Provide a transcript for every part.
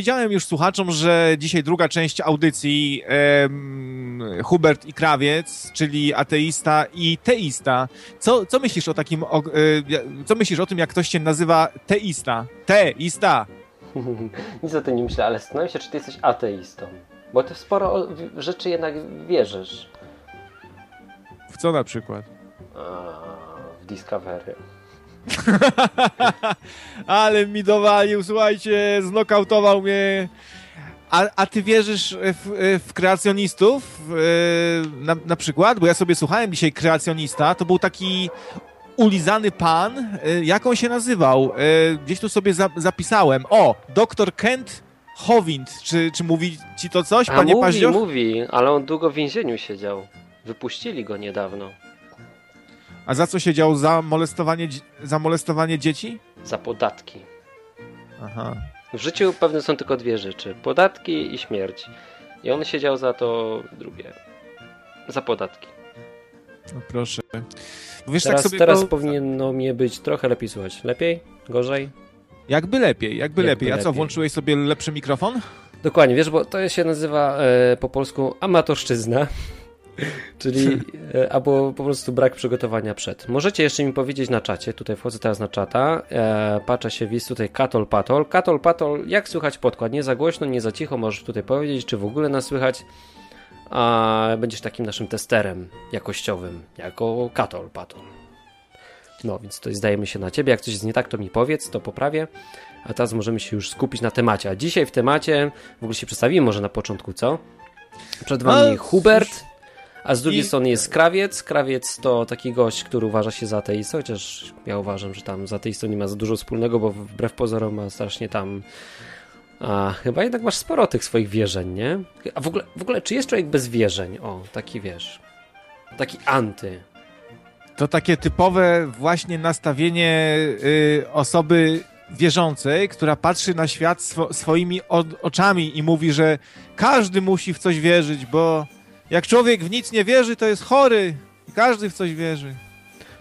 powiedziałem już słuchaczom, że dzisiaj druga część audycji Hubert i Krawiec, czyli ateista i teista. Co, co myślisz o takim, o, e, co myślisz o tym, jak ktoś się nazywa teista? Teista! Nic o tym nie myślę, ale zastanawiam się, czy ty jesteś ateistą. Bo ty w sporo rzeczy jednak wierzysz. W co na przykład? A, w Discovery. Ale mi dowalił, słuchajcie, znokautował mnie. A, a ty wierzysz w, w kreacjonistów na, na przykład? Bo ja sobie słuchałem dzisiaj kreacjonista, to był taki ulizany pan, jak on się nazywał? Gdzieś tu sobie za, zapisałem. O, doktor Kent Howind. Czy, czy mówi ci to coś, A panie mówi, Paździoch? mówi, ale on długo w więzieniu siedział. Wypuścili go niedawno. A za co siedział? Za molestowanie, za molestowanie dzieci? Za podatki. Aha. W życiu pewne są tylko dwie rzeczy. Podatki i śmierć. I on siedział za to drugie. Za podatki. No proszę. Wiesz, teraz tak sobie teraz to... powinno mnie być trochę lepiej słychać. Lepiej? Gorzej? Jakby lepiej, jakby, Jakby lepiej. A co, lepiej. włączyłeś sobie lepszy mikrofon? Dokładnie, wiesz, bo to się nazywa e, po polsku amatorszczyzna. Czyli e, albo po prostu brak przygotowania przed. Możecie jeszcze mi powiedzieć na czacie, tutaj wchodzę teraz na czata, e, patrzę się wis tutaj Katol Patol. Katol Patol, jak słychać podkład? Nie za głośno, nie za cicho, możesz tutaj powiedzieć, czy w ogóle nas słychać. A będziesz takim naszym testerem jakościowym, jako Katol Patol. No, więc tutaj zdajemy się na ciebie. Jak coś jest nie tak, to mi powiedz, to poprawię. A teraz możemy się już skupić na temacie. A dzisiaj w temacie, w ogóle się przedstawimy może na początku, co? Przed wami No, Hubert, a z drugiej i- strony jest Krawiec. Krawiec to taki gość, który uważa się za ateistę, chociaż ja uważam, że tam z ateistą nie ma za dużo wspólnego, bo wbrew pozorom ma strasznie tam... A chyba jednak masz sporo tych swoich wierzeń, nie? A w ogóle, w ogóle czy jest człowiek bez wierzeń? O, taki wiesz. Taki anty. To takie typowe właśnie nastawienie y, osoby wierzącej, która patrzy na świat swo swoimi oczami i mówi, że każdy musi w coś wierzyć, bo jak człowiek w nic nie wierzy, to jest chory. Każdy w coś wierzy.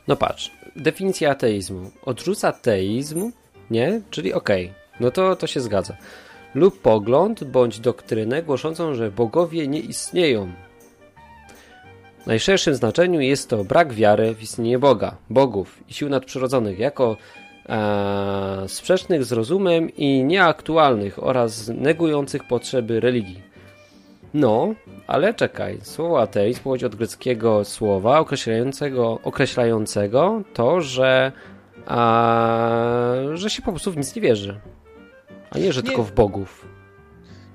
No patrz, definicja ateizmu. Odrzuca teizm, nie? Czyli okej, no to, to się zgadza. Lub pogląd bądź doktrynę głoszącą, że bogowie nie istnieją. W najszerszym znaczeniu jest to brak wiary w istnienie Boga, bogów i sił nadprzyrodzonych jako e, sprzecznych z rozumem i nieaktualnych oraz negujących potrzeby religii. No, ale czekaj, słowo ateizm pochodzi od greckiego słowa określającego, określającego to, że, a, że się po prostu w nic nie wierzy. A nie, że Nie. tylko w bogów.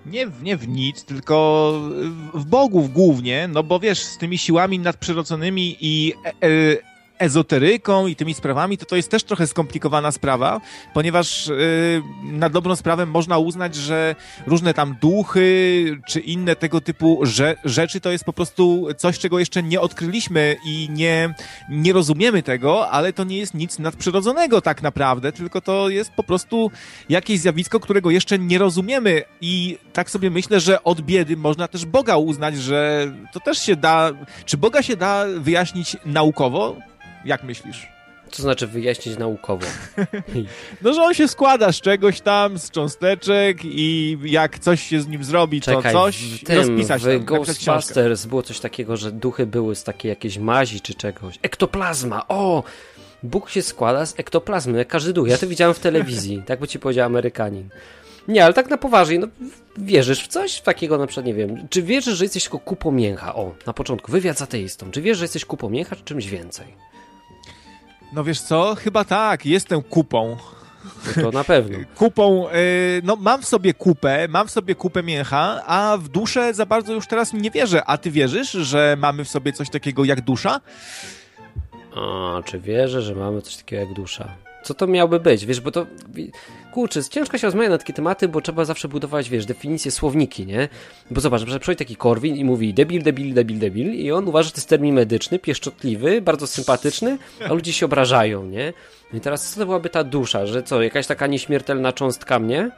Nie, w- nie w nic, tylko w bogów głównie, no bo wiesz, z tymi siłami nadprzyrodzonymi i e, e, ezoteryką i tymi sprawami, to to jest też trochę skomplikowana sprawa, ponieważ e, na dobrą sprawę można uznać, że różne tam duchy czy inne tego typu rze rzeczy to jest po prostu coś, czego jeszcze nie odkryliśmy i nie, nie rozumiemy tego, ale to nie jest nic nadprzyrodzonego tak naprawdę, tylko to jest po prostu jakieś zjawisko, którego jeszcze nie rozumiemy i tak sobie myślę, że od biedy można też Boga uznać, że to też się da, czy Boga się da wyjaśnić naukowo? Jak myślisz? Co znaczy wyjaśnić naukowo? No, że on się składa z czegoś tam, z cząsteczek i jak coś się z nim zrobi, to Czekaj, coś w tym, rozpisać w tam. Ghostbusters było coś takiego, że duchy były z takiej jakiejś mazi czy czegoś. Ektoplazma, o! Bóg się składa z ektoplazmy, jak każdy duch. Ja to widziałem w telewizji, tak by ci powiedział Amerykanin. Nie, ale tak na poważnie, no wierzysz w coś takiego na przykład, nie wiem, czy wierzysz, że jesteś tylko kupą mięcha? O, na początku, wywiad z ateistą. Czy wierzysz, że jesteś kupą mięcha, czy czymś więcej? No wiesz co? Chyba tak, jestem kupą. No to na pewno. kupą, y, no mam w sobie kupę, mam w sobie kupę mięcha, a w duszę za bardzo już teraz nie wierzę. A ty wierzysz, że mamy w sobie coś takiego jak dusza? A, czy wierzę, że mamy coś takiego jak dusza? Co to miałby być? Wiesz, bo to. Kurczę, ciężko się rozmawia na takie tematy, bo trzeba zawsze budować, wiesz, definicje, słowniki, nie? Bo zobacz, że przychodzi taki Korwin i mówi debil, debil, debil, debil, i on uważa, że to jest termin medyczny, pieszczotliwy, bardzo sympatyczny, a ludzie się obrażają, nie? No I teraz co to byłaby ta dusza, że co, jakaś taka nieśmiertelna cząstka mnie?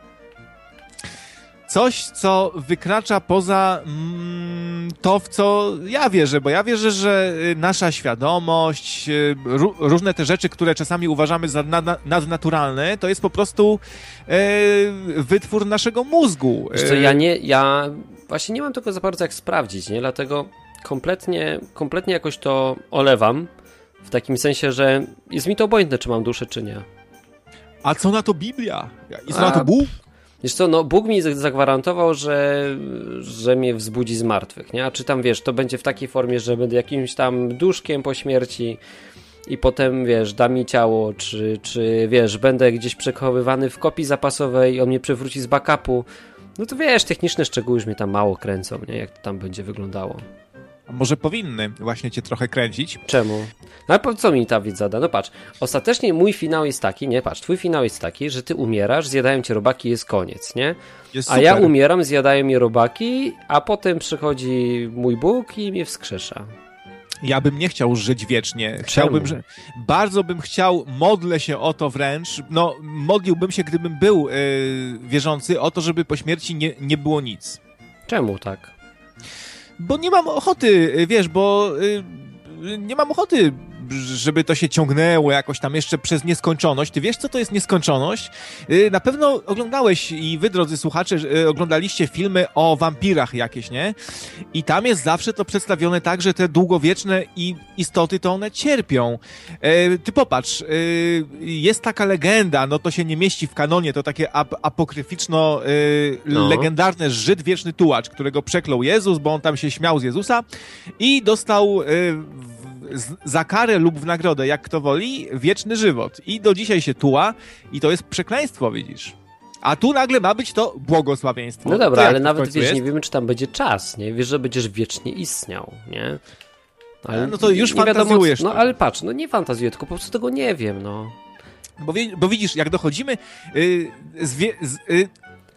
Coś, co wykracza poza mm, to, w co ja wierzę, bo ja wierzę, że y, nasza świadomość, y, różne te rzeczy, które czasami uważamy za nadnaturalne, to jest po prostu e, wytwór naszego mózgu. Wiesz co, ja nie, ja właśnie nie mam tego za bardzo jak sprawdzić, nie? Dlatego kompletnie, kompletnie jakoś to olewam, w takim sensie, że jest mi to obojętne, czy mam duszę, czy nie. A co na to Biblia? I co A... na to Bóg? Wiesz co, no Bóg mi zagwarantował, że, że mnie wzbudzi z martwych, nie? A czy tam, wiesz, to będzie w takiej formie, że będę jakimś tam duszkiem po śmierci i potem, wiesz, da mi ciało, czy, czy wiesz, będę gdzieś przechowywany w kopii zapasowej i on mnie przewróci z backupu. No to wiesz, techniczne szczegóły już mnie tam mało kręcą, nie? Jak to tam będzie wyglądało. A może powinny właśnie cię trochę kręcić. Czemu? No ale po co mi ta widz zada? No patrz, ostatecznie mój finał jest taki, nie patrz, twój finał jest taki, że ty umierasz, zjadają cię robaki i jest koniec, nie? Jest a ja umieram, zjadają mnie robaki, a potem przychodzi mój Bóg i mnie wskrzesza. Ja bym nie chciał żyć wiecznie. Chciałbym, że bardzo bym chciał, modlę się o to wręcz. No, modliłbym się, gdybym był yy, wierzący, o to, żeby po śmierci nie, nie było nic. Czemu tak? Bo nie mam ochoty, wiesz, bo y, nie mam ochoty żeby to się ciągnęło jakoś tam jeszcze przez nieskończoność. Ty wiesz, co to jest nieskończoność? Y, na pewno oglądałeś i wy, drodzy słuchacze, y, oglądaliście filmy o wampirach jakieś, nie? I tam jest zawsze to przedstawione tak, że te długowieczne istoty to one cierpią. E, ty popatrz, jest taka legenda, no to się nie mieści w kanonie, to takie ap apokryficzno no. legendarne Żyd wieczny tułacz, którego przeklął Jezus, bo on tam się śmiał z Jezusa i dostał za karę lub w nagrodę, jak kto woli, wieczny żywot. I do dzisiaj się tuła i to jest przekleństwo, widzisz. A tu nagle ma być to błogosławieństwo. No dobra, ale nawet wiesz, jest? nie wiemy, czy tam będzie czas, nie? Wiesz, że będziesz wiecznie istniał, nie? Ale no to już nie fantazjujesz. Wiadomo, no ale patrz, no nie fantazjuję, tylko po prostu tego nie wiem, no. Bo, bo widzisz, jak dochodzimy yy, z, yy,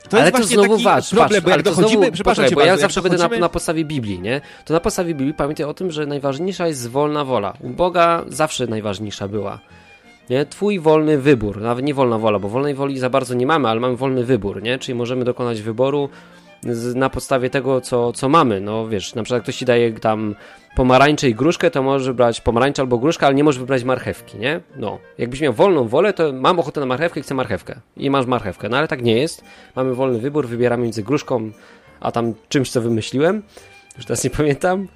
to ale to znowu wasz, problem, patrz, bo jak dochodzimy, znowu, przepraszam poczekaj, bo ja zawsze będę na, na, podstawie Biblii, nie? To na podstawie Biblii pamiętaj o tym, że najważniejsza jest wolna wola. U Boga zawsze najważniejsza była. Nie? Twój wolny wybór, nawet nie wolna wola, bo wolnej woli za bardzo nie mamy, ale mamy wolny wybór, nie? Czyli możemy dokonać wyboru na podstawie tego, co, co mamy. No wiesz, na przykład ktoś ci daje tam pomarańcze i gruszkę, to możesz wybrać pomarańcze albo gruszkę, ale nie możesz wybrać marchewki, nie? No, jakbyś miał wolną wolę, to mam ochotę na marchewkę i chcę marchewkę. I masz marchewkę. No ale tak nie jest. Mamy wolny wybór, wybieramy między gruszką, a tam czymś, co wymyśliłem. Już teraz nie pamiętam.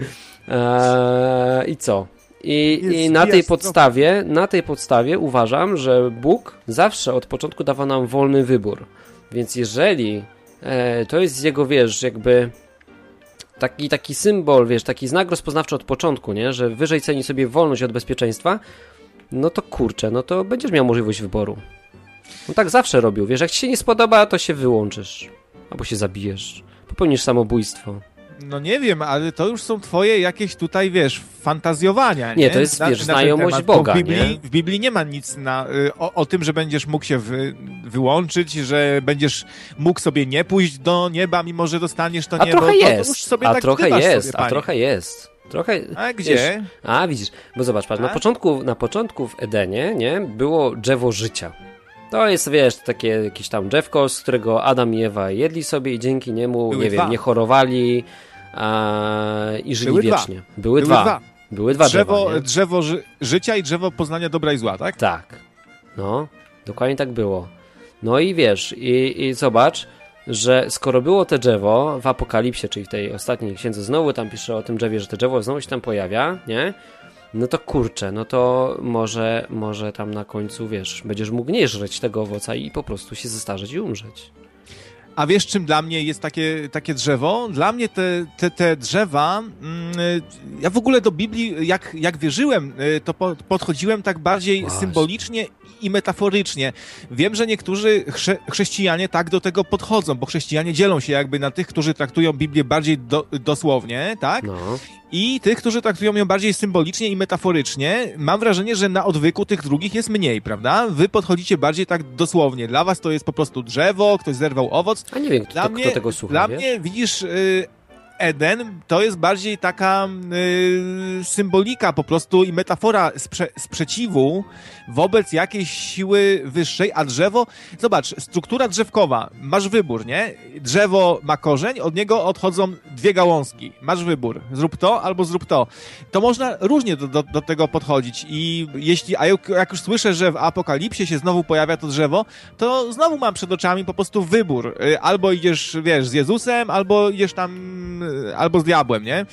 Eee, I co? I, I, na tej podstawie, na tej podstawie uważam, że Bóg zawsze od początku dawał nam wolny wybór. Więc jeżeli to jest jego, wiesz, jakby taki, taki symbol, wiesz, taki znak rozpoznawczy od początku, nie? Że wyżej ceni sobie wolność od bezpieczeństwa, no to kurczę, no to będziesz miał możliwość wyboru. No tak zawsze robił, wiesz, jak ci się nie spodoba, to się wyłączysz. Albo się zabijesz. Popełnisz samobójstwo. No nie wiem, ale to już są twoje jakieś tutaj, wiesz, fantazjowania. Nie, nie? to jest, na, wiesz, na znajomość Boga, w Biblii, nie? w Biblii nie ma nic na, y, o, o, tym, że będziesz mógł się wy, wyłączyć, że będziesz mógł sobie nie pójść do nieba, mimo że dostaniesz to a niebo. Trochę jest, to a tak trochę jest, sobie, a trochę jest. Trochę, a gdzie? Wiesz, a widzisz, bo zobacz, patrz, na początku, na początku w Edenie, nie, było drzewo życia. To jest, wiesz, takie jakieś tam drzewko, z którego Adam i Ewa jedli sobie i dzięki niemu, Były nie dwa. wiem, nie chorowali, i żyli Były wiecznie. Dwa. Były, Były dwa. dwa. Były dwa drzewo, drzewa, drzewo ży życia i drzewo poznania dobra i zła, tak? Tak. No, dokładnie tak było. No i wiesz, i, i zobacz, że skoro było te drzewo w Apokalipsie, czyli w tej ostatniej księdze znowu tam pisze o tym drzewie, że to drzewo znowu się tam pojawia, nie? No to kurczę, no to może, może tam na końcu, wiesz, będziesz mógł nie żreć tego owoca i po prostu się zestarzeć i umrzeć. A wiesz, czym dla mnie jest takie, takie drzewo? Dla mnie te, te, te drzewa, mm, ja w ogóle do Biblii, jak, jak wierzyłem, y, to po, podchodziłem tak bardziej Właśnie. symbolicznie i metaforycznie. Wiem, że niektórzy chrze chrześcijanie tak do tego podchodzą, bo chrześcijanie dzielą się jakby na tych, którzy traktują Biblię bardziej do, dosłownie, tak? No. I tych, którzy traktują ją bardziej symbolicznie i metaforycznie. Mam wrażenie, że na odwyku tych drugich jest mniej, prawda? Wy podchodzicie bardziej tak dosłownie. Dla was to jest po prostu drzewo, ktoś zerwał owoc. A nie wiem, kto, dla mnie, kto tego słucha, Dla wiesz? mnie, widzisz... Yy, Eden to jest bardziej taka y, symbolika po prostu i metafora sprze sprzeciwu wobec jakiejś siły wyższej, a drzewo, zobacz, struktura drzewkowa, masz wybór, nie? Drzewo ma korzeń, od niego odchodzą dwie gałązki. Masz wybór, zrób to albo zrób to. To można różnie do, do, do tego podchodzić i jeśli, a jak już słyszę, że w apokalipsie się znowu pojawia to drzewo, to znowu mam przed oczami po prostu wybór. Y, albo idziesz, wiesz, z Jezusem, albo idziesz tam, albo z diabłem, nie?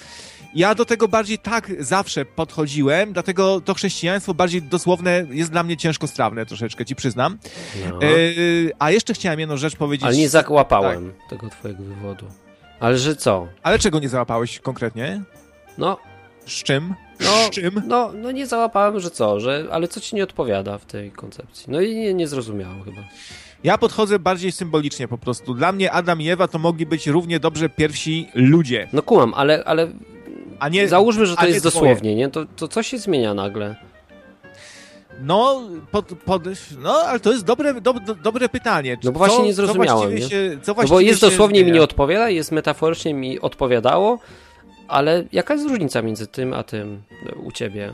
Ja do tego bardziej tak zawsze podchodziłem, dlatego to chrześcijaństwo bardziej dosłowne jest dla mnie ciężko strawne troszeczkę, ci przyznam. No. E, a jeszcze chciałem jedną rzecz powiedzieć. Ale nie załapałem tak. tego twojego wywodu. Ale że co? Ale czego nie załapałeś konkretnie? No. Z czym? No, Z czym? No, no nie załapałem, że co, że, ale co ci nie odpowiada w tej koncepcji? No i nie, nie zrozumiałem chyba. Ja podchodzę bardziej symbolicznie po prostu. Dla mnie Adam i Ewa to mogli być równie dobrze pierwsi ludzie. No kumam, ale, ale a nie, załóżmy, że to jest dosłownie, nie? To, to co się zmienia nagle? No, pod, pod, no, ale to jest dobre, do, do, dobre pytanie. No bo właśnie co, nie zrozumiałem. Nie? Się, no bo jest dosłownie mi nie odpowiada, jest metaforycznie mi odpowiadało, ale jaka jest różnica między tym a tym u ciebie?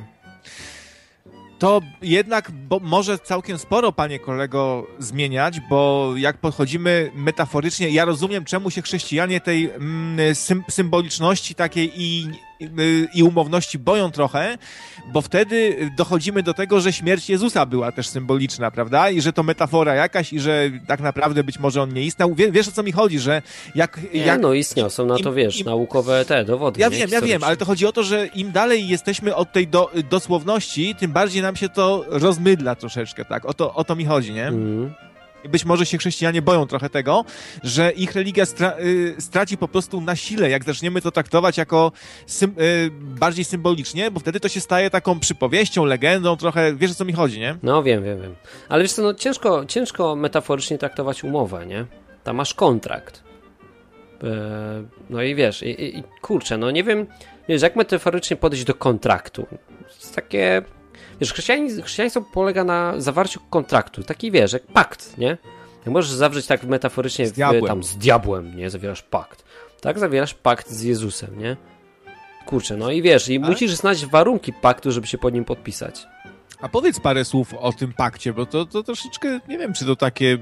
To jednak może całkiem sporo, panie kolego, zmieniać, bo jak podchodzimy metaforycznie, ja rozumiem, czemu się chrześcijanie tej mm, symboliczności takiej i, i, umowności boją trochę, bo wtedy dochodzimy do tego, że śmierć Jezusa była też symboliczna, prawda? I że to metafora jakaś i że tak naprawdę być może on nie istniał. Wie, wiesz o co mi chodzi, że jak... Nie, jak no istniał, są na to, im, wiesz, im, naukowe te dowody. Ja wiem, ja wiem, ale to chodzi o to, że im dalej jesteśmy od tej do, dosłowności, tym bardziej nam się to rozmydla troszeczkę, tak? O to, o to mi chodzi, nie? Mm być może się chrześcijanie boją trochę tego, że ich religia stra y, straci po prostu na sile, jak zaczniemy to traktować jako sym y, bardziej symbolicznie, bo wtedy to się staje taką przypowieścią, legendą, trochę, wiesz o co mi chodzi, nie? No wiem, wiem, wiem. Ale wiesz co, no ciężko, ciężko metaforycznie traktować umowę, nie? Tam masz kontrakt. E, no i wiesz, i, i, kurczę, no nie wiem, wiesz, jak metaforycznie podejść do kontraktu. To jest takie Wiesz, chrześcijaństwo polega na zawarciu kontraktu, taki wiesz, jak pakt, nie? Jak możesz zawrzeć tak metaforycznie z w, tam z diabłem, nie? Zawierasz pakt. Tak zawierasz pakt z Jezusem, nie? Kurczę, no i wiesz, i musisz znać warunki paktu, żeby się pod nim podpisać. A powiedz parę słów o tym pakcie, bo to, to troszeczkę, nie wiem, czy to takie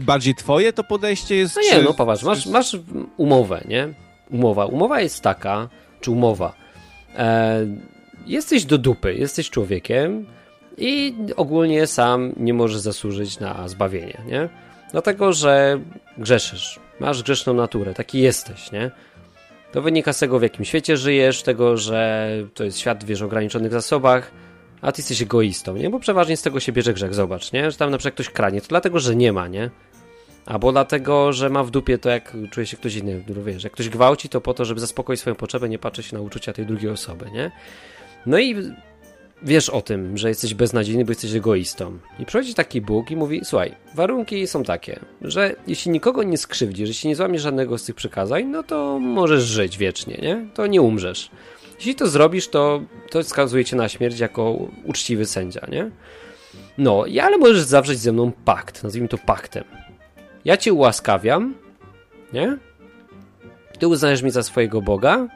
bardziej twoje to podejście jest? No nie, czy... no popatrz, masz, masz umowę, nie? Umowa. Umowa jest taka, czy umowa. E, jesteś do dupy, jesteś człowiekiem i ogólnie sam nie możesz zasłużyć na zbawienie, nie? Dlatego, że grzeszysz, masz grzeszną naturę, taki jesteś, nie? To wynika z tego, w jakim świecie żyjesz, tego, że to jest świat, wiesz, o ograniczonych zasobach, a ty jesteś egoistą, nie? Bo przeważnie z tego się bierze grzech, zobacz, nie? Że tam na przykład ktoś kranie, to dlatego, że nie ma, nie? Albo dlatego, że ma w dupie to, jak czuje się ktoś inny, wiesz, jak ktoś gwałci, to po to, żeby zaspokoić swoją potrzebę, nie patrzeć na uczucia tej drugiej osoby, nie? No i wiesz o tym, że jesteś beznadziejny, bo jesteś egoistą. I przychodzi taki Bóg i mówi: Słuchaj, warunki są takie, że jeśli nikogo nie skrzywdzisz, jeśli nie złamiesz żadnego z tych przekazań, no to możesz żyć wiecznie, nie? To nie umrzesz. Jeśli to zrobisz, to, to skazuje cię na śmierć jako uczciwy sędzia, nie? No, ale możesz zawrzeć ze mną pakt, nazwijmy to paktem. Ja cię ułaskawiam, nie? Ty uznajesz mnie za swojego Boga,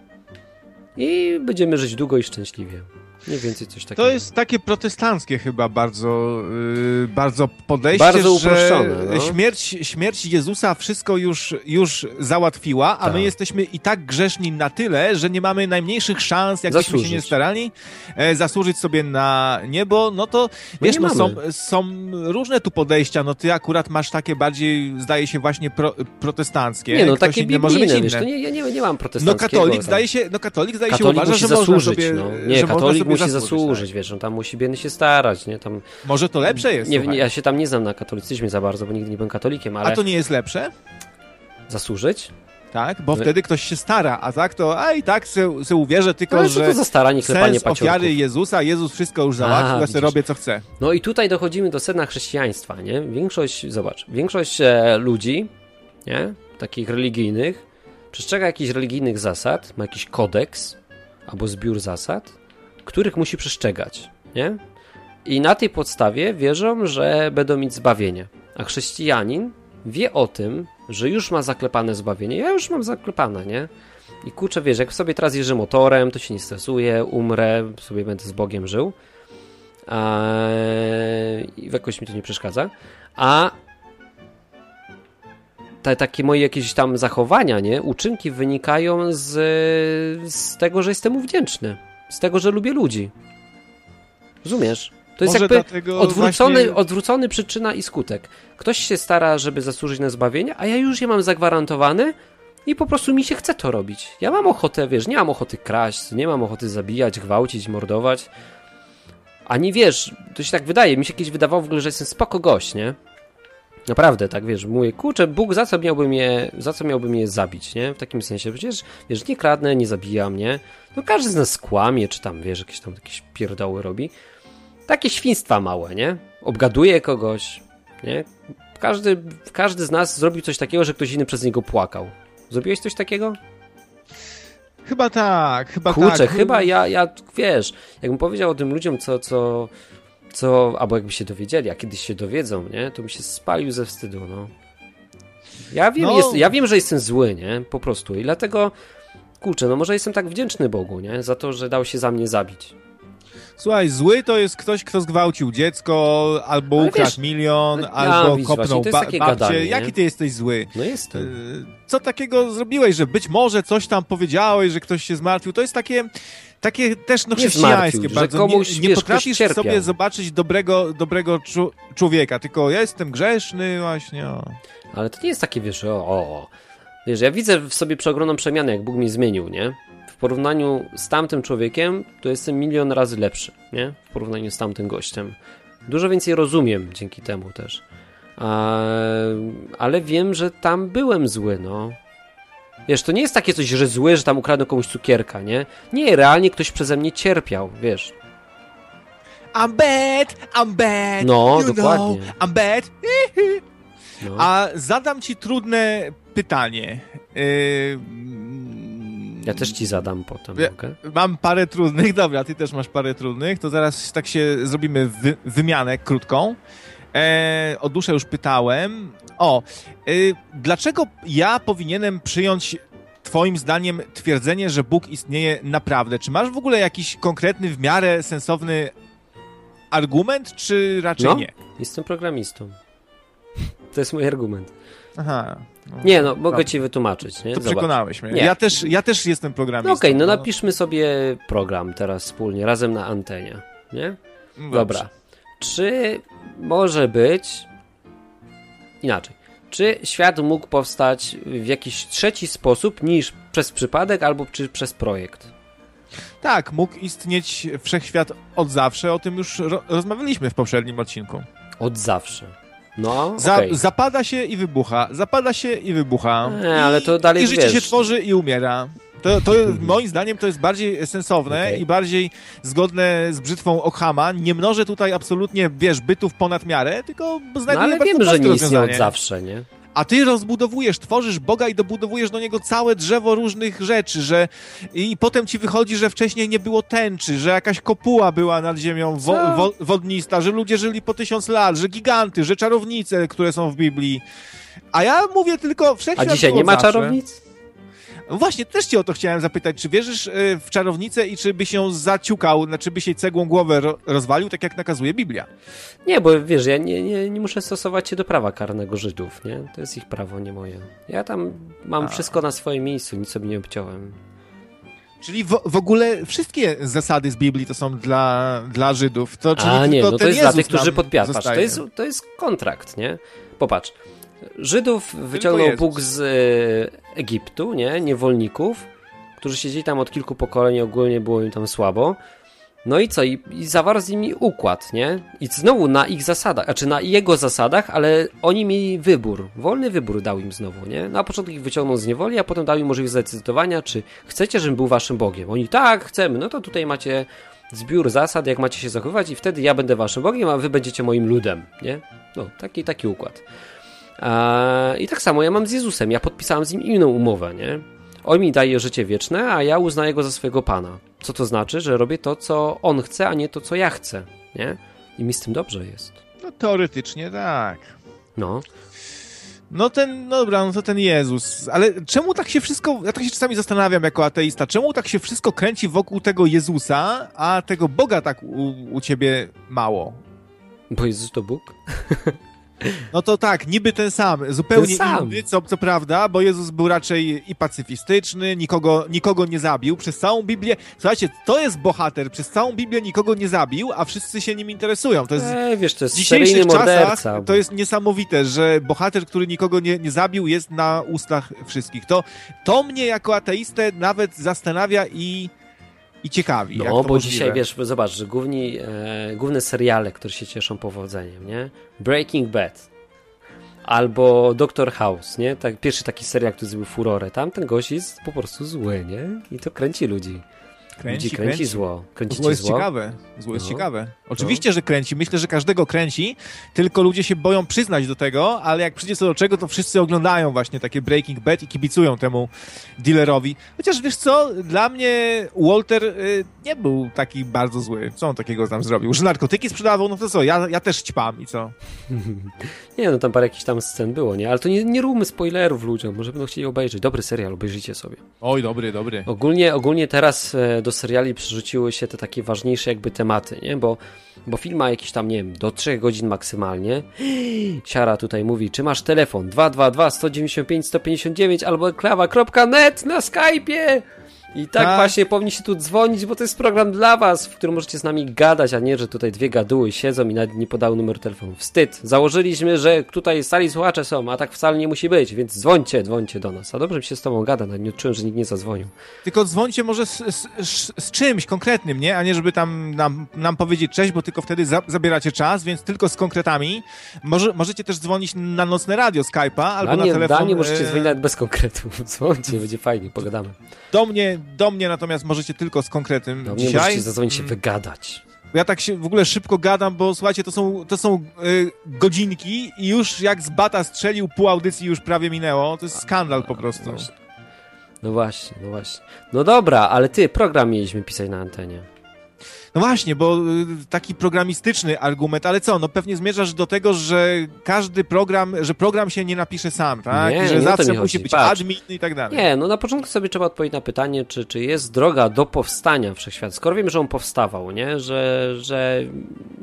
i będziemy żyć długo i szczęśliwie. Mniej więcej coś takiego. To jest takie protestanckie chyba bardzo, yy, bardzo podejście, bardzo uproszczone, że no. śmierć, śmierć Jezusa wszystko już, już załatwiła, a tak. my jesteśmy i tak grzeszni na tyle, że nie mamy najmniejszych szans, jakbyśmy się nie starali, e, zasłużyć sobie na niebo, no to wiesz, no są, są różne tu podejścia, no ty akurat masz takie bardziej, zdaje się właśnie pro, protestanckie. Nie, no Ktoś takie biblijne, może mieć wiesz, to nie, ja nie, nie mam protestanckiego. No katolik zdaje się, no katolik zdaje katolik się uważa, że zasłużyć, można sobie, no. Nie, katolik musi zasłużyć, tak. wiesz, on tam musi biedny się starać, nie? Tam, Może to lepsze jest, nie, nie, Ja się tam nie znam na katolicyzmie za bardzo, bo nigdy nie byłem katolikiem, ale... A to nie jest lepsze? Zasłużyć? Tak, bo wtedy ktoś się stara, a tak to, a i tak se, se uwierzę tylko, ale że to za staranie, sens ofiary Jezusa, Jezus wszystko już załatwił, ja sobie robię co chcę. No i tutaj dochodzimy do sedna chrześcijaństwa, nie? Większość, zobacz, większość e, ludzi, nie? Takich religijnych, przestrzega jakichś religijnych zasad, ma jakiś kodeks albo zbiór zasad, których musi przestrzegać, nie? I na tej podstawie wierzą, że będą mieć zbawienie. A chrześcijanin wie o tym, że już ma zaklepane zbawienie. Ja już mam zaklepane, nie? I kurczę, wiesz, jak sobie teraz jeżdżę motorem, to się nie stresuję, umrę, sobie będę z Bogiem żył. Eee, I jakoś mi to nie przeszkadza. A te takie moje jakieś tam zachowania, nie, uczynki wynikają z, z tego, że jestem mu wdzięczny. Z tego, że lubię ludzi. Rozumiesz? To jest Może jakby odwrócony, właśnie- odwrócony przyczyna i skutek. Ktoś się stara, żeby zasłużyć na zbawienie, a ja już je mam zagwarantowane i po prostu mi się chce to robić. Ja mam ochotę, wiesz, nie mam ochoty kraść, nie mam ochoty zabijać, gwałcić, mordować. Ani wiesz, to się tak wydaje, mi się kiedyś wydawało w ogóle, że jestem spoko gość, nie? Naprawdę, tak wiesz, mówię, kurczę, Bóg, za co miałby mnie, za co miałby mnie zabić, nie? W takim sensie, przecież, wiesz, nie kradnę, nie zabijam, nie? No każdy z nas skłamie, czy tam, wiesz, jakieś tam jakieś pierdoły robi. Takie świństwa małe, nie? Obgaduje kogoś, nie? Każdy, każdy z nas zrobił coś takiego, że ktoś inny przez niego płakał. Zrobiłeś coś takiego? Chyba tak, chyba Kurczę, tak. chyba ja, ja, wiesz, jakbym powiedział o tym ludziom, co, co, co, albo jakby się dowiedzieli, a kiedyś się dowiedzą, nie, to bym się spalił ze wstydu, no. Ja wiem, No. jest, ja wiem, że jestem zły, nie, po prostu i dlatego, kurczę, no może jestem tak wdzięczny Bogu, nie, za to, że dał się za mnie zabić. Słuchaj, zły to jest ktoś, kto zgwałcił dziecko, albo Ale ukradł wiesz, milion, no, albo ja, kopnął ba- babcię. gadanie, nie? Jaki ty jesteś zły? No jestem. Y, Co takiego zrobiłeś, że być może coś tam powiedziałeś, że ktoś się zmartwił? To jest takie, takie też no, chrześcijańskie zmartwił, bardzo. komuś, nie, nie potrafisz sobie zobaczyć dobrego, dobrego czu- człowieka, tylko ja jestem grzeszny właśnie. O. Ale to nie jest takie, wiesz, o, o, o. Wiesz, ja widzę w sobie przeogromną przemianę, jak Bóg mnie zmienił, nie? W porównaniu z tamtym człowiekiem, to jestem milion razy lepszy, nie? W porównaniu z tamtym gościem. Dużo więcej rozumiem dzięki temu też. Ale wiem, że tam byłem zły, no. Wiesz, to nie jest takie coś, że zły, że tam ukradłem komuś cukierka, nie? Nie, realnie ktoś przeze mnie cierpiał, wiesz. I'm bad, I'm bad, No, you dokładnie. know, I'm bad. No. A zadam ci trudne pytanie. Yy, Ja też ci zadam potem, Ja- mogę? Mam parę trudnych, dobra, ty też masz parę trudnych, to zaraz tak się zrobimy wy, wymianę krótką. E, o duszę już pytałem. O, e, dlaczego ja powinienem przyjąć twoim zdaniem twierdzenie, że Bóg istnieje naprawdę? Czy masz w ogóle jakiś konkretny, w miarę sensowny argument, czy raczej No. nie? Jestem programistą. To jest mój argument. Aha. No, Nie, no, mogę ci wytłumaczyć, nie? To Zobacz. przekonałeś mnie. Nie. Ja też, ja też jestem programistą. No okej, no napiszmy sobie program teraz wspólnie, razem na antenie, nie? Dobrze. Dobra. Czy może być inaczej? Czy świat mógł powstać w jakiś trzeci sposób niż przez przypadek albo czy przez projekt? Tak, mógł istnieć wszechświat od zawsze, o tym już ro- rozmawialiśmy w poprzednim odcinku. Od zawsze. No, Za, okej. Zapada się i wybucha, zapada się i wybucha. Nie, ale to dalej, I życie wiesz- się tworzy i umiera. To, to moim zdaniem to jest bardziej sensowne Okej. i bardziej zgodne z brzytwą Okhama. Nie mnożę tutaj absolutnie, wiesz, bytów ponad miarę, tylko No znajduję ale bardzo wiemy, że nie istnieje od zawsze, nie? A ty rozbudowujesz, tworzysz Boga i dobudowujesz do niego całe drzewo różnych rzeczy, że i potem ci wychodzi, że wcześniej nie było tęczy, że jakaś kopuła była nad ziemią wo, wo, wodnista, że ludzie żyli po tysiąc lat, że giganty, że czarownice, które są w Biblii. A ja mówię tylko A wszechświat dzisiaj był nie ma zawsze. czarownic? No Właśnie, też cię o to chciałem zapytać, czy wierzysz y, w czarownicę i czy byś ją zaciukał, znaczy byś jej cegłą głowę ro, rozwalił, tak jak nakazuje Biblia? Nie, bo wiesz, ja nie, nie, nie muszę stosować się do prawa karnego Żydów, nie? To jest ich prawo, nie moje. Ja tam mam A. wszystko na swoim miejscu, nic sobie nie obciąłem. Czyli w, w ogóle wszystkie zasady z Biblii to są dla, dla Żydów. To, czyli A nie, tylko no to jest dla Jezus tych, którzy. Patrz, to jest, to jest kontrakt, nie? Popatrz. Żydów wyciągnął. Bóg z e, Egiptu, nie? Niewolników, którzy siedzieli tam od kilku pokoleń, ogólnie było im tam słabo. No i co? I, I zawarł z nimi układ, nie? I znowu na ich zasadach, znaczy na jego zasadach, ale oni mieli wybór. Wolny wybór dał im znowu, nie? Na początku ich wyciągnął z niewoli, a potem dał im możliwość zdecydowania, czy chcecie, żebym był waszym Bogiem. Oni tak, chcemy. No to tutaj macie zbiór zasad, jak macie się zachowywać i wtedy ja będę waszym Bogiem, a wy będziecie moim ludem, nie? No, taki, taki układ. I tak samo ja mam z Jezusem. Ja podpisałem z nim inną umowę, nie? On mi daje życie wieczne, a ja uznaję go za swojego pana. Co to znaczy? Że robię to, co on chce, a nie to, co ja chcę, nie? I mi z tym dobrze jest. No teoretycznie tak. No. No ten, no dobra, no to ten Jezus. Ale czemu tak się wszystko, ja tak się czasami zastanawiam jako ateista, czemu tak się wszystko kręci wokół tego Jezusa, a tego Boga tak u, u ciebie mało? Bo Jezus to Bóg? No to tak, niby ten sam, zupełnie ten sam. inny, co, co prawda, bo Jezus był raczej i pacyfistyczny, nikogo, nikogo nie zabił. Przez całą Biblię, słuchajcie, to jest bohater, przez całą Biblię nikogo nie zabił, a wszyscy się nim interesują. To jest Eee, wiesz, to jest w dzisiejszych czasach to jest niesamowite, że bohater, który nikogo nie, nie zabił, jest na ustach wszystkich. To, to mnie jako ateistę nawet zastanawia i, i ciekawi. No, bo możliwe. dzisiaj, wiesz, zobacz, że główni, e, główne seriale, które się cieszą powodzeniem, nie? Breaking Bad albo Doctor House, nie? Tak, pierwszy taki serial, który zrobił furorę. Tam ten gość jest po prostu zły, nie? I to kręci ludzi. kręci, ludzi kręci, zło. Kręcicie Zło jest zło? ciekawe. Zło jest No. ciekawe. Oczywiście, że kręci. Myślę, że każdego kręci, tylko ludzie się boją przyznać do tego, ale jak przyjdzie co do czego, to wszyscy oglądają właśnie takie Breaking Bad i kibicują temu dealerowi. Chociaż wiesz co, dla mnie Walter y, nie był taki bardzo zły. Co on takiego tam zrobił? Że narkotyki sprzedawał? No to co, ja, ja też ćpam i co? Nie, no tam parę jakichś tam scen było, nie? Ale to nie, nie róbmy spoilerów ludziom, może będą chcieli obejrzeć. Dobry serial, obejrzyjcie sobie. Oj, dobry, dobry. Ogólnie, ogólnie teraz e, do seriali przerzuciły się te takie ważniejsze jakby tematy, nie? Bo, bo film ma jakieś tam, nie wiem, do 3 godzin maksymalnie. Siara tutaj mówi, czy masz telefon 222 195 159 albo klawa.net na Skype'ie? I tak, Tak. właśnie powinniście tu dzwonić, bo to jest program dla was, w którym możecie z nami gadać, a nie, że tutaj dwie gaduły siedzą i nawet nie podały numer telefonu. Wstyd. Założyliśmy, że tutaj sali słuchacze są, a tak wcale nie musi być, więc dzwońcie, dzwońcie do nas. A dobrze mi się z tobą gada, nawet nie odczułem, że nikt nie zadzwonił. Tylko dzwońcie może z, z, z, z czymś konkretnym, nie? A nie, żeby tam nam, nam powiedzieć cześć, bo tylko wtedy za, zabieracie czas, więc tylko z konkretami. Może, możecie też dzwonić na nocne radio Skype'a albo na telefon. dla mnie możecie e, dzwonić nawet bez konkretu. Dzwońcie, będzie fajnie, pogadamy. Do mnie, do mnie natomiast możecie tylko z konkretym Do mnie dzisiaj. możecie zadzwonić się Mm, wygadać. Ja tak się w ogóle szybko gadam, bo słuchajcie, to są, to są y, godzinki i już jak z bata strzelił, pół audycji już prawie minęło. To jest skandal po prostu. Właśnie. No właśnie, no właśnie. No dobra, ale ty, program mieliśmy pisać na antenie. No właśnie, bo y, taki programistyczny argument, ale co, no pewnie zmierzasz do tego, że każdy program, że program się nie napisze sam, tak? Nie, I że nie zawsze musi chodzi. być Patrz. admin i tak dalej. Nie, no na początku sobie trzeba odpowiedzieć na pytanie, czy, czy jest droga do powstania wszechświata. Skoro wiem, że on powstawał, nie? Że, że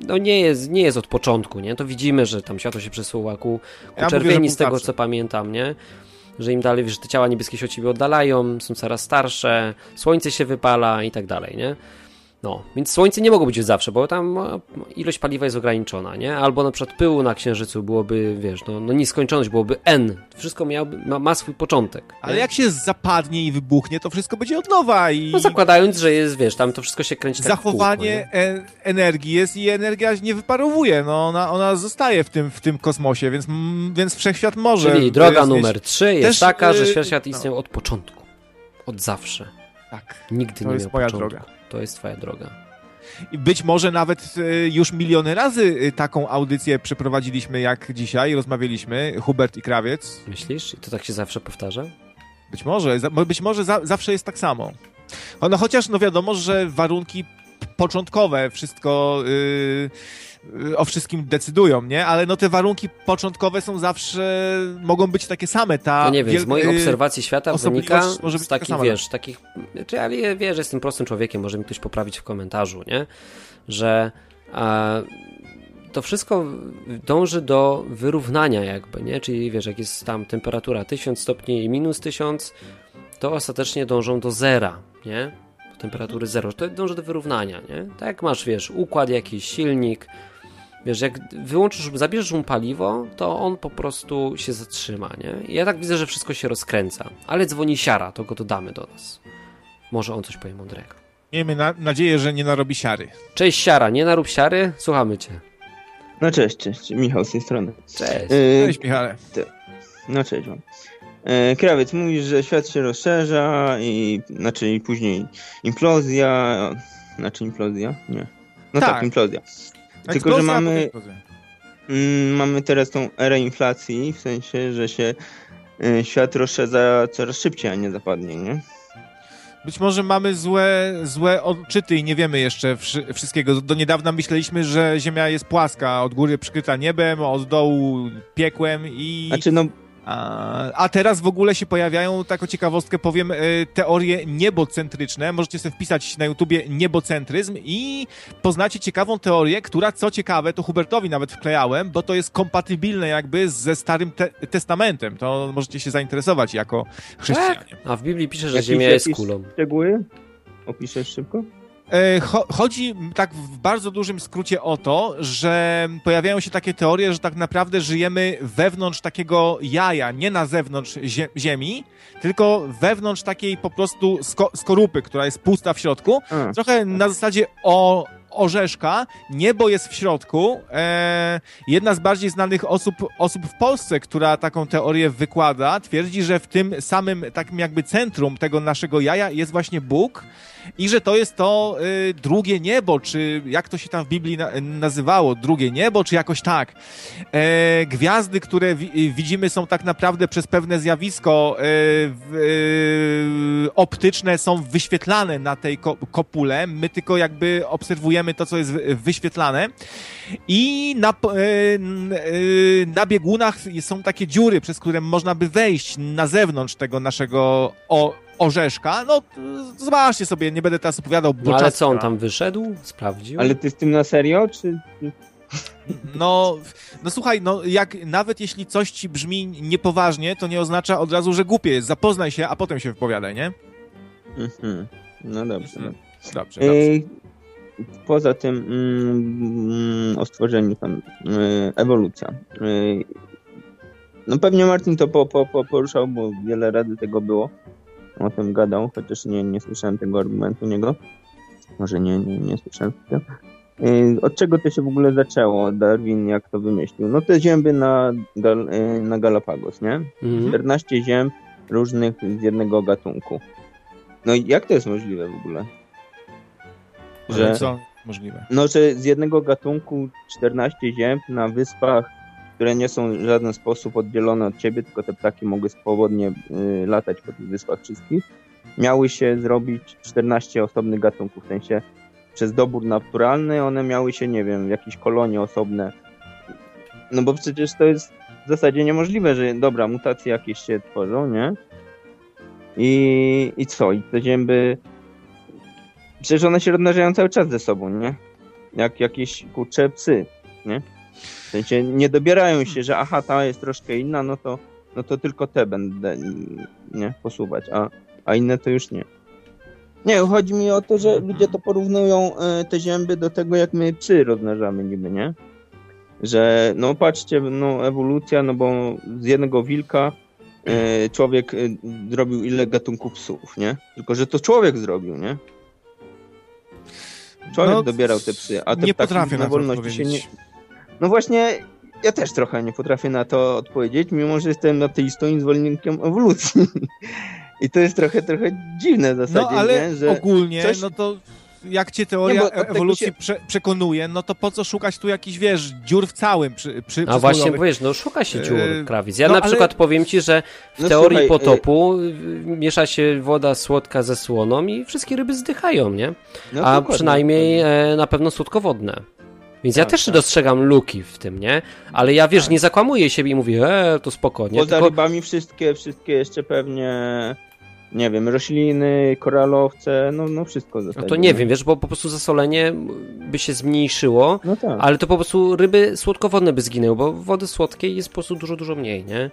no nie, jest, nie jest od początku, nie? To widzimy, że tam światło się przesuwa ku, ku Ja mówię, czerwieni że z tego, co pamiętam, nie? Że im dalej, wiesz, te ciała niebieskie się od ciebie oddalają, są coraz starsze, słońce się wypala i tak dalej, nie? No, więc słońce nie mogło być zawsze, bo tam e, ilość paliwa jest ograniczona, nie? Albo na przykład pyłu na Księżycu byłoby, wiesz, no, no nieskończoność, byłoby N. Wszystko miałoby, ma, ma swój początek. Ale nie? jak się zapadnie i wybuchnie, to wszystko będzie od nowa i No zakładając, że jest, wiesz, tam to wszystko się kręci tak zachowanie kółko, nie? e energii jest i energia nie wyparowuje, no ona, ona zostaje w tym, w tym kosmosie, więc, mm, więc wszechświat może... Czyli droga jest- numer 3 jest też, taka, że y, świat no. istniał od początku. Od zawsze. Tak. Nigdy To nie jest miał moja początku. droga. To jest twoja droga. I być może nawet e, już miliony razy e, taką audycję przeprowadziliśmy jak dzisiaj, rozmawialiśmy, Hubert i Krawiec. Myślisz? I to tak się zawsze powtarza? Być może, być może za, zawsze jest tak samo. No, chociaż no wiadomo, że warunki początkowe wszystko y, y, o wszystkim decydują, nie? Ale no te warunki początkowe są zawsze, mogą być takie same. Ta No nie wiem, z moich y, obserwacji świata wynika może być z taka takich, sama. wiesz, takich, czy ja wie- wiesz, że jestem prostym człowiekiem, może mi ktoś poprawić w komentarzu, nie? Że e, to wszystko dąży do wyrównania jakby, nie? Czyli wiesz, jak jest tam temperatura 1000 stopni i minus 1000, to ostatecznie dążą do zera, nie? Temperatury zero, to dąży do wyrównania, nie? Tak jak masz, wiesz, układ jakiś, silnik, Wiesz, jak wyłączysz, zabierzesz mu paliwo, to on po prostu się zatrzyma, nie? I ja tak widzę, że wszystko się rozkręca. Ale dzwoni siara, to go dodamy do nas. Może on coś powie mądrego. Miejmy na, nadzieję, że nie narobi siary. Cześć siara, nie narób siary, słuchamy cię. No cześć, cześć, Michał z tej strony. Cześć. E, Cześć Michale. no cześć wam. E, Krawiec, mówisz, że świat się rozszerza i znaczy później implozja, znaczy implozja? Nie. No tak, Tak. implozja. Tylko, że Eksplozja, mamy, potem eksplozja. mm, mamy teraz tą erę inflacji, w sensie, że się e, świat rozszerza coraz szybciej, a nie zapadnie, nie? Być może mamy złe, złe odczyty i nie wiemy jeszcze wszy- wszystkiego. Do niedawna myśleliśmy, że Ziemia jest płaska, od góry przykryta niebem, od dołu piekłem i... Znaczy, no, A, a teraz w ogóle się pojawiają, taką ciekawostkę powiem, e, teorie niebocentryczne. Możecie sobie wpisać na YouTubie niebocentryzm i poznacie ciekawą teorię, która co ciekawe, to Hubertowi nawet wklejałem, bo to jest kompatybilne jakby ze Starym te Testamentem. To możecie się zainteresować jako chrześcijanie. A w Biblii pisze, że Ziemia jest kulą. Szczegóły? Opiszesz szybko? E, cho- Chodzi tak w bardzo dużym skrócie o to, że pojawiają się takie teorie, że tak naprawdę żyjemy wewnątrz takiego jaja, nie na zewnątrz zie- Ziemi, tylko wewnątrz takiej po prostu sko- skorupy, która jest pusta w środku. Trochę na zasadzie o orzeszka, niebo jest w środku. E, jedna z bardziej znanych osób, osób w Polsce, która taką teorię wykłada, twierdzi, że w tym samym takim jakby centrum tego naszego jaja jest właśnie Bóg i że to jest to y, drugie niebo, czy jak to się tam w Biblii na, nazywało, drugie niebo, czy jakoś tak. E, gwiazdy, które wi widzimy są tak naprawdę przez pewne zjawisko e, e, optyczne są wyświetlane na tej ko kopule, my tylko jakby obserwujemy to, co jest wy- wyświetlane i na, e, e, na biegunach są takie dziury, przez które można by wejść na zewnątrz tego naszego o, orzeszka. No, zobaczcie sobie, nie będę teraz opowiadał, bo No ale co, on tam wyszedł? Sprawdził? ale ty z tym na serio, czy... No, no słuchaj, no jak nawet jeśli coś ci brzmi niepoważnie, to nie oznacza od razu, że głupie jest. Zapoznaj się, a potem się wypowiadaj, nie? Mhm. No dobrze. Mhm. dobrze. Dobrze, dobrze. Ej, Poza tym mm, o stworzeniu tam y, ewolucja. Y, no pewnie Martin to po, po, po poruszał, bo wiele razy tego było. O tym gadał, chociaż nie, nie słyszałem tego argumentu niego. Może nie, nie, nie słyszałem tego. Y, Od czego to się w ogóle zaczęło? Darwin jak to wymyślił? No te zięby na, Gal, y, na Galapagos, nie? Mhm. 14 ziem różnych z jednego gatunku. No i jak to jest możliwe w ogóle? Że, Co możliwe. no, że z jednego gatunku 14 ziem na wyspach, które nie są w żaden sposób oddzielone od ciebie, tylko te ptaki mogły swobodnie y, latać po tych wyspach wszystkich, miały się zrobić 14 osobnych gatunków, w sensie przez dobór naturalny one miały się, nie wiem, w jakieś kolonie osobne. No bo przecież to jest w zasadzie niemożliwe, że dobra, mutacje jakieś się tworzą, nie? I, i co? I te zięby... Przecież one się rozmnażają cały czas ze sobą, nie? Jak jakieś, kurcze, psy, nie? W sensie nie dobierają się, że aha, ta jest troszkę inna, no to, no to tylko te będę, nie? Posuwać, a, a inne to już nie. Nie, chodzi mi o to, że ludzie to porównują e, te zięby do tego, jak my psy rozmnażamy niby, nie? Że, no patrzcie, no ewolucja, no bo z jednego wilka e, człowiek e, zrobił ile gatunków psów, nie? Tylko, że to człowiek zrobił, nie? Człowiek No, dobierał te psy, a te nie ptaki na na wolności się nie... No właśnie, ja też trochę nie potrafię na to odpowiedzieć, mimo że jestem ateistą i zwolennikiem ewolucji. I to jest trochę, trochę dziwne w No zasadzie, ale nie? Że... ogólnie, coś- no to jak cię teoria Nie, tego ewolucji się- prze, przekonuje, no to po co szukać tu jakichś, wiesz, dziur w całym przy, przy A właśnie, przysłowiowych- wiesz, no szuka się dziur, Yy, krawic. Ja no, na ale- przykład powiem ci, że w No teorii słuchaj, potopu y, miesza się woda słodka ze słoną i wszystkie ryby zdychają, nie? No, A przynajmniej e, na pewno słodkowodne. Więc ja Tak, też tak. dostrzegam luki w tym, nie? Ale ja wiesz, Tak. nie zakłamuję siebie i mówię, e, to spokojnie. Poza Tylko, rybami wszystkie, wszystkie jeszcze pewnie, nie wiem, rośliny, koralowce, no, no wszystko no zasadzie. to nie wiem, wiesz, bo po prostu zasolenie by się zmniejszyło, No tak. ale to po prostu ryby słodkowodne by zginęły, bo wody słodkiej jest po prostu dużo, dużo mniej, nie?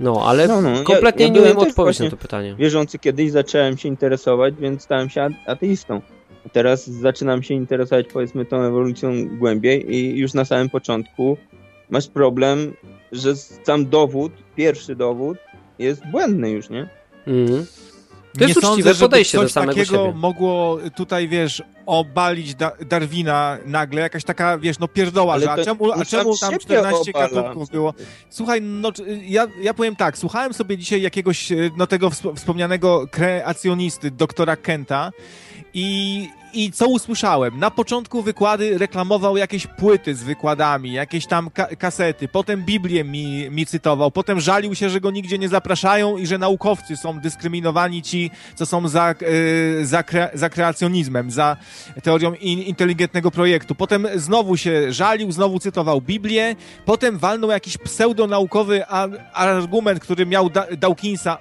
No, ale No, no, ja- kompletnie ja nie byłem umiem też odpowiedzieć na to pytanie. Wierzący kiedyś zacząłem się interesować, więc stałem się ateistą. Teraz zaczynam się interesować powiedzmy tą ewolucją głębiej i już na samym początku masz problem, że sam dowód, pierwszy dowód jest błędny już, nie? Mhm. To jest nie uczciwe sądzę, żeby podejście do coś samego takiego siebie. mogło tutaj, wiesz, obalić da Darwina nagle, jakaś taka, wiesz, no pierdoła, Ale że a czemu, a czemu tam siebie 14 obala. gatunków było? Słuchaj, no ja, ja powiem tak, słuchałem sobie dzisiaj jakiegoś, e, no tego wspo- wspomnianego kreacjonisty, doktora Kenta i, i co usłyszałem? Na początku wykłady reklamował jakieś płyty z wykładami, jakieś tam ka kasety, potem Biblię mi, mi cytował, potem żalił się, że go nigdzie nie zapraszają i że naukowcy są dyskryminowani ci, co są za, e, za, kre za kreacjonizmem, za, teorią in, inteligentnego projektu. Potem znowu się żalił, znowu cytował Biblię, potem walnął jakiś pseudonaukowy argument, który miał da Dawkinsa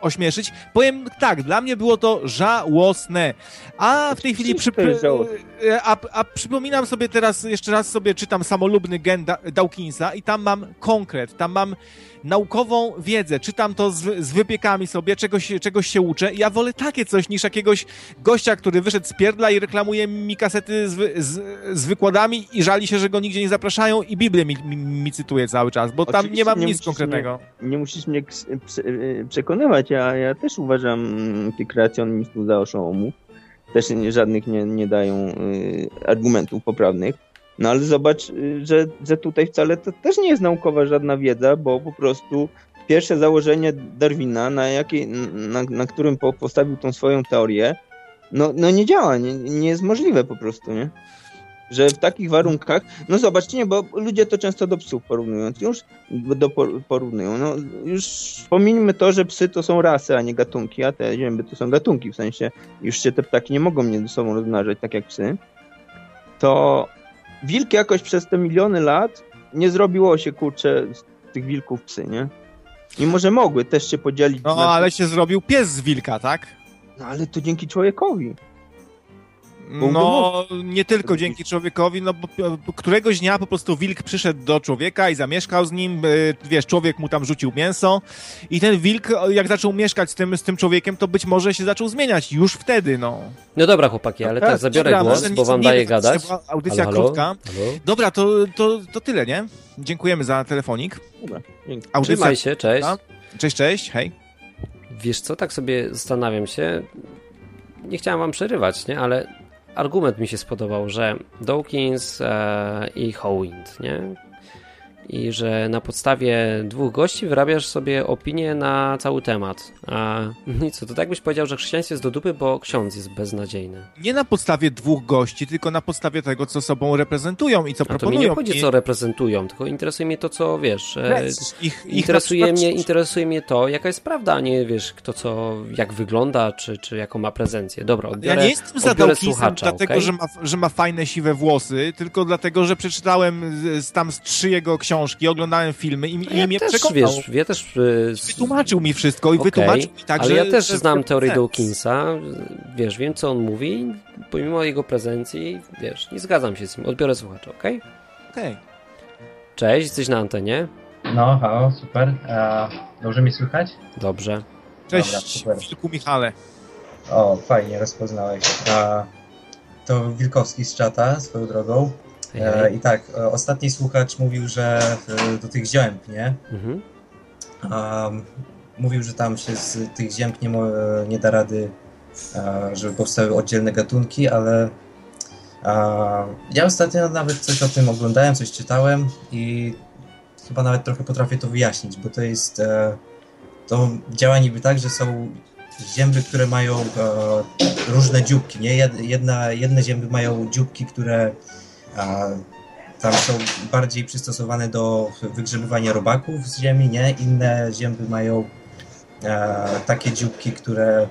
ośmieszyć. Powiem tak, dla mnie było to żałosne. A w tej chwili przy, a, a przypominam sobie teraz, jeszcze raz sobie czytam samolubny gen da Dawkinsa i tam mam konkret, tam mam naukową wiedzę, czytam to z, z wypiekami sobie, czegoś, czegoś się uczę. Ja wolę takie coś niż jakiegoś gościa, który wyszedł z pierdla i reklamuje mi kasety z, z, z wykładami i żali się, że go nigdzie nie zapraszają i Biblię mi, mi, mi cytuje cały czas, bo Oczywiście tam nie mam nie nic konkretnego. Mnie, nie musisz mnie przekonywać, ja, ja też uważam mm, tych kreacjonistów za oszołomów. Też żadnych nie, nie dają y, argumentów poprawnych. No ale zobacz, y, że, że tutaj wcale to też nie jest naukowa żadna wiedza, bo po prostu pierwsze założenie Darwina, na, jakiej, na, na którym postawił tą swoją teorię, no, no nie działa, nie, nie jest możliwe po prostu, nie? Że w takich warunkach, no zobaczcie, nie, bo ludzie to często do psów porównują, już do porównują, no już pomińmy to, że psy to są rasy, a nie gatunki, a te zięby to są gatunki, w sensie już się te ptaki nie mogą między sobą rozmnażać tak jak psy, to wilki jakoś przez te miliony lat nie zrobiło się, kurczę, z tych wilków psy, nie? Mimo, że mogły też się podzielić. No, ale się zrobił pies z wilka, tak? No, ale to dzięki człowiekowi. No, nie tylko dzięki człowiekowi, no bo któregoś dnia po prostu wilk przyszedł do człowieka i zamieszkał z nim, e, wiesz, człowiek mu tam rzucił mięso i ten wilk, jak zaczął mieszkać z tym, z tym człowiekiem, to być może się zaczął zmieniać już wtedy, no. No dobra, chłopaki, ale no, tak, zabiorę dobra, głos, bo wam daję gadać. Audycja halo, krótka. Halo? Dobra, to, to, to tyle, nie? Dziękujemy za telefonik. Dobra, Audycja Trzymaj się, cześć. Cześć, cześć, hej. Wiesz co, tak sobie zastanawiam się, nie chciałem wam przerywać, nie, ale argument mi się spodobał, że Dawkins e, i Howind, nie? I że na podstawie dwóch gości wyrabiasz sobie opinię na cały temat. A no i co, to tak byś powiedział, że chrześcijaństwo jest do dupy, bo ksiądz jest beznadziejny. Nie na podstawie dwóch gości, tylko na podstawie tego, co sobą reprezentują i co A proponują. To mi nie chodzi, co reprezentują, tylko interesuje mnie to, co wiesz. E, ich, ich interesuje, mnie, interesuje mnie to, jaka jest prawda, a nie wiesz, kto co, jak wygląda, czy, czy jaką ma prezencję. Dobra, odbiorę, Ja nie jestem za dlatego, okay? że, ma, że ma fajne, siwe włosy, tylko dlatego, że przeczytałem z, tam z trzy jego książki książki, oglądałem filmy i, i ja mnie też, przekonał. Wiesz, ja też... Y, wytłumaczył mi wszystko i okay, wytłumaczył mi tak, ale że... ja też znam teorię Dawkinsa, wiesz, wiem co on mówi, pomimo jego prezencji, wiesz, nie zgadzam się z nim, odbiorę słuchacza, okej? Okay? Okej. Okay. Cześć, jesteś na antenie? No, halo, super. A, dobrze mi słychać? Dobrze. Cześć, Dobra, Wilku Michale. O, fajnie, rozpoznałeś. A, to Wilkowski z czata, swoją drogą. E, I tak, e, ostatni słuchacz mówił, że e, do tych zięb, nie? Mhm. Um, mówił, że tam się z tych zięb nie, nie da rady, żeby powstały oddzielne gatunki, ale ja ostatnio nawet coś o tym oglądałem, coś czytałem i chyba nawet trochę potrafię to wyjaśnić, bo to jest to działa niby tak, że są zięby, które mają różne dzióbki, nie? Jedna, jedne zięby mają dzióbki, które a tam są bardziej przystosowane do wygrzebywania robaków z ziemi, nie? Inne zięby mają e, takie dzióbki, które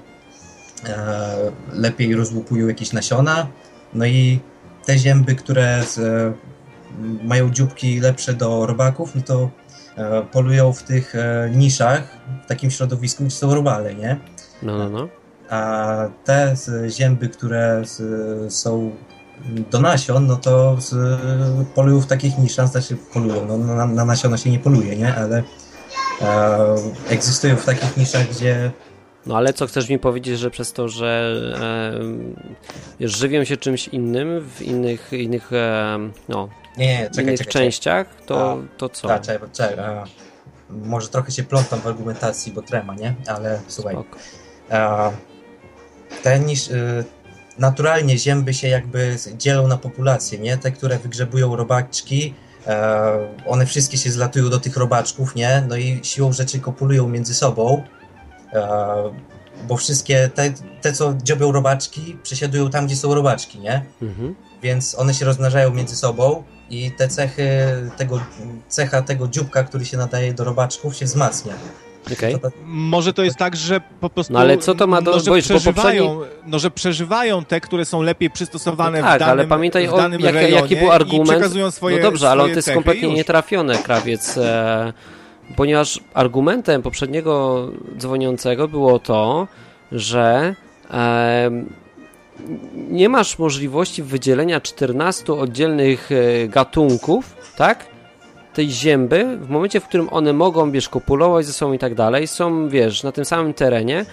e, lepiej rozłupują jakieś nasiona. No i te zięby, które z, e, mają dzióbki lepsze do robaków, no to e, polują w tych e, niszach, w takim środowisku, gdzie są robale, nie? No, no, no. A te zięby, które są do nasion, no to z, polują w takich niszach, znaczy polują, no, na, na nasiona się nie poluje, nie? Ale e, egzystują w takich niszach, gdzie no ale co chcesz mi powiedzieć, że przez to, że e, żywią się czymś innym w innych, innych, e, no, nie, nie, czekaj, innych czekaj, częściach, to, a, to co? Tak, czekaj, czekaj, a, może trochę się plątam w argumentacji, bo trema, nie? Ale słuchaj. A, ten niż, naturalnie zięby się jakby dzielą na populacje, nie? Te, które wygrzebują robaczki, e, one wszystkie się zlatują do tych robaczków, nie? No i siłą rzeczy kopulują między sobą, e, bo wszystkie te, te, co dziobią robaczki, przesiadują tam, gdzie są robaczki, nie? Mhm. Więc one się rozmnażają między sobą i te cechy tego, cecha tego dzióbka, który się nadaje do robaczków się wzmacnia. Okay. Może to jest tak, że po prostu. No ale co to ma do. No, że, przeżywają, poprzedniej... no, że przeżywają te, które są lepiej przystosowane no tak, w danym ale pamiętaj, o, danym jak, jaki był argument. Swoje, no dobrze, ale to jest kompletnie już. nietrafione, krawiec. E, ponieważ argumentem poprzedniego dzwoniącego było to, że. E, nie masz możliwości wydzielenia 14 oddzielnych e, gatunków, tak? Tej zięby, w momencie, w którym one mogą, wiesz, kopulować ze sobą i tak dalej, są, wiesz, na tym samym terenie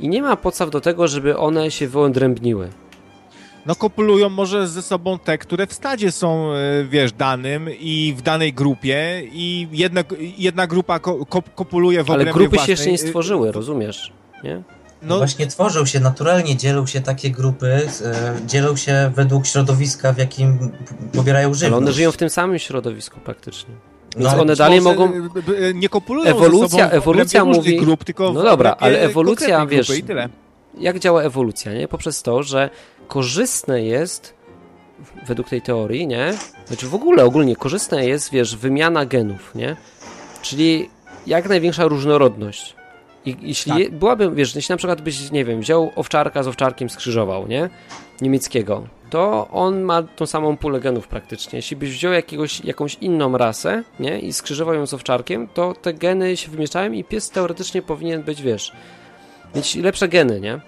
i nie ma podstaw do tego, żeby one się wyodrębniły. No kopulują może ze sobą te, które w stadzie są, e, wiesz, danym i w danej grupie i jedna, jedna grupa ko, kopuluje w Ale grupy własnej. się jeszcze nie stworzyły, rozumiesz, nie? No właśnie tworzą się, naturalnie dzielą się takie grupy, e, dzielą się według środowiska, w jakim pobierają żywność. Ale one żyją w tym samym środowisku praktycznie. Więc no, one dalej mogą. Nie kopulują ewolucja, ze sobą ewolucja mówi. Grup, tylko no dobra, ale ewolucja, wiesz. I tyle. Jak działa ewolucja, nie? Poprzez to, że korzystne jest według tej teorii, nie? Znaczy w ogóle ogólnie korzystne jest, wiesz, wymiana genów, nie? Czyli jak największa różnorodność. I jeśli tak. byłaby, wiesz, jeśli na przykład byś, nie wiem, wziął owczarka z owczarkiem skrzyżował, nie? Niemieckiego, to on ma tą samą pulę genów praktycznie. Jeśli byś wziął jakiegoś, jakąś inną rasę, nie? I skrzyżował ją z owczarkiem, to te geny się wymieszają i pies teoretycznie powinien być, wiesz, mieć lepsze geny, nie?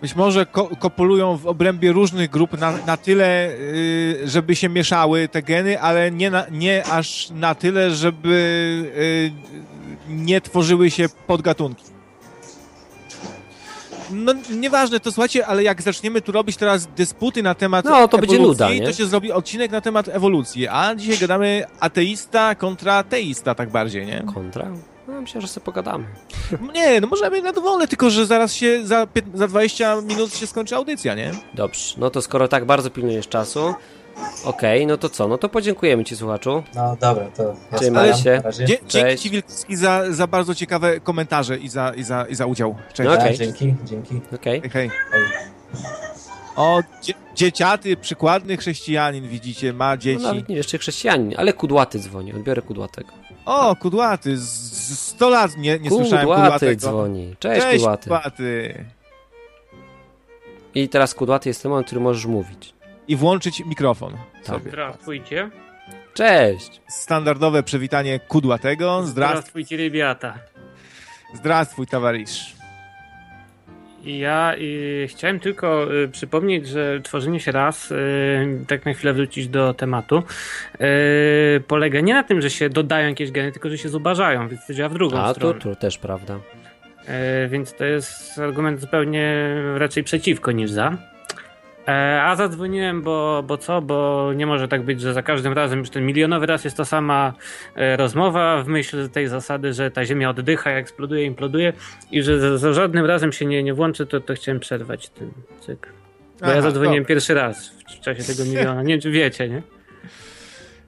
Być może ko kopulują w obrębie różnych grup na, na tyle, yy, żeby się mieszały te geny, ale nie, na, nie aż na tyle, żeby yy, nie tworzyły się podgatunki. No nieważne, to słuchajcie, ale jak zaczniemy tu robić teraz dysputy na temat no, to ewolucji, nie? to się zrobi odcinek na temat ewolucji, a dzisiaj gadamy ateista kontra teista tak bardziej, nie? Kontra? No, myślę, że sobie pogadamy. Nie, no możemy na dowolne, tylko że zaraz się, za, za 20 minut się skończy audycja, nie? Dobrze, no to skoro tak bardzo pilnujesz czasu, Okej, okay, no to co? No to podziękujemy Ci, słuchaczu. No dobra, to Trzymaj się. Dzie dzięki Ci, Wilkowski, za, za bardzo ciekawe komentarze i za, i za, i za udział. Cześć. No okay. dzięki, dzięki. Okej. Okay. Hej, hej. O, dzie dzieciaty, przykładny chrześcijanin, widzicie, ma dzieci. No nawet nie wiesz, czy chrześcijanin, ale kudłaty dzwoni, odbiorę kudłatego. O, kudłaty, z, 100 lat nie, nie kudłaty słyszałem kudłatego. dzwoni. Cześć, Cześć kudłaty. kudłaty. I teraz kudłaty jest ten moment, który możesz mówić. I włączyć mikrofon. Tak. Zdrastwujcie. Cześć. Standardowe przywitanie kudłatego. Zdrastwujcie, rybiata. Zdrastwuj, towarzysz. Ja chciałem tylko y, przypomnieć, że tworzenie się raz, y, tak na chwilę wrócić do tematu, y, polega nie na tym, że się dodają jakieś geny, tylko że się zubażają, więc to działa w drugą A, stronę. A, to, to też prawda. Więc to jest argument zupełnie raczej przeciwko niż za. E, a zadzwoniłem, bo, bo co? Bo nie może tak być, że za każdym razem, że ten milionowy raz jest to sama e, rozmowa w myśl tej zasady, że ta Ziemia oddycha, eksploduje, imploduje i że za, za żadnym razem się nie, nie włączy, to, to chciałem przerwać ten cykl. Bo Aha, ja zadzwoniłem dobra. pierwszy raz w czasie tego miliona. Nie wiem, czy wiecie, nie?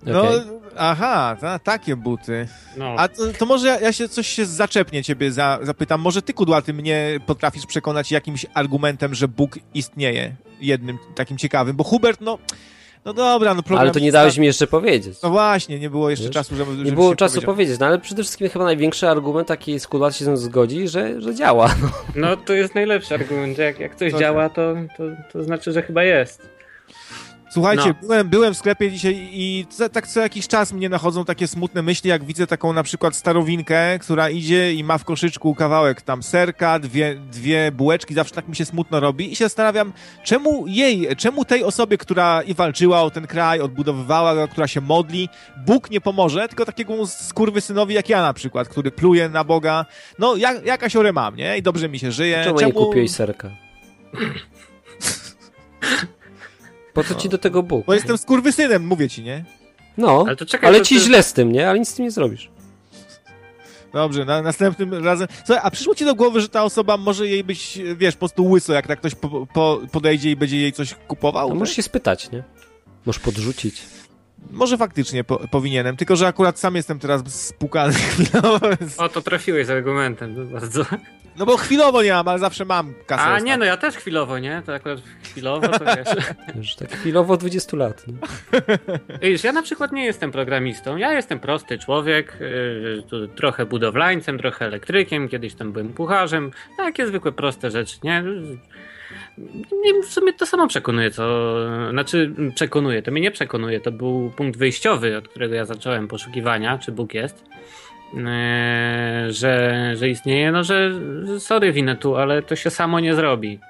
No, okay. Aha, ta, takie buty. No. A to, to może ja, ja, się coś się zaczepnie ciebie za, zapytam. Może ty, Kudłaty, mnie potrafisz przekonać jakimś argumentem, że Bóg istnieje? Jednym takim ciekawym, bo Hubert, no... No dobra, no problem... Ale to nie dałeś mi jeszcze powiedzieć. No właśnie, nie było jeszcze Wiesz? czasu, żeby, żeby Nie było czasu powiedział. powiedzieć, no ale przede wszystkim chyba największy argument taki z Kudłaty się zgodzi, że, że działa. No. no to jest najlepszy argument, jak, jak coś to działa, to, to, to znaczy, że chyba jest. Słuchajcie, no. byłem, byłem w sklepie dzisiaj i tak co jakiś czas mnie nachodzą takie smutne myśli, jak widzę taką na przykład starowinkę, która idzie i ma w koszyczku kawałek tam serka, dwie, dwie bułeczki, zawsze tak mi się smutno robi i się zastanawiam, czemu jej, czemu tej osobie, która i walczyła o ten kraj, odbudowywała go, która się modli, Bóg nie pomoże, tylko takiego skurwysynowi jak ja na przykład, który pluje na Boga. No, jak, jakaś orę mam, nie? I dobrze mi się żyje. Czemu, czemu... nie kupiłeś serka? Po co ci do tego Bóg? Bo jestem skurwysynem, mówię ci, nie? No, ale, czekaj, ale ci ty... źle z tym, nie? Ale nic z tym nie zrobisz. Dobrze, na następnym razem. Słuchaj, a przyszło ci do głowy, że ta osoba może jej być, wiesz, po prostu łyso, jak tak ktoś po, po, podejdzie i będzie jej coś kupował? No, możesz się spytać, nie? Możesz podrzucić. Może faktycznie po, powinienem, tylko że akurat sam jestem teraz spukany. o, to trafiłeś z argumentem, bardzo. No bo chwilowo nie mam, ale zawsze mam kasę. A nie, no ja też chwilowo, nie? To akurat chwilowo, to wiesz. Już tak chwilowo 20 lat. Nie? Wiesz, ja na przykład nie jestem programistą. Ja jestem prosty człowiek, yy, trochę budowlańcem, trochę elektrykiem, kiedyś tam byłem kucharzem. Takie zwykłe, proste rzeczy, nie? Nie, w sumie to samo przekonuje, co. Znaczy, przekonuje, to mnie nie przekonuje. To był punkt wyjściowy, od którego ja zacząłem poszukiwania, czy Bóg jest. Yy, że, że istnieje, no że sorry Winetu, ale to się samo nie zrobi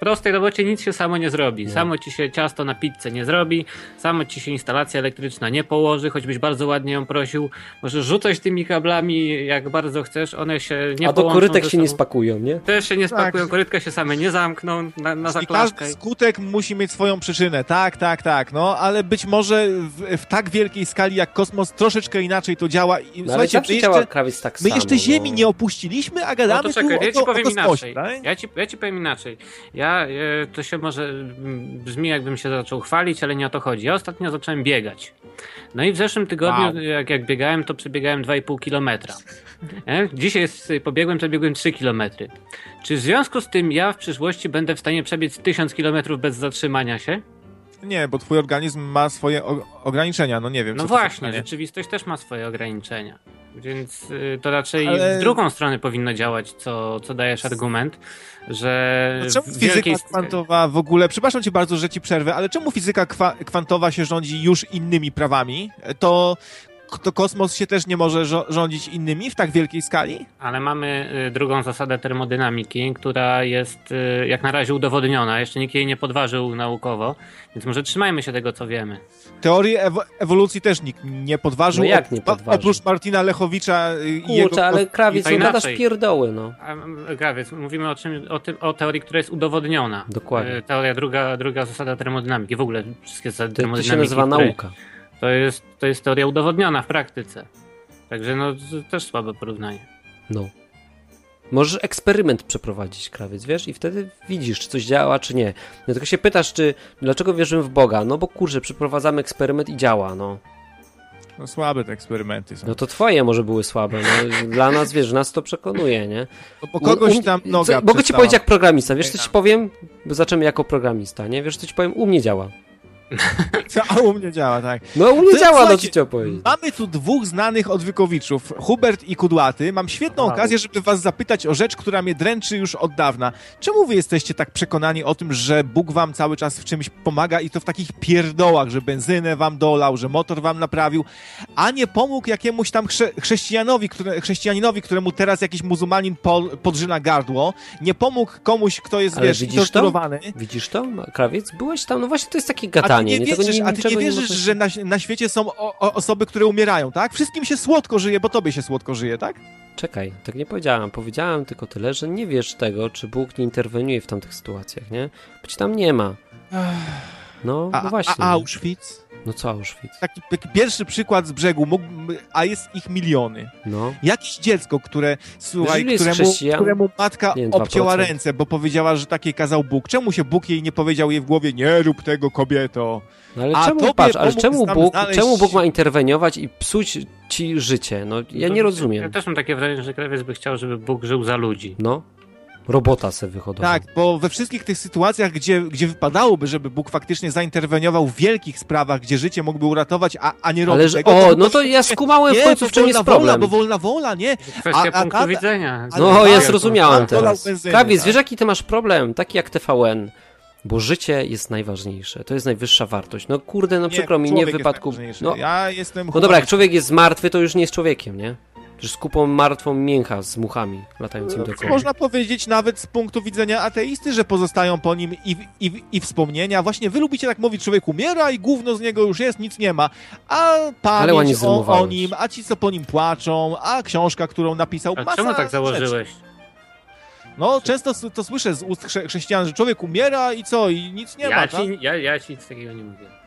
prostej robocie nic się samo nie zrobi. Samo ci się ciasto na pizzę nie zrobi, samo ci się instalacja elektryczna nie położy, choćbyś bardzo ładnie ją prosił. Możesz rzucać tymi kablami jak bardzo chcesz, one się nie A do korytek się nie spakują, nie? Też się nie spakują, tak. korytka się same nie zamkną na, na zaklaskę. Każdy skutek musi mieć swoją przyczynę, tak, tak, tak, no, ale być może w, w tak wielkiej skali jak kosmos troszeczkę inaczej to działa. I, no, słuchajcie, my jeszcze, krawiec tak my samo, jeszcze Ziemi no. nie opuściliśmy, a gadamy no to czekaj, tu ja ci o, powiem o inaczej. Tak? Ja, ci, ja ci powiem inaczej. Ja ja, e, to się może brzmi jakbym się zaczął chwalić, ale nie o to chodzi. Ja ostatnio zacząłem biegać. No i w zeszłym tygodniu, wow. jak, jak biegałem, to przebiegałem 2,5 kilometra. E? Dzisiaj pobiegłem, przebiegłem 3 kilometry. Czy w związku z tym ja w przyszłości będę w stanie przebiec 1000 kilometrów bez zatrzymania się? Nie, bo twój organizm ma swoje ograniczenia, no nie wiem. No właśnie, rzeczywistość też ma swoje ograniczenia. Więc y, to raczej Ale... w drugą stronę powinno działać, co, co dajesz argument, że. No czemu fizyka wielkiej... kwantowa w ogóle, przepraszam cię bardzo, że ci przerwę, ale czemu fizyka kwa kwantowa się rządzi już innymi prawami? To to kosmos się też nie może rządzić innymi w tak wielkiej skali? Ale mamy y, drugą zasadę termodynamiki, która jest y, jak na razie udowodniona. Jeszcze nikt jej nie podważył naukowo, więc może trzymajmy się tego, co wiemy. Teorii ewo ewolucji też nikt nie podważył. No jak nie podważył? Oprócz Martina Lechowicza y, i jego... ale krawiec, no gadasz pierdoły, no. Krawiec, mówimy o, czym, o, tym, o teorii, która jest udowodniona. Dokładnie. Teoria druga, druga zasada termodynamiki. W ogóle wszystkie zasady termodynamiki. To się nazywa które... nauka. To jest, to jest teoria udowodniona w praktyce. Także no, też słabe porównanie. No. Możesz eksperyment przeprowadzić, krawiec, wiesz? I wtedy widzisz, czy coś działa, czy nie. No tylko się pytasz, czy dlaczego wierzymy w Boga? No bo kurczę, przeprowadzamy eksperyment i działa, no. No słabe te eksperymenty są. No to twoje może były słabe. No, dla nas, wiesz, nas to przekonuje, nie? No bo kogoś tam noga co, Mogę ci powiedzieć jak programista. Wiesz, co ci powiem? Bo zaczynamy jako programista, nie? Wiesz, co ci powiem? U mnie działa. A u mnie działa, tak. No u mnie to, działa, no ci chciał powiedzieć. Mamy tu dwóch znanych odwykowiczów, Hubert i Kudłaty. Mam świetną okazję, żeby was zapytać o rzecz, która mnie dręczy już od dawna. Czemu wy jesteście tak przekonani o tym, że Bóg wam cały czas w czymś pomaga i to w takich pierdołach, że benzynę wam dolał, że motor wam naprawił, a nie pomógł jakiemuś tam chrze chrześcijanowi, które, chrześcijaninowi, któremu teraz jakiś muzułmanin po, podrzyna gardło, nie pomógł komuś, kto jest, Ale wiesz, widzisz to? Widzisz to, Krawiec? Byłeś tam, no właśnie to jest taki gadanie nie, nie wierzysz, a ty nie wierzysz, że na, na świecie są o, o, osoby, które umierają, tak? Wszystkim się słodko żyje, bo tobie się słodko żyje, tak? Czekaj, tak nie powiedziałam. Powiedziałam tylko tyle, że nie wiesz tego, czy Bóg nie interweniuje w tamtych sytuacjach, nie? Być tam nie ma. No, a, no właśnie. A Auschwitz? No co Auschwitz? Taki, taki pierwszy przykład z brzegu, a jest ich miliony. No. Jakieś dziecko, które, słuchaj, któremu, któremu matka wiem, obcięła ręce, bo powiedziała, że takie kazał Bóg. Czemu się Bóg jej nie powiedział jej w głowie, nie rób tego kobieto? No ale a czemu, patrz, ale czemu Bóg, znaleźć... czemu Bóg ma interweniować i psuć ci życie? No ja nie rozumiem. Ja też mam takie wrażenie, że krawiec by chciał, żeby Bóg żył za ludzi. No robota se wyhodował. Tak, bo we wszystkich tych sytuacjach, gdzie, gdzie wypadałoby, żeby Bóg faktycznie zainterweniował w wielkich sprawach, gdzie życie mógłby uratować, a, a nie robić tego... O, no to ja skumałem nie, w końcu, w czym jest problem. Wola, bo wolna wola, nie? Kwestia a, punktu a, widzenia. No, ja zrozumiałem teraz. Krawiec, tak. wiesz jaki ty masz problem? Taki jak TVN. Bo życie jest najważniejsze. To jest najwyższa wartość. No kurde, no przykro mi, nie w wypadku. No, ja jestem no dobra, jak człowiek jest martwy, to już nie jest człowiekiem, nie? Z kupą martwą mięcha z muchami latającymi dookoła. Można powiedzieć nawet z punktu widzenia ateisty, że pozostają po nim i, i, i wspomnienia. Właśnie wy lubicie tak mówić, człowiek umiera i gówno z niego już jest, nic nie ma. A pamięć o, o, nim, a ci co po nim płaczą, a książka, którą napisał. A czemu tak założyłeś? Rzeczy. No, często to słyszę z ust chrześcijan, że człowiek umiera i co, i nic nie ja ma. Ci, tak? ja, ja ci nic takiego nie mówię.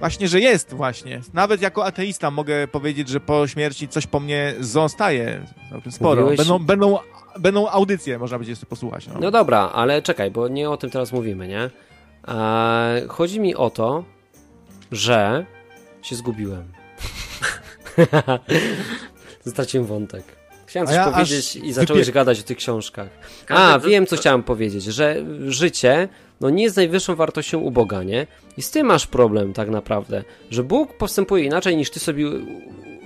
Właśnie, że jest właśnie. Nawet jako ateista mogę powiedzieć, że po śmierci coś po mnie zostaje. Sporo. Będą, będą, będą audycje, można będzie posłuchać. No. no dobra, ale czekaj, bo nie o tym teraz mówimy, nie? Eee, chodzi mi o to, że się zgubiłem. Straciłem wątek. Chciałem coś ja powiedzieć i zacząłeś wypie... gadać o tych książkach. A, wiem, co chciałem powiedzieć, że życie no nie jest najwyższą wartością u Boga, nie? I z tym masz problem tak naprawdę, że Bóg postępuje inaczej niż ty sobie,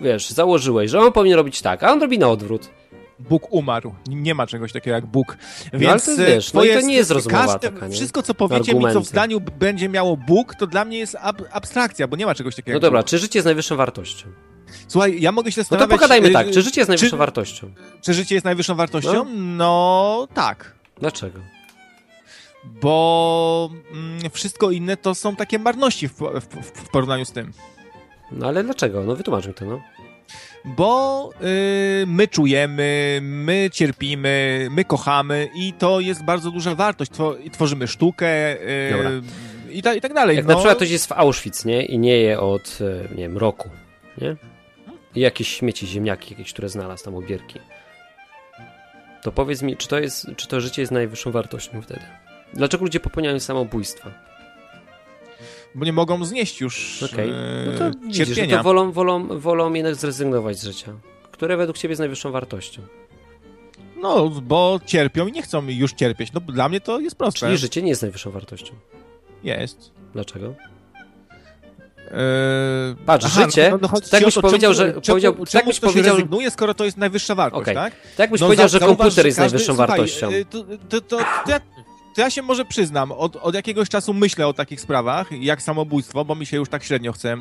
wiesz, założyłeś, że on powinien robić tak, a on robi na odwrót. Bóg umarł. Nie ma czegoś takiego jak Bóg. Więc no, ale to, wiesz, no to nie jest taka, nie? Wszystko, co powiecie mi, co w zdaniu będzie miało Bóg, to dla mnie jest ab abstrakcja, bo nie ma czegoś takiego No dobra, Bóg. czy życie jest najwyższą wartością? Słuchaj, ja mogę się zastanawiać... No to pogadajmy tak, czy życie jest najwyższą czy, wartością? Czy życie jest najwyższą wartością? No, no tak. Dlaczego? Bo mm, wszystko inne to są takie marności w, w, w porównaniu z tym. No ale dlaczego? No wytłumacz mi to, no bo y, my czujemy, my cierpimy, my kochamy i to jest bardzo duża wartość. tworzymy sztukę y, i, ta, i, tak dalej. Jak no. na przykład ktoś jest w Auschwitz, nie? I nie je od, y, nie wiem, roku, nie? I jakieś śmieci, ziemniaki jakieś, które znalazł tam obierki. To powiedz mi, czy to, jest, czy to życie jest najwyższą wartością wtedy? Dlaczego ludzie popełniają samobójstwa? bo nie mogą znieść już okay. E, no to widzisz, cierpienia. to wolą, wolą, wolą jednak zrezygnować z życia, które według ciebie jest najwyższą wartością. No, bo cierpią i nie chcą już cierpieć. No, dla mnie to jest proste. Czyli życie nie jest najwyższą wartością. Jest. Dlaczego? Eee, Patrz, Aha, życie, no, no, tak byś to, powiedział, czemu, że... Czemu, powiedział, czemu tak byś powiedział, rezygnuje, skoro to jest najwyższa wartość, okay. tak? Tak byś no, powiedział, za, że komputer jest każdy, najwyższą słuchaj, wartością. E, to, to, to, to, ja to ja się może przyznam, od, od jakiegoś czasu myślę o takich sprawach, jak samobójstwo, bo mi się już tak średnio chce,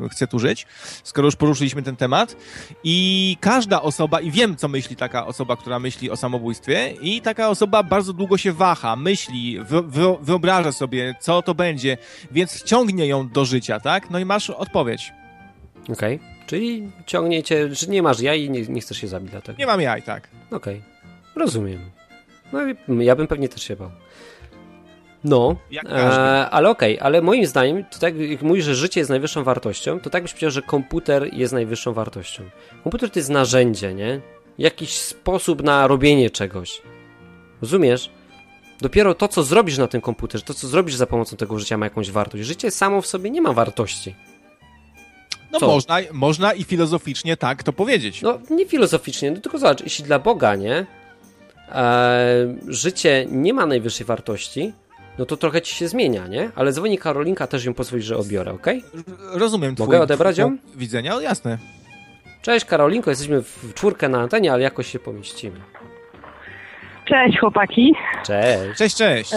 yy, chce tu żyć, skoro już poruszyliśmy ten temat. I każda osoba, i wiem, co myśli taka osoba, która myśli o samobójstwie, i taka osoba bardzo długo się waha, myśli, wy, wy, wyobraża sobie, co to będzie, więc ciągnie ją do życia, tak? No i masz odpowiedź. Okej, okay. czyli ciągnie cię, że nie masz jaj i nie, nie chcesz się zabić dlatego. Nie mam jaj, tak. Okej, okay. rozumiem. No ja bym pewnie też się bał. No, e, ale okej, okay, ale moim zdaniem, to tak jak mówisz, że życie jest najwyższą wartością, to tak byś powiedział, że komputer jest najwyższą wartością. Komputer to jest narzędzie, nie? Jakiś sposób na robienie czegoś. Rozumiesz? Dopiero to, co zrobisz na tym komputerze, to, co zrobisz za pomocą tego życia, ma jakąś wartość. Życie samo w sobie nie ma wartości. No można, można i filozoficznie tak to powiedzieć. No nie filozoficznie, no tylko zobacz, jeśli dla Boga, nie? E, życie nie ma najwyższej wartości, no to trochę ci się zmienia, nie? Ale dzwoni Karolinka, też ją pozwoli, że obiorę, ok? Rozumiem Mogę odebrać ją? Widzenia, jasne. Cześć Karolinko, jesteśmy w czwórkę na antenie, ale jakoś się pomieścimy. Cześć chłopaki. Cześć. Cześć, cześć.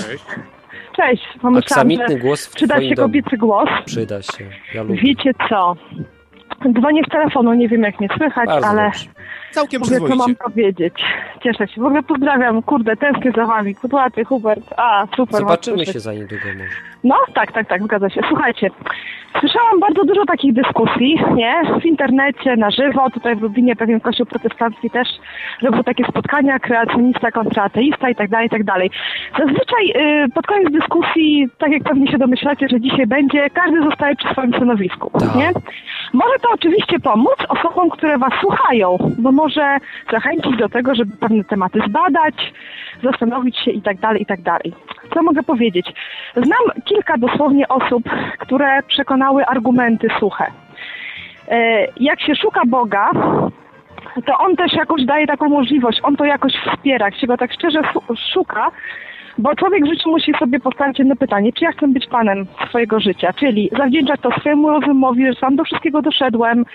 Cześć. Pomyślałam, Aksamitny głos w przyda się kobiecy głos. Przyda się. Ja lubię. Wiecie co? Dzwonię z telefonu, nie wiem jak mnie słychać, Bardzo ale dobrze. Całkiem Mówię, co mam powiedzieć. Cieszę się. W ogóle pozdrawiam. Kurde, tęsknię za wami. Kudłaty, Hubert. A, super. Zobaczymy się za niedługo może. No, tak, tak, tak, zgadza się. Słuchajcie, słyszałam bardzo dużo takich dyskusji, nie? W internecie, na żywo. Tutaj w Lublinie pewien kościół protestancki też robił takie spotkania, kreacjonista kontra ateista i tak dalej, i tak dalej. Zazwyczaj yy, pod koniec dyskusji, tak jak pewnie się domyślacie, że dzisiaj będzie, każdy zostaje przy swoim stanowisku, tak. nie? Może to oczywiście pomóc osobom, które was słuchają, bo może zachęcić do tego, żeby pewne tematy zbadać, zastanowić się i tak dalej, i tak dalej. Co mogę powiedzieć? Znam kilka dosłownie osób, które przekonały argumenty suche. E, jak się szuka Boga, to on też jakoś daje taką możliwość, on to jakoś wspiera, jak się go tak szczerze szuka, bo człowiek w życiu musi sobie postawić jedno pytanie, czy ja chcę być panem swojego życia, czyli zawdzięczać to swojemu rozumowi, że sam do wszystkiego doszedłem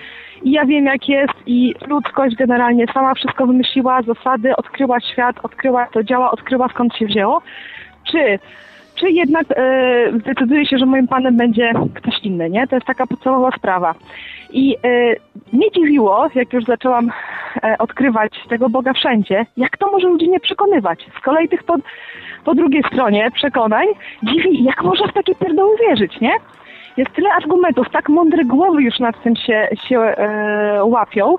i ja wiem jak jest i ludzkość generalnie sama wszystko wymyśliła, zasady, odkryła świat, odkryła to działa, odkryła skąd się wzięło, czy czy jednak e, zdecyduje się, że moim panem będzie ktoś inny, nie? To jest taka podstawowa sprawa. I e, mnie dziwiło, jak już zaczęłam e, odkrywać tego Boga wszędzie, jak to może ludzi nie przekonywać. Z kolei tych po, po drugiej stronie przekonań dziwi, jak można w takie pierdoły wierzyć, nie? Jest tyle argumentów, tak mądre głowy już nad tym się, się e, łapią,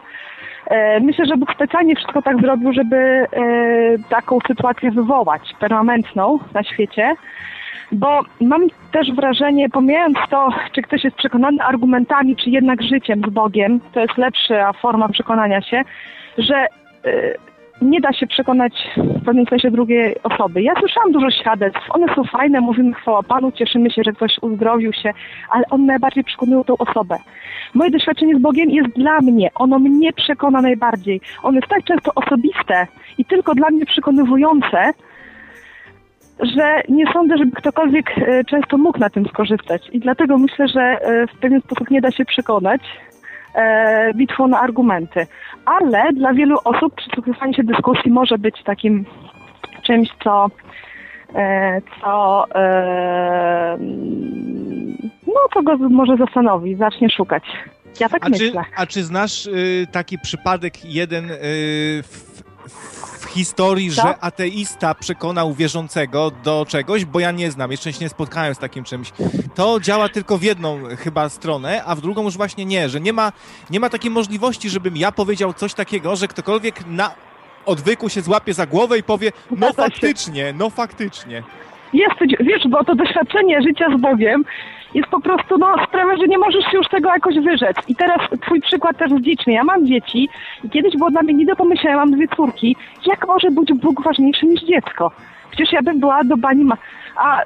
E, myślę, że Bóg specjalnie wszystko tak zrobił, żeby e, taką sytuację wywołać, permanentną na świecie, bo mam też wrażenie, pomijając to, czy ktoś jest przekonany argumentami, czy jednak życiem z Bogiem, to jest lepsza forma przekonania się, że e, nie da się przekonać w pewnym sensie drugiej osoby. Ja słyszałam dużo świadectw, one są fajne, mówimy chwała Panu, cieszymy się, że ktoś uzdrowił się, ale one najbardziej przekonują tą osobę. Moje doświadczenie z Bogiem jest dla mnie, ono mnie przekona najbardziej. Ono jest tak często osobiste i tylko dla mnie przekonywujące, że nie sądzę, żeby ktokolwiek e, często mógł na tym skorzystać. I dlatego myślę, że e, w pewien sposób nie da się przekonać e, bitwą na argumenty. Ale dla wielu osób przysłuchiwanie się dyskusji może być takim czymś, co co no co go może zastanowi, zacznie szukać. Ja tak a myślę. Czy, a czy znasz y, taki przypadek jeden y, w, w historii, że ateista przekonał wierzącego do czegoś, bo ja nie znam, jeszcze się nie spotkałem z takim czymś. To działa tylko w jedną chyba stronę, a w drugą już właśnie nie, że nie ma, nie ma takiej możliwości, żebym ja powiedział coś takiego, że ktokolwiek na odwyku się złapie za głowę i powie, no faktycznie, no faktycznie. Jest, wiesz, bo to doświadczenie życia z Bogiem jest po prostu, no, sprawia, że nie możesz się już tego jakoś wyrzec. I teraz twój przykład też jest liczny. Ja mam dzieci i kiedyś było dla mnie nie do pomyślenia, mam dwie córki. Jak może być Bóg ważniejszy niż dziecko? Przecież ja bym była do bani, ma... a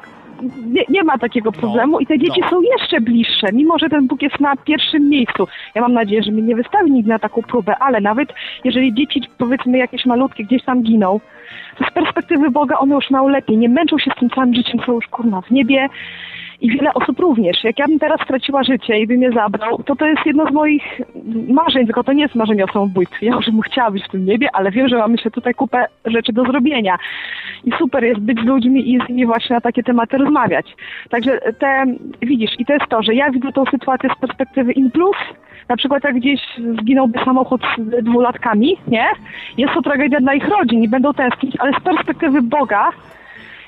nie, nie, ma takiego no, problemu i te dzieci no. są jeszcze bliższe, mimo że ten Bóg jest na pierwszym miejscu. Ja mam nadzieję, że mnie nie wystawi nigdy na taką próbę, ale nawet jeżeli dzieci, powiedzmy jakieś malutkie, gdzieś tam giną, to z perspektywy Boga one już mają lepiej, nie męczą się z tym całym życiem, są już kurna w niebie, i wiele osób również. Jak ja bym teraz straciła życie i bym je zabrał, to to jest jedno z moich marzeń, tylko to nie jest marzenie o samobójstwie. Ja już bym chciała być w tym niebie, ale wiem, że mamy się tutaj kupę rzeczy do zrobienia. I super jest być z ludźmi i z nimi właśnie na takie tematy rozmawiać. Także te, widzisz, i to jest to, że ja widzę tą sytuację z perspektywy in plus, na przykład jak gdzieś zginąłby samochód z dwulatkami, nie? Jest to tragedia dla ich rodzin i będą tęsknić, ale z perspektywy Boga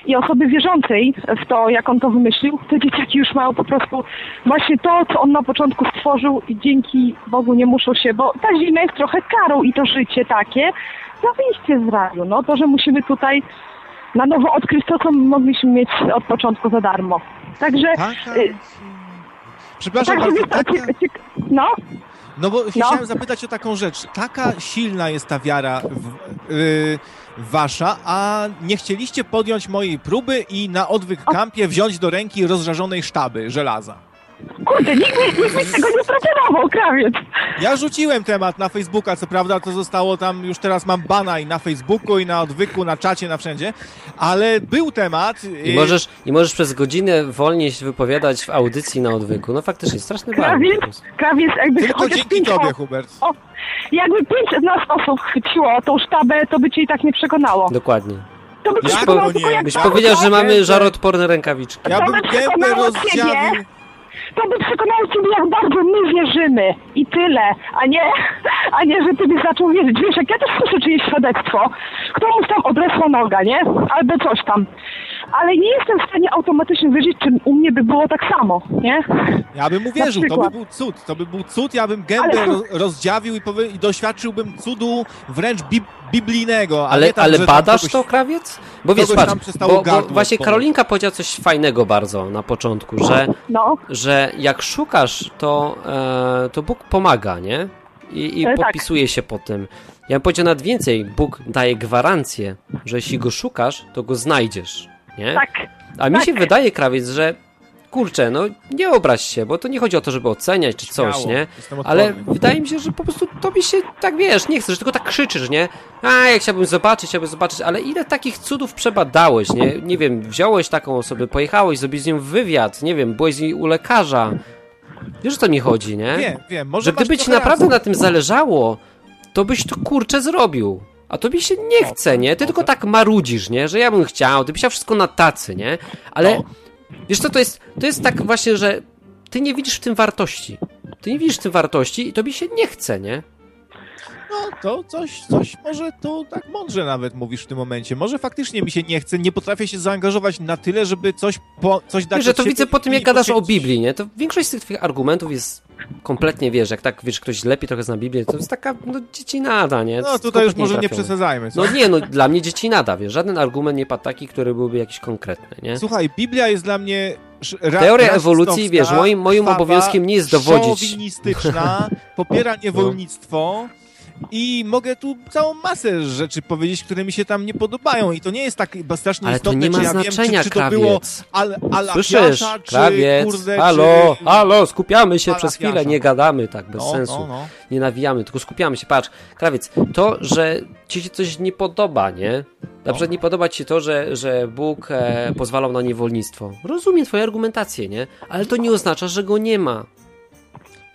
i osoby wierzącej w to, jak on to wymyślił, te dzieciaki już mają po prostu właśnie to, co on na początku stworzył i dzięki Bogu nie muszą się, bo ta zima jest trochę karą i to życie takie za wyjście z raju. No to, że musimy tutaj na nowo odkryć to, co mogliśmy mieć od początku za darmo. Także... Taka... Y, Przepraszam bardzo, taka... No? No bo no. chciałem zapytać o taką rzecz. Taka silna jest ta wiara w, yy, wasza, a nie chcieliście podjąć mojej próby i na odwyk kampie wziąć do ręki rozżarzonej sztaby żelaza. Kurde, nikt, nikt mi tego nie proponował, krawiec. Ja rzuciłem temat na Facebooka, co prawda to zostało tam, już teraz mam bana i na Facebooku, i na odwyku, na czacie, na wszędzie, ale był temat. I, możesz, i możesz przez godzinę wolniej się wypowiadać w audycji na odwyku. No faktycznie, straszny krawiec, ban. Krawiec, jakby Tylko dzięki tobie, Hubert. O, jakby pięć z nas osób chwyciło tą sztabę, to by cię i tak nie przekonało. Dokładnie. To by byś, po, byś powiedział, że mamy żaroodporne rękawiczki. Ja bym gębę rozdziawił to by przekonało ciebie, jak bardzo my wierzymy. I tyle. A nie, a nie, że ty byś zaczął wierzyć. Wiesz, jak ja też słyszę czyjeś świadectwo, ktoś tam odresła noga, nie? Albo coś tam. Ale nie jestem w stanie automatycznie wierzyć, czy u mnie by było tak samo, nie? Ja bym uwierzył, to by był cud. To by był cud, ja bym gębę Ale... rozdziawił i, powie... i doświadczyłbym cudu wręcz bib biblijnego. ale tak, ale badasz kogoś, to, krawiec? Bo wiesz, patrz, bo, bo właśnie Karolinka powiedziała coś fajnego bardzo na początku, że, no. że jak szukasz, to, e, to Bóg pomaga, nie? I, i e, tak. podpisuje się po tym. Ja bym powiedział nawet więcej, Bóg daje gwarancję, że jeśli go szukasz, to go znajdziesz, nie? Tak. A mi tak. się wydaje, krawiec, że kurczę, no nie obraź się, bo to nie chodzi o to, żeby oceniać czy coś, Śmiało, nie? Ale wydaje mi się, że po prostu tobie się tak wiesz, nie chcesz, tylko tak krzyczysz, nie? A, jak chciałbym zobaczyć, chciałbym zobaczyć, ale ile takich cudów przebadałeś, nie? Nie wiem, wziąłeś taką osobę, pojechałeś, zrobiłeś z nią wywiad, nie wiem, byłeś z niej u lekarza. Wiesz, o co mi chodzi, nie? Wiem, wiem. Może że gdyby ci naprawdę na tym zależało, to byś to kurczę zrobił. A tobie się nie chce, nie? Ty tylko tak marudzisz, nie? Że ja bym chciał, ty byś chciał wszystko na tacy, nie? Ale no. Wiesz co, to jest, to jest tak właśnie, że ty nie widzisz w tym wartości. Ty nie widzisz w tym wartości i tobie się nie chce, nie? No, to coś, coś może to tak mądrze nawet mówisz w tym momencie. Może faktycznie mi się nie chce, nie potrafię się zaangażować na tyle, żeby coś, po, coś dać Wiesz, że to widzę po tym, jak gadasz o Biblii, nie? To większość z tych twoich argumentów jest kompletnie, wiesz, jak tak, wiesz, ktoś lepiej trochę zna Biblię, to jest taka, no, dzieci nada, nie? No, tutaj już może nie przesadzajmy. Co? No nie, no, dla mnie dzieci nada, wiesz, żaden argument nie padł taki, który byłby jakiś konkretny, nie? Słuchaj, Biblia jest dla mnie Teoria ewolucji, wiesz, moim, moim obowiązkiem nie jest dowodzić. Szowinistyczna, popiera niewolnictwo, i mogę tu całą masę rzeczy powiedzieć, które mi się tam nie podobają i to nie jest tak strasznie Ale istotne, to nie ma czy ja znaczenia, wiem, czy, czy to krawiec. było al, ala Słyszysz, Piasza, czy krawiec, kurde, halo, czy... halo, skupiamy się przez chwilę, Piasza. nie gadamy tak bez No, sensu. no, no. Nie nawijamy, tylko skupiamy się. Patrz, krawiec, to, że ci się coś nie podoba, nie? Na przykład nie podoba ci się to, że, że Bóg e, pozwalał na niewolnictwo. Rozumiem twoje argumentacje, nie? Ale to nie oznacza, że go nie ma.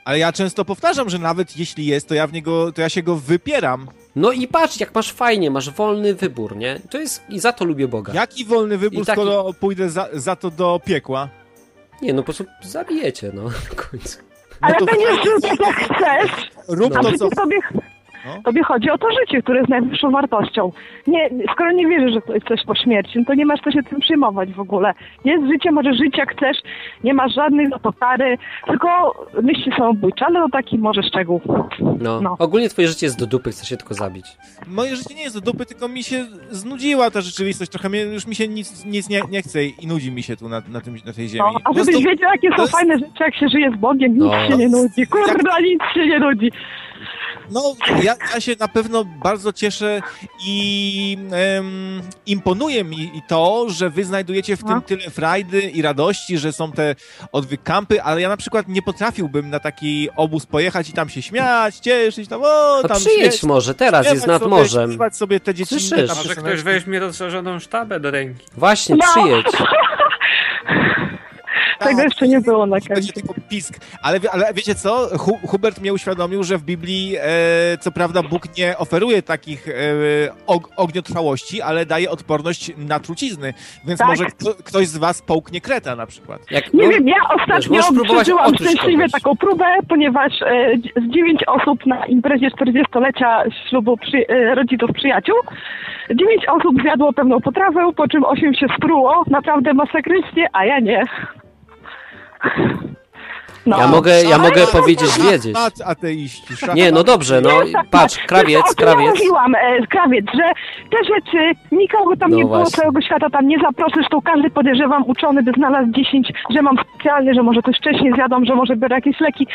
Ale ja często powtarzam, że nawet jeśli jest, to ja w niego, to ja się go wypieram. No i patrz, jak masz fajnie, masz wolny wybór, nie? To jest, i za to lubię Boga. Jaki wolny wybór, taki- skoro pójdę za, za to do piekła? Nie, no po prostu zabijecie, no, na końcu. Ale to- będziesz żył tak jak chcesz, Rób a to, co... tobie, No. tobie chodzi o to życie, które jest najwyższą wartością. Nie, skoro nie wierzysz, że to jest coś po śmierci, no to nie masz co się tym przejmować w ogóle. Jest życie, możesz żyć jak chcesz, nie masz żadnych za to kary, tylko myśli samobójcze, ale to taki może szczegół. No. No. Ogólnie twoje życie jest do dupy, chcesz się tylko zabić. Moje życie nie jest do dupy, tylko mi się znudziła ta rzeczywistość. Trochę mnie, już mi się nic, nic nie, nie chce i nudzi mi się tu na, na, tym, na tej ziemi. No, a żebyś prostu- wiedział, jakie to są jest- fajne rzeczy, jak się żyje z Bogiem, nic No. się nie nudzi. Kurwa, nic się nie nudzi. No, ja, ja się na pewno bardzo cieszę i em, imponuje mi i to, że wy znajdujecie w No. tym tyle frajdy i radości, że są te odwykampy, ale ja na przykład nie potrafiłbym na taki obóz pojechać i tam się śmiać, cieszyć, tam o, No tam przyjedź śmiać, może, teraz jest nad sobie, morzem. sobie te dziecinne Słyszysz? Może ktoś weźmie rozszerzoną sztabę do ręki. Właśnie, No. Przyjedź. Tego Tak, jeszcze nie było na tylko pisk. Ale, ale wiecie co? Hu, Hubert mnie uświadomił, że w Biblii e, co prawda Bóg nie oferuje takich e, og, ogniotrwałości, ale daje odporność na trucizny. Więc Tak. może kto, ktoś z was połknie kreta na przykład. Jak, Nie no, wiem, ja ostatnio przeżyłam szczęśliwie taką próbę, ponieważ e, z dziewięć osób na imprezie 40-lecia ślubu przy, e, rodziców przyjaciół, dziewięć osób zjadło pewną potrawę, po czym osiem się spruło, naprawdę masakrycznie, a ja nie. No. Ja mogę, ja mogę powiedzieć, wiedzieć. ateiści. Nie, no dobrze, no patrz, krawiec, o tym ja krawiec. mówiłam, e, krawiec, że te rzeczy, nikogo tam No nie było, właśnie. całego świata tam nie zaproszę, zresztą każdy podejrzewam uczony by znalazł 10, że mam specjalnie, że może coś wcześniej zjadą, że może biorę jakieś leki.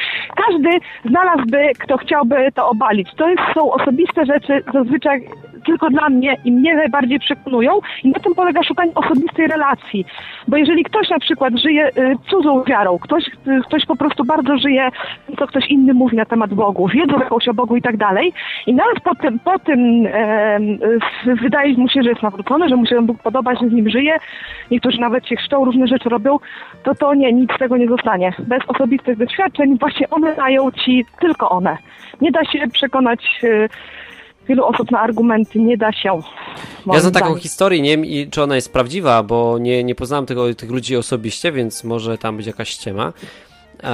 Każdy znalazłby, kto chciałby to obalić. To jest, są osobiste rzeczy, zazwyczaj tylko dla mnie i mnie najbardziej przekonują i na tym polega szukanie osobistej relacji. Bo jeżeli ktoś na przykład żyje y, cudzą wiarą, ktoś, y, ktoś po prostu bardzo żyje, co ktoś inny mówi na temat Bogu, wiedzą jakąś o Bogu i tak dalej i nawet po tym, po tym e, wydaje mu się, że jest nawrócony, że mu się Bóg podoba, że z nim żyje, niektórzy nawet się chrzczą, różne rzeczy robią, to to nie, nic z tego nie zostanie. Bez osobistych doświadczeń właśnie one dają ci tylko one. Nie da się przekonać y, wielu osób na argumenty, nie da się. Ja znam taką historię, nie wiem czy ona jest prawdziwa, bo nie, nie poznałem tego, tych ludzi osobiście, więc może tam być jakaś ściema. E,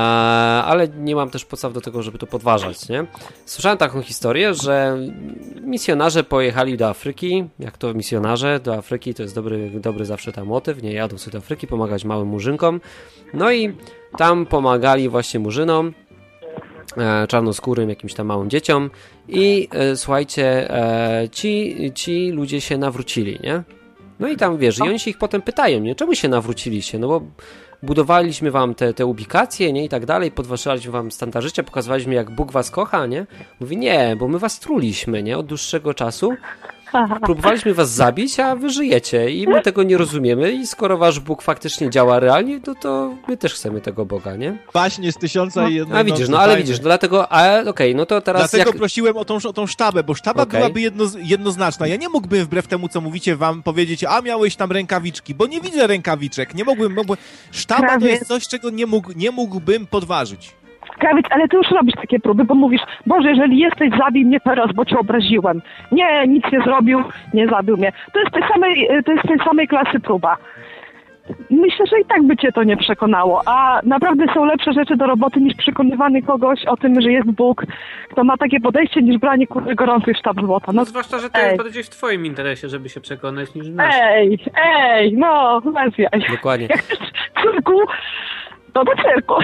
ale nie mam też podstaw do tego, żeby to podważać, nie? Słyszałem taką historię, że misjonarze pojechali do Afryki, jak to misjonarze do Afryki, to jest dobry, dobry zawsze tam motyw, nie jadą sobie do Afryki, pomagać małym murzynkom, no i tam pomagali właśnie murzynom, czarnoskórym jakimś tam małym dzieciom i e, słuchajcie, e, ci, ci ludzie się nawrócili, nie? No i tam wiesz, i oni się ich potem pytają, nie? Czemu się nawróciliście? No bo budowaliśmy wam te, te ubikacje, nie? I tak dalej, podwyższaliśmy wam standard życia, pokazywaliśmy jak Bóg was kocha, nie? Mówi, nie, bo my was truliśmy, nie? Od dłuższego czasu. Próbowaliśmy was zabić, a wy żyjecie i my tego nie rozumiemy i skoro wasz Bóg faktycznie działa realnie, to, to my też chcemy tego Boga, nie? Baśnie z tysiąca i jednej A widzisz, no ale fajne. widzisz, dlatego, a okej, no to teraz Dlatego jak... prosiłem o tą, o tą sztabę, bo sztaba Okej. byłaby jedno, jednoznaczna. Ja nie mógłbym wbrew temu, co mówicie wam, powiedzieć, a miałeś tam rękawiczki, bo nie widzę rękawiczek. Nie mogłem, mogłem... Sztaba to Prawie. jest coś, czego nie, mógł, nie mógłbym podważyć. Krawiec, ale ty już robisz takie próby, bo mówisz, Boże, jeżeli jesteś, zabij mnie teraz, bo cię obraziłem. Nie, nic nie zrobił, nie zabił mnie. To jest tej samej, to jest tej samej klasy próba. Myślę, że i tak by cię to nie przekonało, a naprawdę są lepsze rzeczy do roboty niż przekonywanie kogoś o tym, że jest Bóg, kto ma takie podejście niż branie kurde gorących sztab złota. No No zwłaszcza, że to ej. jest bardziej w twoim interesie, żeby się przekonać niż w naszym. ej, ej, no, jaj. Dokładnie. Jak chcesz cyrku, to do cyrku.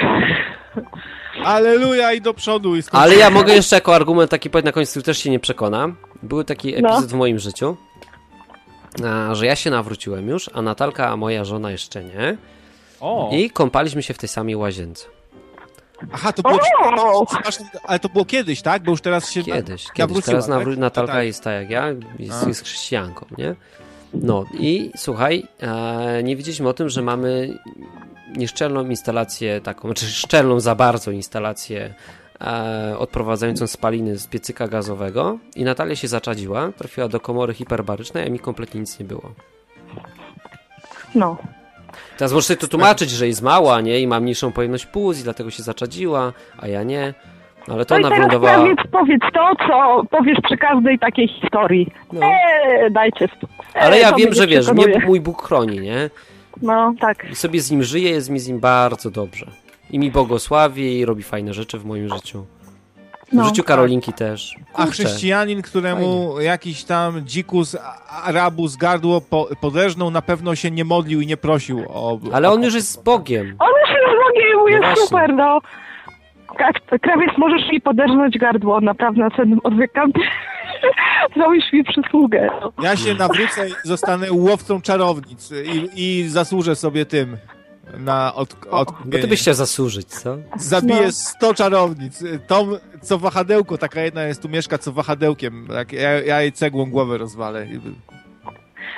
Aleluja i do przodu. I skończyłem. Ale ja mogę jeszcze jako argument taki powiedzieć na końcu, który też się nie przekona. Był taki No. epizod w moim życiu, że ja się nawróciłem już, a Natalka, a moja żona jeszcze nie. O, I kąpaliśmy się w tej samej łazience. Aha, to było, ale to było kiedyś, tak? Bo już teraz się Kiedyś, na, kiedyś. Teraz tak? Natalka tak. jest tak jak ja, jest, jest chrześcijanką, nie? No i słuchaj, e, nie wiedzieliśmy o tym, że mamy nieszczelną instalację taką, znaczy szczelną za bardzo instalację e, odprowadzającą spaliny z piecyka gazowego i Natalia się zaczadziła, trafiła do komory hiperbarycznej, a mi kompletnie nic nie było. No. Teraz możesz sobie to tłumaczyć, że jest mała, nie? I ma mniejszą pojemność płuc i dlatego się zaczadziła, a ja nie. No, ale to no ona wylądowała... Powiedz, powiedz to, co powiesz przy każdej takiej historii. No. Eee, dajcie spokój. Ale ja wiem, że wiesz, mnie mój Bóg chroni, nie? No, tak. I sobie z nim żyję, jest mi z nim bardzo dobrze. I mi błogosławi i robi fajne rzeczy w moim życiu. W no, życiu Karolinki tak. też. Kurczę. A chrześcijanin, któremu Fajnie. jakiś tam dzikus Arabus gardło po, na pewno się nie modlił i nie prosił o... Ale on już jest z Bogiem. On już jest z Bogiem, no jest super, no. Krawiec, możesz mi poderżnąć gardło, naprawdę na cennym odwykiem. Zrobisz mi przysługę. No. Ja się nawrócę i zostanę łowcą czarownic i, i zasłużę sobie tym na od, od... Bo ty byś chciał zasłużyć, co? Zabiję no. 100 czarownic. Tą, co wahadełko, taka jedna jest tu mieszka, co wahadełkiem. Tak, ja, ja jej cegłą głowę rozwalę.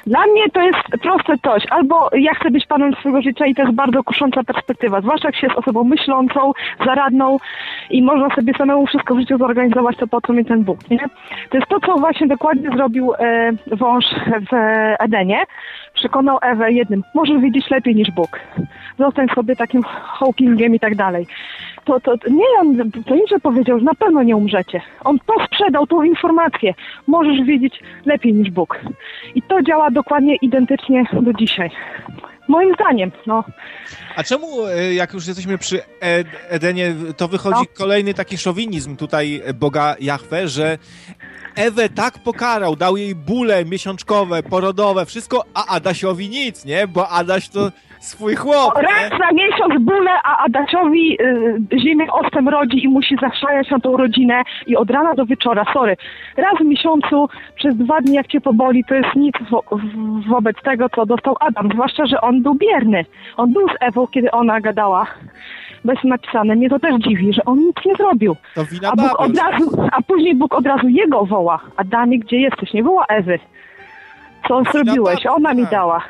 Dla mnie to jest proste coś. Albo ja chcę być panem swojego życia i to jest bardzo kusząca perspektywa. Zwłaszcza jak się jest osobą myślącą, zaradną i można sobie samemu wszystko w życiu zorganizować, to po co mi ten Bóg, nie? To jest to, co właśnie dokładnie zrobił e, wąż w Edenie. Przekonał Ewę jednym, możesz wiedzieć lepiej niż Bóg. Zostań sobie takim Hawkingiem i tak dalej to, to, nie on, to nie, że powiedział, że na pewno nie umrzecie. On to sprzedał, tą informację. Możesz wiedzieć lepiej niż Bóg. I to działa dokładnie identycznie do dzisiaj. Moim zdaniem, no. A czemu, e, jak już jesteśmy przy Edenie, to wychodzi no. kolejny taki szowinizm tutaj Boga Jahwe, że Ewę tak pokarał, dał jej bóle miesiączkowe, porodowe, wszystko, a Adasiowi nic, nie? Bo Adaś to swój chłop. Raz na miesiąc bóle, a Adasiowi y, ziemię ostem rodzi i musi zaszajać na tą rodzinę i od rana do wieczora, sorry. Raz w miesiącu, przez dwa dni jak cię poboli, to jest nic wo wobec tego, co dostał Adam. Zwłaszcza, że on był bierny. On był z Ewą, kiedy ona gadała bez napisane. Mnie to też dziwi, że on nic nie zrobił. To wina a, Bóg od razu, a później Bóg od razu jego woła. Adamie, gdzie jesteś? Nie woła Ewy. Co zrobiłeś? Ona mi dała.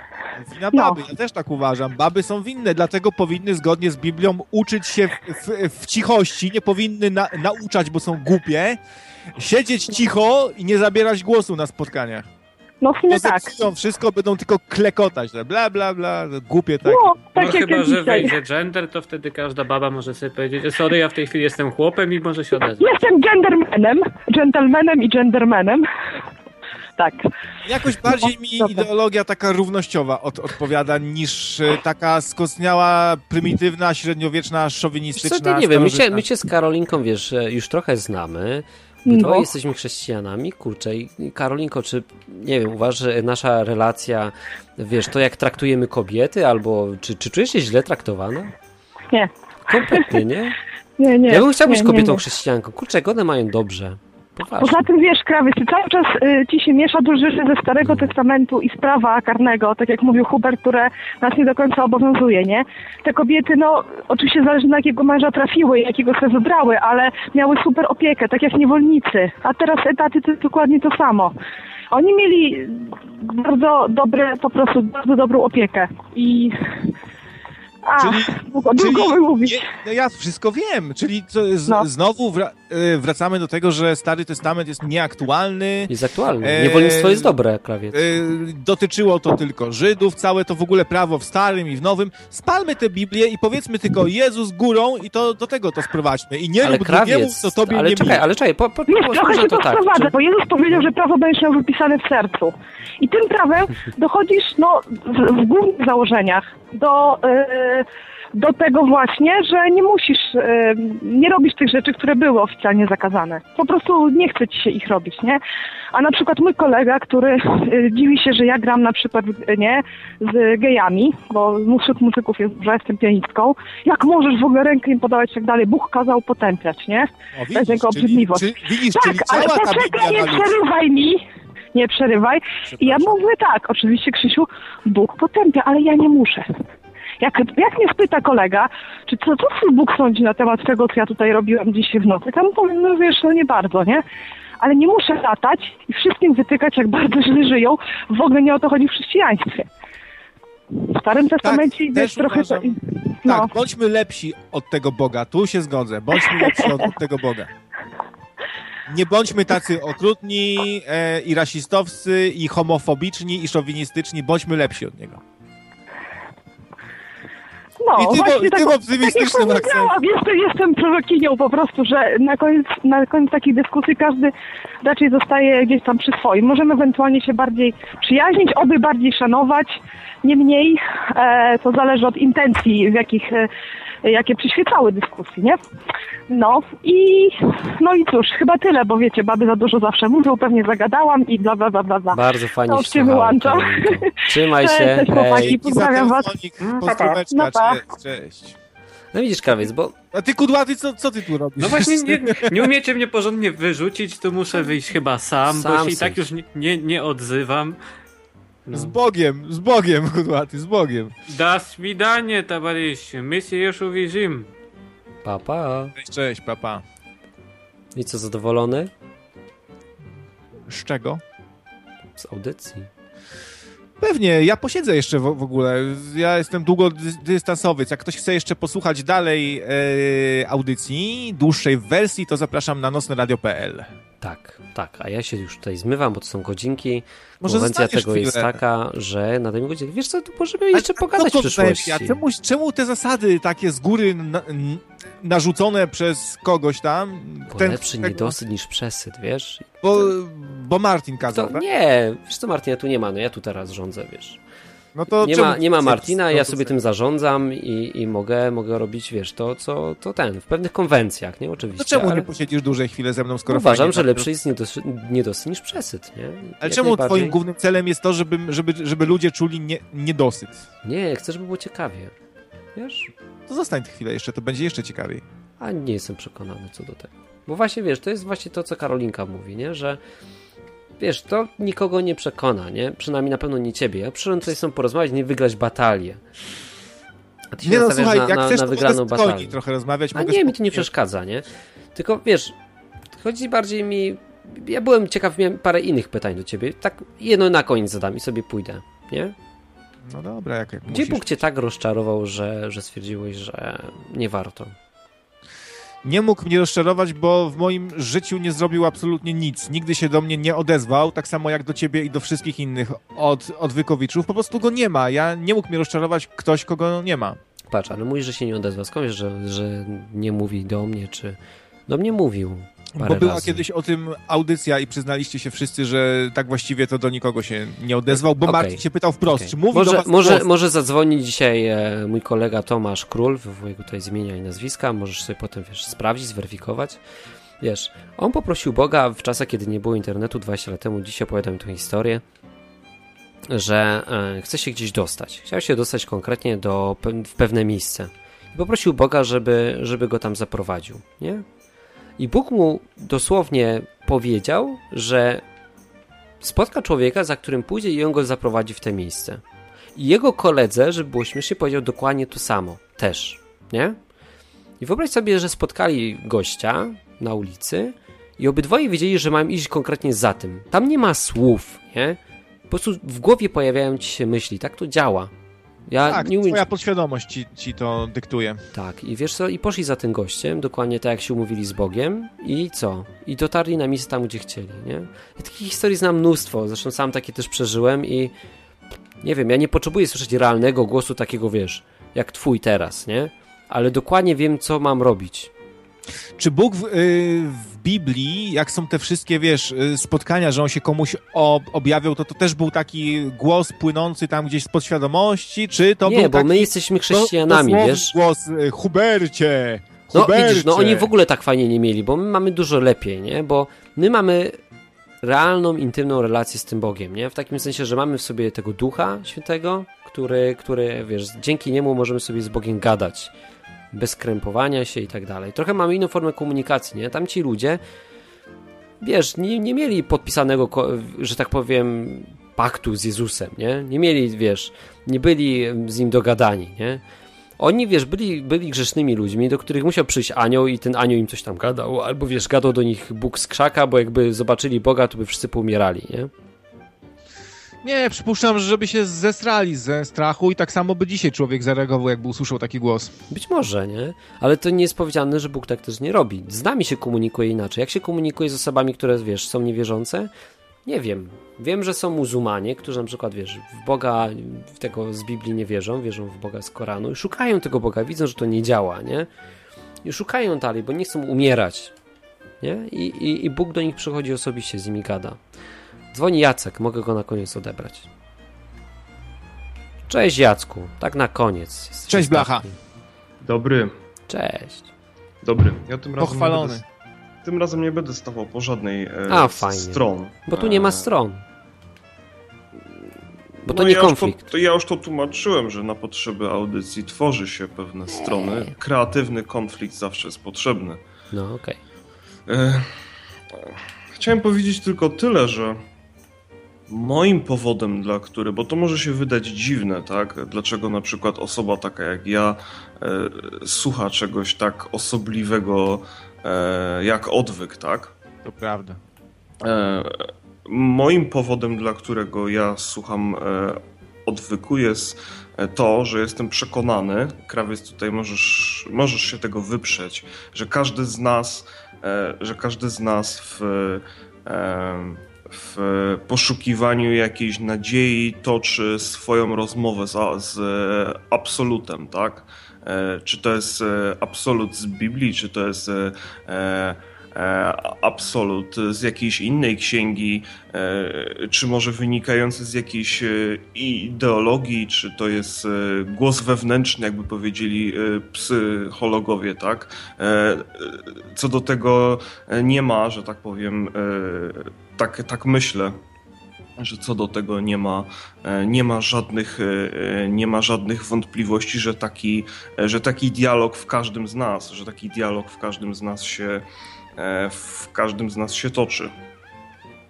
Wina baby, no. ja też tak uważam. Baby są winne, dlatego powinny zgodnie z Biblią uczyć się w, w, w cichości, nie powinny na, nauczać, bo są głupie, siedzieć cicho i nie zabierać głosu na spotkaniach. No w sumie tak. wszystko, będą tylko klekotać, bla, bla, bla, głupie takie. No, tak no chyba, że wejdzie gender, to wtedy każda baba może sobie powiedzieć, sorry, ja w tej chwili jestem chłopem i może się odezwać. Jestem gendermanem, gentlemanem i gendermanem. Tak. Jakoś bardziej mi ideologia taka równościowa od, odpowiada niż e, taka skostniała, prymitywna, średniowieczna, szowinistyczna. Co, nie wiem, my się, my się z Karolinką, wiesz, już trochę znamy. My no. jesteśmy chrześcijanami, kurczę. I Karolinko, czy, nie wiem, uważasz, że nasza relacja, wiesz, to jak traktujemy kobiety, albo czy, czy czujesz się źle traktowana? Nie. Kompletnie, nie? Nie, nie. Ja bym chciał być kobietą nie, nie. chrześcijanką. Kurczę, jak one mają dobrze. Poza tym wiesz, krawiec, cały czas y, ci się miesza dużo rzeczy ze Starego Testamentu i sprawa karnego, tak jak mówił Hubert, które nas nie do końca obowiązuje, nie? Te kobiety, no, oczywiście zależy na jakiego męża trafiły, jakiego sobie wybrały, ale miały super opiekę, tak jak niewolnicy. A teraz etaty to jest dokładnie to samo. Oni mieli bardzo dobre, po prostu bardzo dobrą opiekę i a, czyli, czyli nie, no ja wszystko wiem, czyli co, z, no. znowu wra, e, wracamy do tego, że Stary Testament jest nieaktualny. Jest aktualny. E, Niewolnictwo jest dobre, krawiec. E, dotyczyło to tylko Żydów, całe to w ogóle prawo w Starym i w Nowym. Spalmy tę Biblię i powiedzmy tylko Jezus górą i to do tego to sprowadźmy. I nie ale lub krawiec, drugiemu, to tobie ale nie czekaj, ale czekaj, po, po, nie, trochę się to tak, czy... bo Jezus powiedział, że prawo będziesz miał wypisane w sercu. I tym prawem dochodzisz no, w, w głównych założeniach do... Yy, do tego właśnie, że nie musisz, nie robisz tych rzeczy, które były oficjalnie zakazane. Po prostu nie chce ci się ich robić, nie? A na przykład mój kolega, który y, dziwi się, że ja gram na przykład, nie, z gejami, bo wśród muzyków jest, że jestem pianistką. Jak możesz w ogóle rękę im podawać i tak dalej? Bóg kazał potępiać, nie? O, widzisz, to jest jego obrzydliwość. Czyli, widzisz, tak, ale poczekaj, nie przerywaj mi, nie przerywaj. I ja mówię tak, oczywiście Krzysiu, Bóg potępia, ale ja nie muszę. Jak, jak mnie spyta kolega, czy co, co twój Bóg sądzi na temat tego, co ja tutaj robiłam dzisiaj w nocy, tam powiem, no wiesz, no nie bardzo, nie? Ale nie muszę latać i wszystkim wytykać, jak bardzo źle żyją. W ogóle nie o to chodzi w chrześcijaństwie. W Starym Testamencie tak, jest trochę... Uważam, no. Tak, bądźmy lepsi od tego Boga. Tu się zgodzę. Bądźmy lepsi od, od tego Boga. Nie bądźmy tacy okrutni e, i rasistowscy, i homofobiczni, i szowinistyczni. Bądźmy lepsi od niego. No, I ty, właśnie tak, tak, optymistycznym tak jak jestem, jestem prorokinią po prostu, że na koniec, na koniec takiej dyskusji każdy raczej zostaje gdzieś tam przy swoim. Możemy ewentualnie się bardziej przyjaźnić, oby bardziej szanować, niemniej e, to zależy od intencji, w jakich e, jakie przyświecały dyskusji, nie? No i no i cóż, chyba tyle, bo wiecie, baby za dużo zawsze mówią, pewnie zagadałam i bla bla bla bla. bla. Bardzo fajnie to się wyłączam. Trzymaj się. Cześć, chłopaki, pozdrawiam was. Pozdróweczka, no, cześć, cześć. No widzisz, krawiec, bo... A ty kudłaty, co, co ty tu robisz? No właśnie, nie, nie umiecie mnie porządnie wyrzucić, to muszę wyjść chyba sam, sam bo się i tak już nie, nie, nie odzywam. No. Z Bogiem, z Bogiem, kudłaty, z Bogiem. Do swidanie, towarzyszy. My się już uwierzymy. Papa. Cześć, cześć, papa. I co, zadowolony? Z czego? Z audycji. Pewnie, ja posiedzę jeszcze w, w ogóle. Ja jestem długodystansowy. Jak ktoś chce jeszcze posłuchać dalej e, audycji, dłuższej wersji, to zapraszam na nocneradio.pl. Tak, tak. A ja się już tutaj zmywam, bo to są godzinki. Może Konwencja tego chwilę. jest taka, że na tej godzinie, wiesz co, tu możemy jeszcze pogadać w przyszłości. Ja, czemu, czemu te zasady takie z góry na, narzucone przez kogoś tam? Bo ten, lepszy ten, niedosyt niż przesyt, wiesz? Bo, bo Martin kazał, to, tak? Nie, wiesz co, Martina tu nie ma, no ja tu teraz rządzę, wiesz. No to nie, ma, nie ma Martina, ja sobie tym zarządzam i, i mogę, mogę robić, wiesz, to, co to ten, w pewnych konwencjach, nie? Oczywiście. To czemu ale... nie posiedzisz dłużej chwilę ze mną, skoro Uważam, że lepszy jest niedosyt, niedosyt niż przesyt, nie? Ale Jak czemu najbardziej... twoim głównym celem jest to, żeby, żeby, żeby ludzie czuli nie, niedosyt? Nie, chcę, żeby było ciekawie, wiesz? To zostań chwilę jeszcze, to będzie jeszcze ciekawiej. A nie jestem przekonany co do tego. Bo właśnie, wiesz, to jest właśnie to, co Karolinka mówi, nie? Że wiesz, to nikogo nie przekona, nie? Przynajmniej na pewno nie ciebie. Ja przyszedłem tutaj tobą porozmawiać, nie wygrać batalię. A ty się nie no, słuchaj, na, jak na, chcesz, na wygraną batalię. trochę rozmawiać. A nie, mi to nie przeszkadza, nie? Tylko, wiesz, chodzi bardziej mi... Ja byłem ciekaw, miałem parę innych pytań do ciebie. Tak jedno na koniec zadam i sobie pójdę, nie? No dobra, jak, jak Gdzie. Bóg cię tak rozczarował, że, że stwierdziłeś, że nie warto? Nie mógł mnie rozczarować, bo w moim życiu nie zrobił absolutnie nic. Nigdy się do mnie nie odezwał, tak samo jak do ciebie i do wszystkich innych od, odwykowiczów. Po prostu go nie ma. Ja nie mógł mnie rozczarować ktoś, kogo nie ma. Patrz, ale mówisz, że się nie odezwał. Skąd wiesz, że, że nie mówi do mnie, czy... Do mnie mówił. Bo była razy. kiedyś o tym audycja i przyznaliście się wszyscy, że tak właściwie to do nikogo się nie odezwał, bo okay. Martin się pytał wprost, okay. czy mówi może, do was może, może zadzwoni dzisiaj e, mój kolega Tomasz Król, wywołuję tutaj zmienia i nazwiska, możesz sobie potem wiesz, sprawdzić, zweryfikować. Wiesz, on poprosił Boga w czasach, kiedy nie było internetu, 20 lat temu, dziś opowiadam tę historię, że e, chce się gdzieś dostać. Chciał się dostać konkretnie do, w pewne miejsce. I poprosił Boga, żeby, żeby go tam zaprowadził, nie? I Bóg mu dosłownie powiedział, że spotka człowieka, za którym pójdzie i on go zaprowadzi w te miejsce. I jego koledze, żeby było śmiesznie, powiedział dokładnie to samo. Też. Nie? I wyobraź sobie, że spotkali gościa na ulicy i obydwoje wiedzieli, że mają iść konkretnie za tym. Tam nie ma słów, nie? Po prostu w głowie pojawiają ci się myśli. Tak to działa. Ja tak, nie umiem... twoja podświadomość ci, ci to dyktuje. Tak, i wiesz co, i poszli za tym gościem, dokładnie tak jak się umówili z Bogiem i co? I dotarli na miejsce tam, gdzie chcieli, nie? Ja takich historii znam mnóstwo, zresztą sam takie też przeżyłem i nie wiem, ja nie potrzebuję słyszeć realnego głosu takiego, wiesz, jak twój teraz, nie? Ale dokładnie wiem, co mam robić. Czy Bóg w, yy, w, Biblii, jak są te wszystkie, wiesz, y, spotkania, że on się komuś ob objawiał, to to też był taki głos płynący tam gdzieś z podświadomości, czy to Nie, był bo taki, my jesteśmy chrześcijanami, to, wiesz? głos y, Hubercie, no widzisz, no oni w ogóle tak fajnie nie mieli, bo my mamy dużo lepiej, nie? Bo my mamy realną, intymną relację z tym Bogiem, nie? W takim sensie, że mamy w sobie tego Ducha Świętego, który, który wiesz, dzięki niemu możemy sobie z Bogiem gadać bez krępowania się i tak dalej. Trochę mamy inną formę komunikacji, nie? Tam ci ludzie, wiesz, nie, nie mieli podpisanego, że tak powiem, paktu z Jezusem, nie? Nie mieli, wiesz, nie byli z nim dogadani, nie? Oni, wiesz, byli, byli grzesznymi ludźmi, do których musiał przyjść anioł i ten anioł im coś tam gadał, albo, wiesz, gadał do nich Bóg z krzaka, bo jakby zobaczyli Boga, to by wszyscy poumierali, nie? Nie, przypuszczam, żeby się zestrali ze strachu i tak samo by dzisiaj człowiek zareagował, jakby usłyszał taki głos. Być może, nie? Ale to nie jest powiedziane, że Bóg tak też nie robi. Z nami się komunikuje inaczej. Jak się komunikuje z osobami, które, wiesz, są niewierzące? Nie wiem. Wiem, że są muzułmanie, którzy na przykład, wiesz, w Boga w tego z Biblii nie wierzą, wierzą w Boga z Koranu i szukają tego Boga, widzą, że to nie działa, nie? I szukają dalej, bo nie chcą umierać, nie? I, i, i Bóg do nich przychodzi osobiście, z nimi gada. Dzwoni Jacek, mogę go na koniec odebrać. Cześć Jacku, tak na koniec. Jesteś Cześć Blacha. Dobry. Cześć. Dobry. Ja tym razem Pochwalony. Będę, tym razem nie będę stawał po żadnej e, A, fajnie. stron. Bo tu nie ma e, stron. Bo to no nie ja konflikt. Już to, to ja już to tłumaczyłem, że na potrzeby audycji tworzy się pewne strony. Kreatywny konflikt zawsze jest potrzebny. No, okej. Okay. E, chciałem powiedzieć tylko tyle, że moim powodem, dla którego, bo to może się wydać dziwne, tak? Dlaczego na przykład osoba taka jak ja e, słucha czegoś tak osobliwego e, jak odwyk, tak? To prawda. E, moim powodem, dla którego ja słucham e, odwyku jest to, że jestem przekonany, krawiec tutaj możesz, możesz się tego wyprzeć, że każdy z nas, e, że każdy z nas w e, w poszukiwaniu jakiejś nadziei toczy swoją rozmowę z, z absolutem, tak? E, czy to jest e, absolut z Biblii, czy to jest e, absolut z jakiejś innej księgi, czy może wynikający z jakiejś ideologii, czy to jest głos wewnętrzny, jakby powiedzieli psychologowie, tak? Co do tego nie ma, że tak powiem, tak, tak myślę że co do tego nie ma, e, nie ma, żadnych, e, nie ma żadnych wątpliwości, że taki, e, że taki dialog w każdym z nas, że taki dialog w każdym z nas się, w każdym z nas się toczy.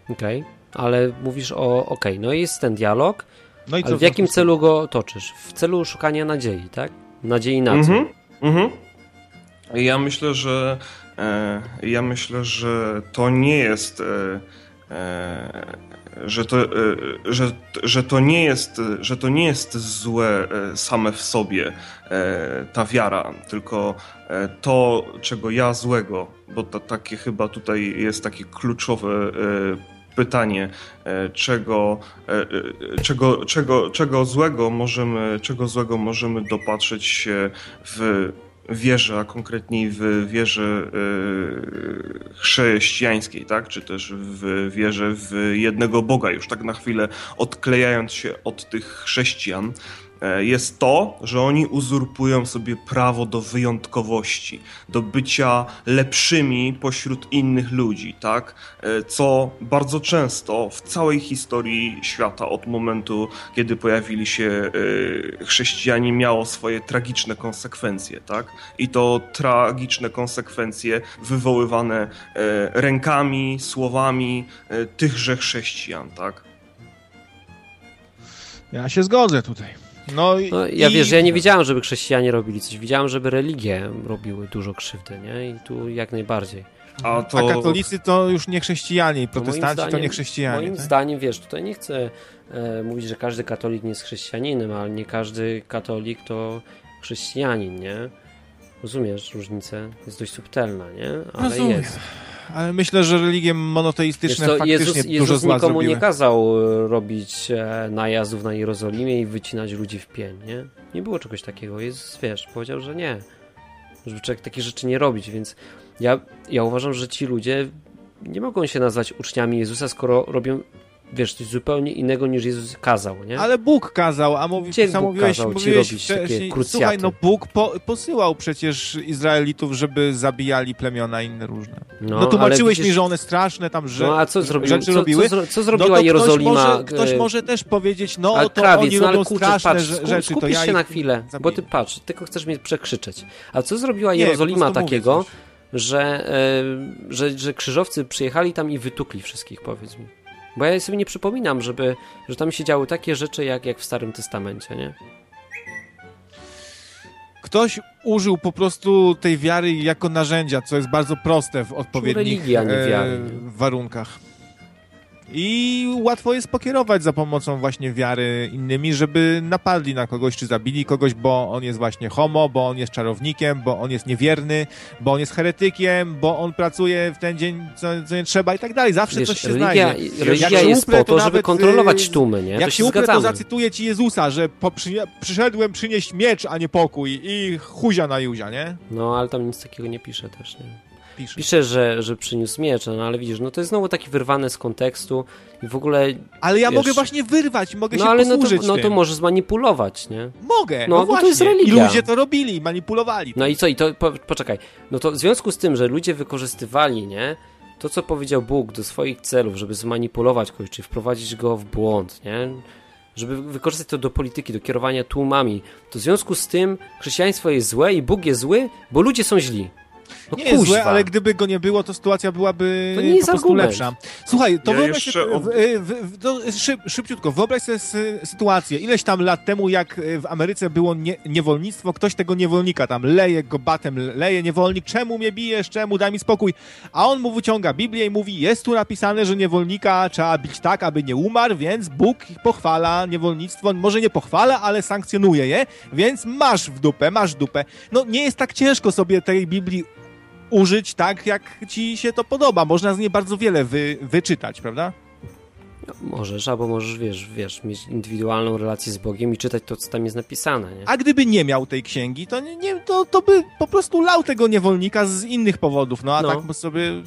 Okej, okay. ale mówisz o, okej, okay, no jest ten dialog, no i ale w jakim celu go toczysz? W celu szukania nadziei, tak? Nadziei na co? Mhm, mhm. Ja myślę, że ja myślę, że to nie jest E, że to, e, że, że, to nie jest, że to nie jest złe e, same w sobie ta wiara, tylko to, czego ja złego, bo to takie chyba tutaj jest takie kluczowe pytanie, czego, czego, czego, czego, złego możemy, czego złego możemy dopatrzeć się w wierze, a konkretniej w wierze e, chrześcijańskiej, tak? czy też w wierze w jednego Boga, już tak na chwilę odklejając się od tych chrześcijan, jest to, że oni uzurpują sobie prawo do wyjątkowości, do bycia lepszymi pośród innych ludzi, tak? E, co bardzo często w całej historii świata, od momentu, kiedy pojawili się e, chrześcijanie, miało swoje tragiczne konsekwencje, tak? I to tragiczne konsekwencje wywoływane rękami, słowami tychże chrześcijan, tak? Ja się zgodzę tutaj. No, no ja i... wiesz, ja nie widziałem, żeby chrześcijanie robili coś. Widziałem, żeby religie robiły dużo krzywdy, nie? I tu jak najbardziej. A, to... A katolicy to już nie chrześcijanie, protestanci zdaniem, to nie chrześcijanie. Moim tak? zdaniem, wiesz, tutaj nie chcę e, mówić, że każdy katolik nie jest chrześcijaninem, ale nie każdy katolik to chrześcijanin, nie? Rozumiesz różnicę? Jest dość subtelna, nie? Ale Rozumiem. jest ale myślę, że religie monoteistyczne to, faktycznie Jezus, Jezus dużo zła nikomu zrobiły. nie kazał e, robić e, najazdów na Jerozolimie i wycinać ludzi w pień, nie? Nie było czegoś takiego. Jezus, wiesz, powiedział, że nie. Żeby człowiek takich rzeczy nie robić, więc ja, ja uważam, że ci ludzie nie mogą się nazwać uczniami Jezusa, skoro robią wiesz, coś zupełnie innego niż Jezus kazał, nie? Ale Bóg kazał, a mówi, Gdzie sam mówiłeś, mówiłeś wcześniej, słuchaj, no Bóg po, posyłał przecież Izraelitów, żeby zabijali plemiona inne różne. No, no tłumaczyłeś widzisz... mi, że one straszne tam że, no, a co zrobiły? rzeczy co, robiły. Co, co, zrobiła no Jerozolima? Ktoś może, ktoś może też powiedzieć, no a to krawiec, oni no, robią kurczę, straszne patrz, rzeczy, to ja się na chwilę, zabiję. bo ty patrz, tylko chcesz mnie przekrzyczeć. A co zrobiła Jerozolima takiego, że, że, że krzyżowcy przyjechali tam i wytukli wszystkich, powiedz mi. Bo ja sobie nie przypominam, żeby, że tam się działy takie rzeczy jak, jak w Starym Testamencie, nie? Ktoś użył po prostu tej wiary jako narzędzia, co jest bardzo proste w odpowiednich religia, nie wiary, nie? warunkach. I łatwo jest pokierować za pomocą właśnie wiary innymi, żeby napadli na kogoś, czy zabili kogoś, bo on jest właśnie homo, bo on jest czarownikiem, bo on jest niewierny, bo on jest heretykiem, bo on pracuje w ten dzień, co, co nie trzeba i tak dalej. Zawsze Wiesz, coś się religia, znajdzie. Religia jest uprę, po to, żeby kontrolować tłumy, nie? Jak to się, się uprę, to zacytuję ci Jezusa, że po, przy, przyszedłem przynieść miecz, a nie pokój i huzia na Juzia, nie? No, ale tam nic takiego nie pisze też, nie? Pisze. Pisze, że, że przyniósł miecz, no ale widzisz, no to jest znowu taki wyrwane z kontekstu i w ogóle... Ale ja wiesz, mogę właśnie wyrwać, mogę no, się ale posłużyć no to, no to możesz zmanipulować, nie? Mogę, no, no właśnie. to jest religia. I ludzie to robili, manipulowali. No i co, i to, po, poczekaj, no to w związku z tym, że ludzie wykorzystywali, nie? To, co powiedział Bóg do swoich celów, żeby zmanipulować kogoś, czy wprowadzić go w błąd, nie? żeby wykorzystać to do polityki, do kierowania tłumami, to w związku z tym chrześcijaństwo jest złe i Bóg jest zły, bo ludzie są źli. No nie jest złe, ale gdyby go nie było, to sytuacja byłaby to nie jest po prostu argument. lepsza. Słuchaj, to ja wyobraź sobie, w, w, w, szyb, szybciutko, wyobraź sobie sytuację. Ileś tam lat temu, jak w Ameryce było nie, niewolnictwo, ktoś tego niewolnika tam leje go batem, leje niewolnik, czemu mnie bijesz, czemu, daj mi spokój. A on mu wyciąga Biblię i mówi, jest tu napisane, że niewolnika trzeba bić tak, aby nie umarł, więc Bóg pochwala niewolnictwo, może nie pochwala, ale sankcjonuje je, więc masz w dupę, masz dupę. No nie jest tak ciężko sobie tej Biblii użyć tak, jak ci się to podoba. Można z niej bardzo wiele wy, wyczytać, prawda? No, możesz, albo możesz, wiesz, wiesz, mieć indywidualną relację z Bogiem i czytać to, co tam jest napisane. Nie? A gdyby nie miał tej księgi, to, nie, to, to by po prostu lał tego niewolnika z innych powodów, no a no. tak sobie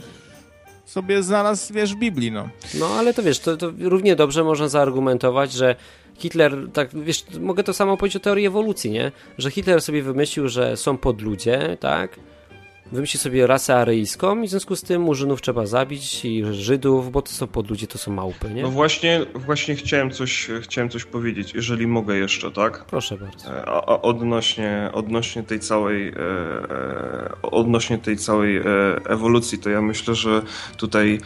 sobie znalazł, wiesz, w Biblii, no. No, ale to wiesz, to, to równie dobrze można zaargumentować, że Hitler, tak, wiesz, mogę to samo powiedzieć o teorii ewolucji, nie? Że Hitler sobie wymyślił, że są podludzie, tak? Wymyśli sobie rasę aryjską i w związku z tym Murzynów trzeba zabić i Żydów, bo to są podludzie, to są małpy, nie? No właśnie, właśnie chciałem coś, chciałem coś powiedzieć, jeżeli mogę jeszcze, tak? Proszę bardzo. E, a, a odnośnie, odnośnie tej całej e, e, odnośnie tej całej e, ewolucji, to ja myślę, że tutaj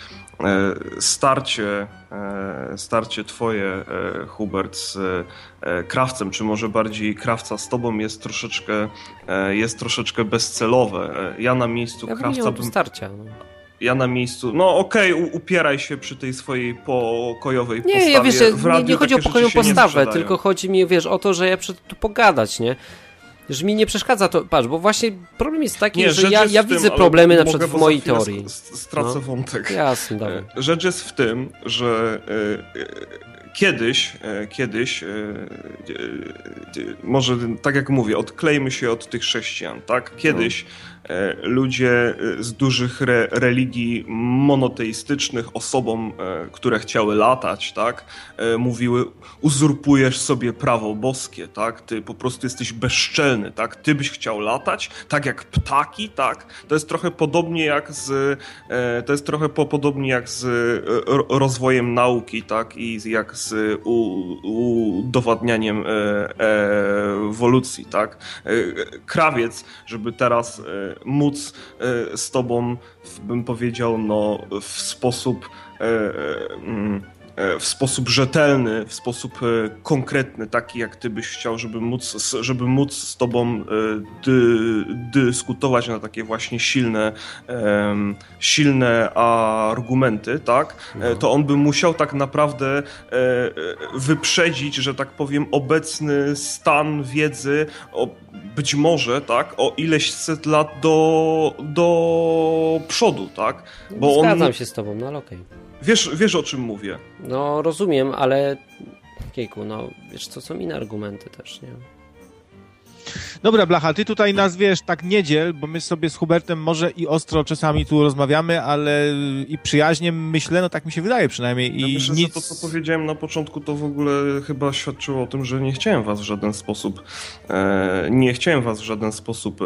starcie, e, starcie twoje, e, Hubert, z krawcem, czy może bardziej krawca z tobą jest troszeczkę, jest troszeczkę bezcelowe. Ja na miejscu ja krawca bym... starcia. No. Ja na miejscu, no okej, okay, upieraj się przy tej swojej pokojowej nie, postawie. Ja wiesz, nie, nie chodzi o pokojową postawę, tylko chodzi mi, wiesz, o to, że ja przed tu pogadać, nie? Że mi nie przeszkadza to, patrz, bo właśnie problem jest taki, nie, że ja, ja widzę tym, problemy na przykład w mojej teorii. Stracę no. wątek. Jasne, dawaj. E, rzecz jest w tym, że e, e, kiedyś, kiedyś, może tak jak mówię, odklejmy się od tych chrześcijan, tak? Kiedyś no ludzie e, z dużych re religii monoteistycznych osobom, e, które chciały latać, tak, mówiły uzurpujesz sobie prawo boskie, tak, ty po prostu jesteś bezczelny, tak, ty byś chciał latać, tak jak ptaki, tak, to jest trochę podobnie jak z, to jest trochę po, podobnie jak z rozwojem nauki, tak, i jak z udowadnianiem ewolucji, tak. Krawiec, żeby teraz móc e, z tobą, bym powiedział, no, w sposób e, e, mm, w sposób rzetelny, w sposób konkretny, taki jak ty byś chciał, żeby móc, żeby móc z tobą dy, dyskutować na takie właśnie silne, silne argumenty, tak, no. to on by musiał tak naprawdę wyprzedzić, że tak powiem, obecny stan wiedzy być może, tak, o ileś set lat do, do przodu, tak? Bo Zgadzam on... się z tobą, no ale okej. Okay. Wiesz, wiesz o czym mówię. No rozumiem, ale Kiejku, no wiesz co, są inne argumenty też, nie? Dobra, Blacha, ty tutaj nas wiesz, tak niedziel, bo my sobie z Hubertem może i ostro czasami tu rozmawiamy, ale i przyjaźnie myślę, no tak mi się wydaje przynajmniej. I ja myślę, nic... że to, co powiedziałem na początku, to w ogóle chyba świadczyło o tym, że nie chciałem was w żaden sposób, e, nie chciałem was w żaden sposób e,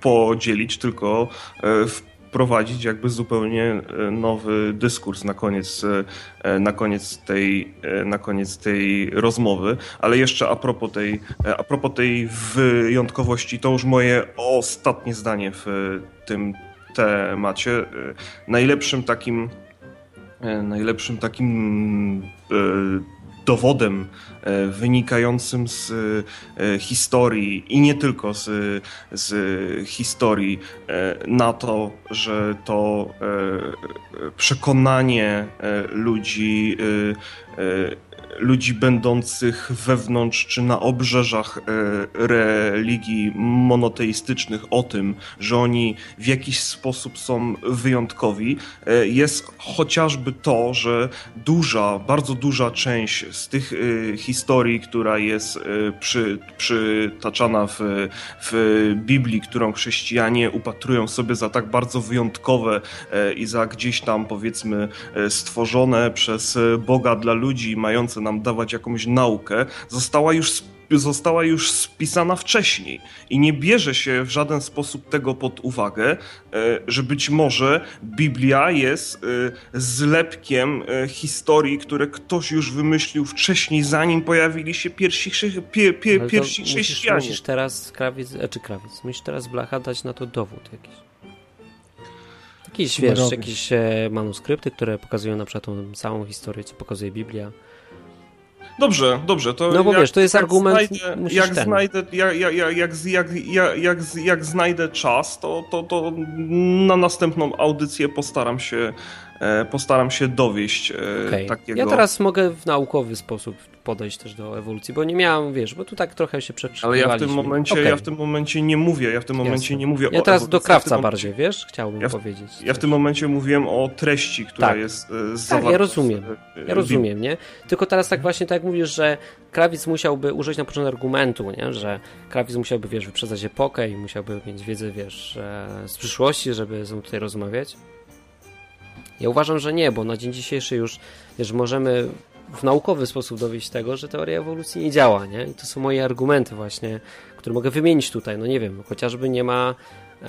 podzielić, tylko e, w prowadzić jakby zupełnie e, nowy dyskurs na koniec, e, na koniec, tej, e, na koniec tej rozmowy. Ale jeszcze a propos tej, a propos tej wyjątkowości, to już moje ostatnie zdanie w tym temacie. Najlepszym takim najlepszym takim dowodem e, wynikającym z e, historii i nie tylko z, z historii e, na to, że to przekonanie ludzi ludzi będących wewnątrz czy na obrzeżach e, religii monoteistycznych o tym, że oni w jakiś sposób są wyjątkowi, e, jest chociażby to, że duża, bardzo duża część z tych e, historii, która jest przy, przytaczana w, w Biblii, którą chrześcijanie upatrują sobie za tak bardzo wyjątkowe i za gdzieś tam powiedzmy stworzone przez Boga dla ludzi, mające nam dawać jakąś naukę, została już została już spisana wcześniej i nie bierze się w żaden sposób tego pod uwagę, e, że być może Biblia jest e, zlepkiem e, historii, które ktoś już wymyślił wcześniej, zanim pojawili się pierwsi, pie, pie, pierwsi musisz, chrześcijanie. Musisz teraz krawiec, czy krawiec, musisz teraz blacha dać na to dowód jakiś. Jakiś, wiesz, jakieś manuskrypty, które pokazują na przykład tą całą historię, co pokazuje Biblia Dobrze, dobrze. To no bo jak, wiesz, to jest argument. Znajdę, jak, znajdę, jak, jak, jak, jak, jak, jak, znajdę czas, to, to, to na następną audycję postaram się postaram się dowieść e, okay. takiego... Ja teraz mogę w naukowy sposób podejść też do ewolucji, bo nie miałem, wiesz, bo tu tak trochę się przekrzykiwaliśmy. Ale ja w tym momencie, okay. ja w tym momencie nie mówię, ja w tym momencie Jasne. nie mówię ja teraz do krawca ja bardziej, wiesz, chciałbym ja w, powiedzieć. Ja w tym momencie mówiłem o treści, która tak. jest e, zawarta. Tak, ja rozumiem, ja rozumiem, nie? Tylko teraz tak właśnie tak jak mówisz, że krawiec musiałby użyć na początku argumentu, nie? Że krawiec musiałby, wiesz, wyprzedzać epokę i musiałby mieć wiedzę, wiesz, z przyszłości, żeby ze mną tutaj rozmawiać. Ja uważam, że nie, bo na dzień dzisiejszy już wiesz, możemy w naukowy sposób dowieść tego, że teoria ewolucji nie działa, nie? I to są moje argumenty właśnie, które mogę wymienić tutaj. No nie wiem, chociażby nie ma e,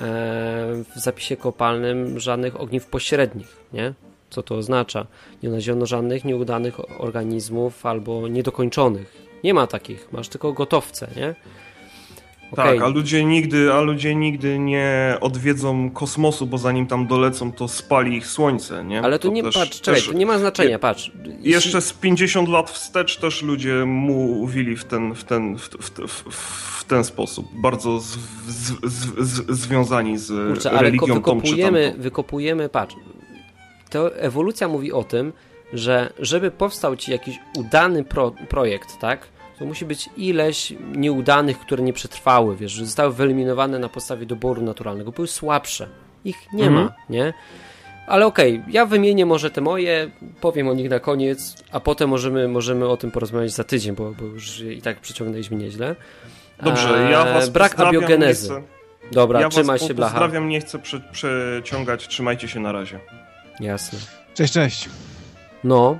w zapisie kopalnym żadnych ogniw pośrednich, nie? Co to oznacza? Nie znaleziono żadnych nieudanych organizmów albo niedokończonych. Nie ma takich, masz tylko gotowce, nie? Okay. Tak, a ludzie, nigdy, a ludzie nigdy nie odwiedzą kosmosu, bo zanim tam dolecą, to spali ich słońce, nie? Ale tu nie, też, patrz, czekaj, to nie ma znaczenia, patrz. Jeszcze z 50 lat wstecz też ludzie mówili w ten, w ten, w, w, w ten sposób. Bardzo z, z, z, związani z Kurczę, religią ale wykopujemy, wykopujemy, patrz, to ewolucja mówi o tym, że żeby powstał ci jakiś udany pro, projekt, tak? To musi być ileś nieudanych, które nie przetrwały, wiesz, że zostały wyeliminowane na podstawie doboru naturalnego, były słabsze. Ich nie mhm. ma, nie? Ale okej, okay, ja wymienię może te moje, powiem o nich na koniec, a potem możemy, możemy o tym porozmawiać za tydzień, bo, bo już i tak przeciągnęliśmy nieźle. Dobrze, ja was Brak abiogenezy. Chcę... Dobra, ja trzymaj się, blacha. Pozdrawiam, nie chcę prze, przeciągać, trzymajcie się na razie. Jasne. Cześć, cześć. No,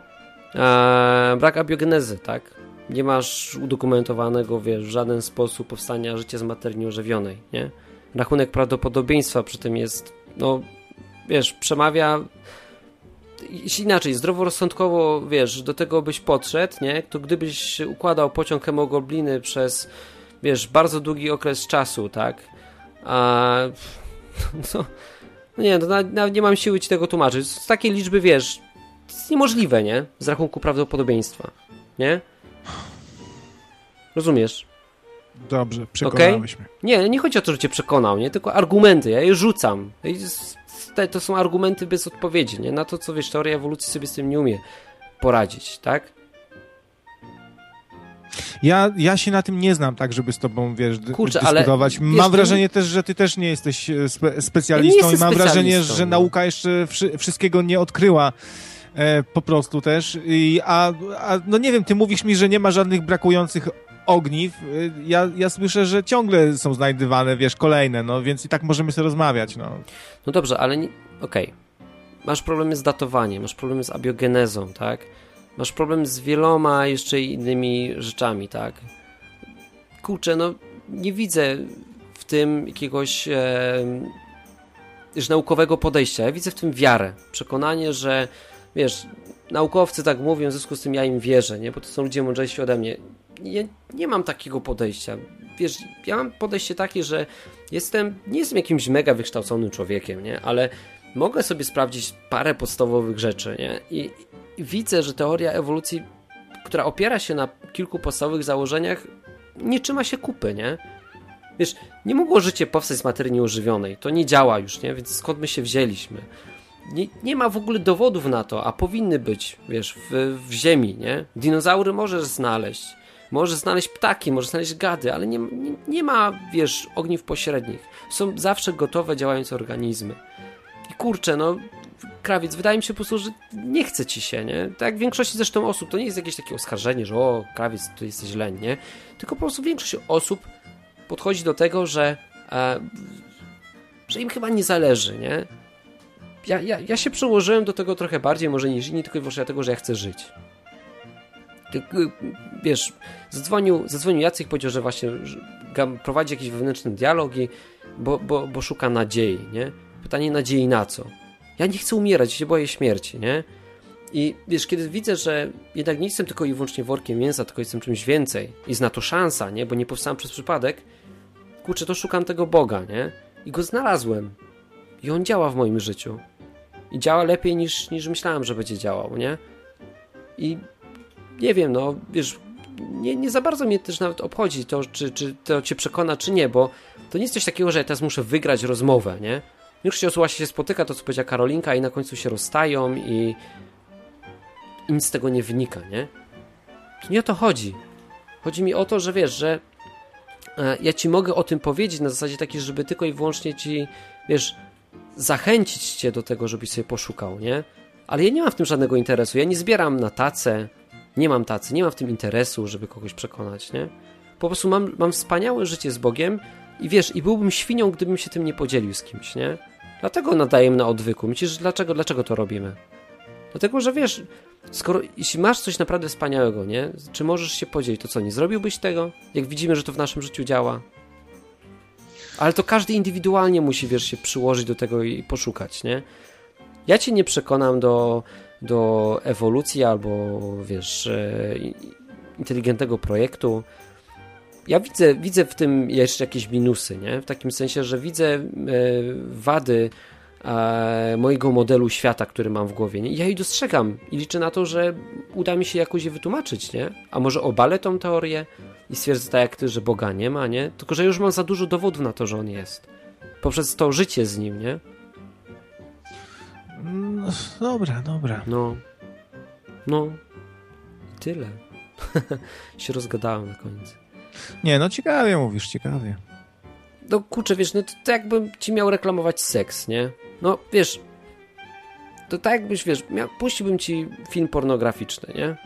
eee, brak abiogenezy, tak? Nie masz udokumentowanego, wiesz, w żaden sposób powstania życia z materii nieożywionej, nie? Rachunek prawdopodobieństwa przy tym jest, no, wiesz, przemawia inaczej, zdroworozsądkowo, wiesz, do tego byś podszedł, nie? To gdybyś układał pociąg hemoglobiny przez, wiesz, bardzo długi okres czasu, tak? A, no, no nie, no, nie mam siły ci tego tłumaczyć. Z takiej liczby, wiesz, to jest niemożliwe, nie? Z rachunku prawdopodobieństwa, nie? Rozumiesz? Dobrze, przekonałeś okay? mnie. Nie, nie chodzi o to, że cię przekonał, nie? Tylko argumenty, ja je rzucam. To są argumenty bez odpowiedzi, nie? Na to, co wiesz, teoria ewolucji sobie z tym nie umie poradzić, tak? Ja, ja się na tym nie znam tak, żeby z tobą, wiesz, Kurczę, dyskutować. Ale mam wrażenie też, że ty też nie jesteś e, spe specjalistą ja i mam wrażenie, że no. nauka jeszcze wszy wszystkiego nie odkryła e, po prostu też. I, a, a no nie wiem, ty mówisz mi, że nie ma żadnych brakujących ogniw, ja, ja słyszę, że ciągle są znajdywane, wiesz, kolejne, no więc i tak możemy sobie rozmawiać, no. No dobrze, ale okej. Okay. Masz problemy z datowaniem, masz problemy z abiogenezą, tak? Masz problem z wieloma jeszcze innymi rzeczami, tak? Kurczę, no nie widzę w tym jakiegoś e, naukowego podejścia. Ja widzę w tym wiarę, przekonanie, że wiesz, naukowcy tak mówią, w związku z tym ja im wierzę, nie? Bo to są ludzie mądrzejsi ode mnie ja nie mam takiego podejścia. Wiesz, ja mam podejście takie, że jestem, nie jestem jakimś mega wykształconym człowiekiem, nie? Ale mogę sobie sprawdzić parę podstawowych rzeczy, nie? I, I, widzę, że teoria ewolucji, która opiera się na kilku podstawowych założeniach, nie trzyma się kupy, nie? Wiesz, nie mogło życie powstać z materii nieużywionej. To nie działa już, nie? Więc skąd my się wzięliśmy? Nie, nie ma w ogóle dowodów na to, a powinny być, wiesz, w, w ziemi, nie? Dinozaury możesz znaleźć. Możesz znaleźć ptaki, możesz znaleźć gady, ale nie, nie, nie ma, wiesz, ogniw pośrednich. Są zawsze gotowe, działające organizmy. I kurczę, no, krawiec, wydaje mi się po prostu, że nie chce ci się, nie? Tak w większości zresztą osób, to nie jest jakieś takie oskarżenie, że o, krawiec, to jesteś leń, nie? Tylko po prostu większość osób podchodzi do tego, że, e, że im chyba nie zależy, nie? Ja, ja, ja się przyłożyłem do tego trochę bardziej może niż inni, tylko i wyłącznie dlatego, że ja chcę żyć. Ty, wiesz, zadzwonił, zadzwonił Jacek, powiedział, że właśnie prowadzi jakiś wewnętrzny dialog, i, bo, bo, bo szuka nadziei, nie? Pytanie nadziei na co? Ja nie chcę umierać, się boję śmierci, nie? I wiesz, kiedy widzę, że jednak nie jestem tylko i wyłącznie workiem mięsa, tylko jestem czymś więcej, jest na to szansa, nie? Bo nie powstałem przez przypadek, kurczę, to szukam tego Boga, nie? I go znalazłem. I on działa w moim życiu. I działa lepiej niż, niż myślałem, że będzie działał, nie? I nie wiem, no, wiesz, nie, nie za bardzo mnie też nawet obchodzi to, czy, czy to cię przekona, czy nie, bo to nie jest coś takiego, że ja teraz muszę wygrać rozmowę, nie? Większość osób się spotyka, to co powiedziała Karolinka i na końcu się rozstają i, i nic z tego nie wynika, nie? To nie o to chodzi. Chodzi mi o to, że wiesz, że e, ja ci mogę o tym powiedzieć na zasadzie takiej, żeby tylko i wyłącznie ci, wiesz, zachęcić cię do tego, żebyś sobie poszukał, nie? Ale ja nie mam w tym żadnego interesu. Ja nie zbieram na tacę, nie mam tacy, nie mam w tym interesu, żeby kogoś przekonać, nie? Po prostu mam, mam wspaniałe życie z Bogiem i wiesz, i byłbym świnią, gdybym się tym nie podzielił z kimś, nie? Dlatego nadajemy na odwyku. Myślisz, dlaczego, dlaczego to robimy? Dlatego, że wiesz, skoro, jeśli masz coś naprawdę wspaniałego, nie? Czy możesz się podzielić, to co, nie zrobiłbyś tego? Jak widzimy, że to w naszym życiu działa. Ale to każdy indywidualnie musi, wiesz, się przyłożyć do tego i poszukać, nie? Ja cię nie przekonam do, do ewolucji albo, wiesz, e, inteligentnego projektu. Ja widzę, widzę w tym jeszcze jakieś minusy, nie? W takim sensie, że widzę e, wady e, mojego modelu świata, który mam w głowie. Nie? Ja je dostrzegam i liczę na to, że uda mi się jakoś je wytłumaczyć, nie? A może obalę tą teorię i stwierdzę tak jak ty, że Boga nie ma, nie? Tylko, że już mam za dużo dowodów na to, że On jest. Poprzez to życie z Nim, nie? No, dobra, dobra. No. No. Tyle. się rozgadałem na koniec. Nie, no ciekawie mówisz, ciekawie. No kurczę, wiesz, no to, to jakbym ci miał reklamować seks, nie? No, wiesz, to tak jakbyś, wiesz, miał, puściłbym ci film pornograficzny, nie?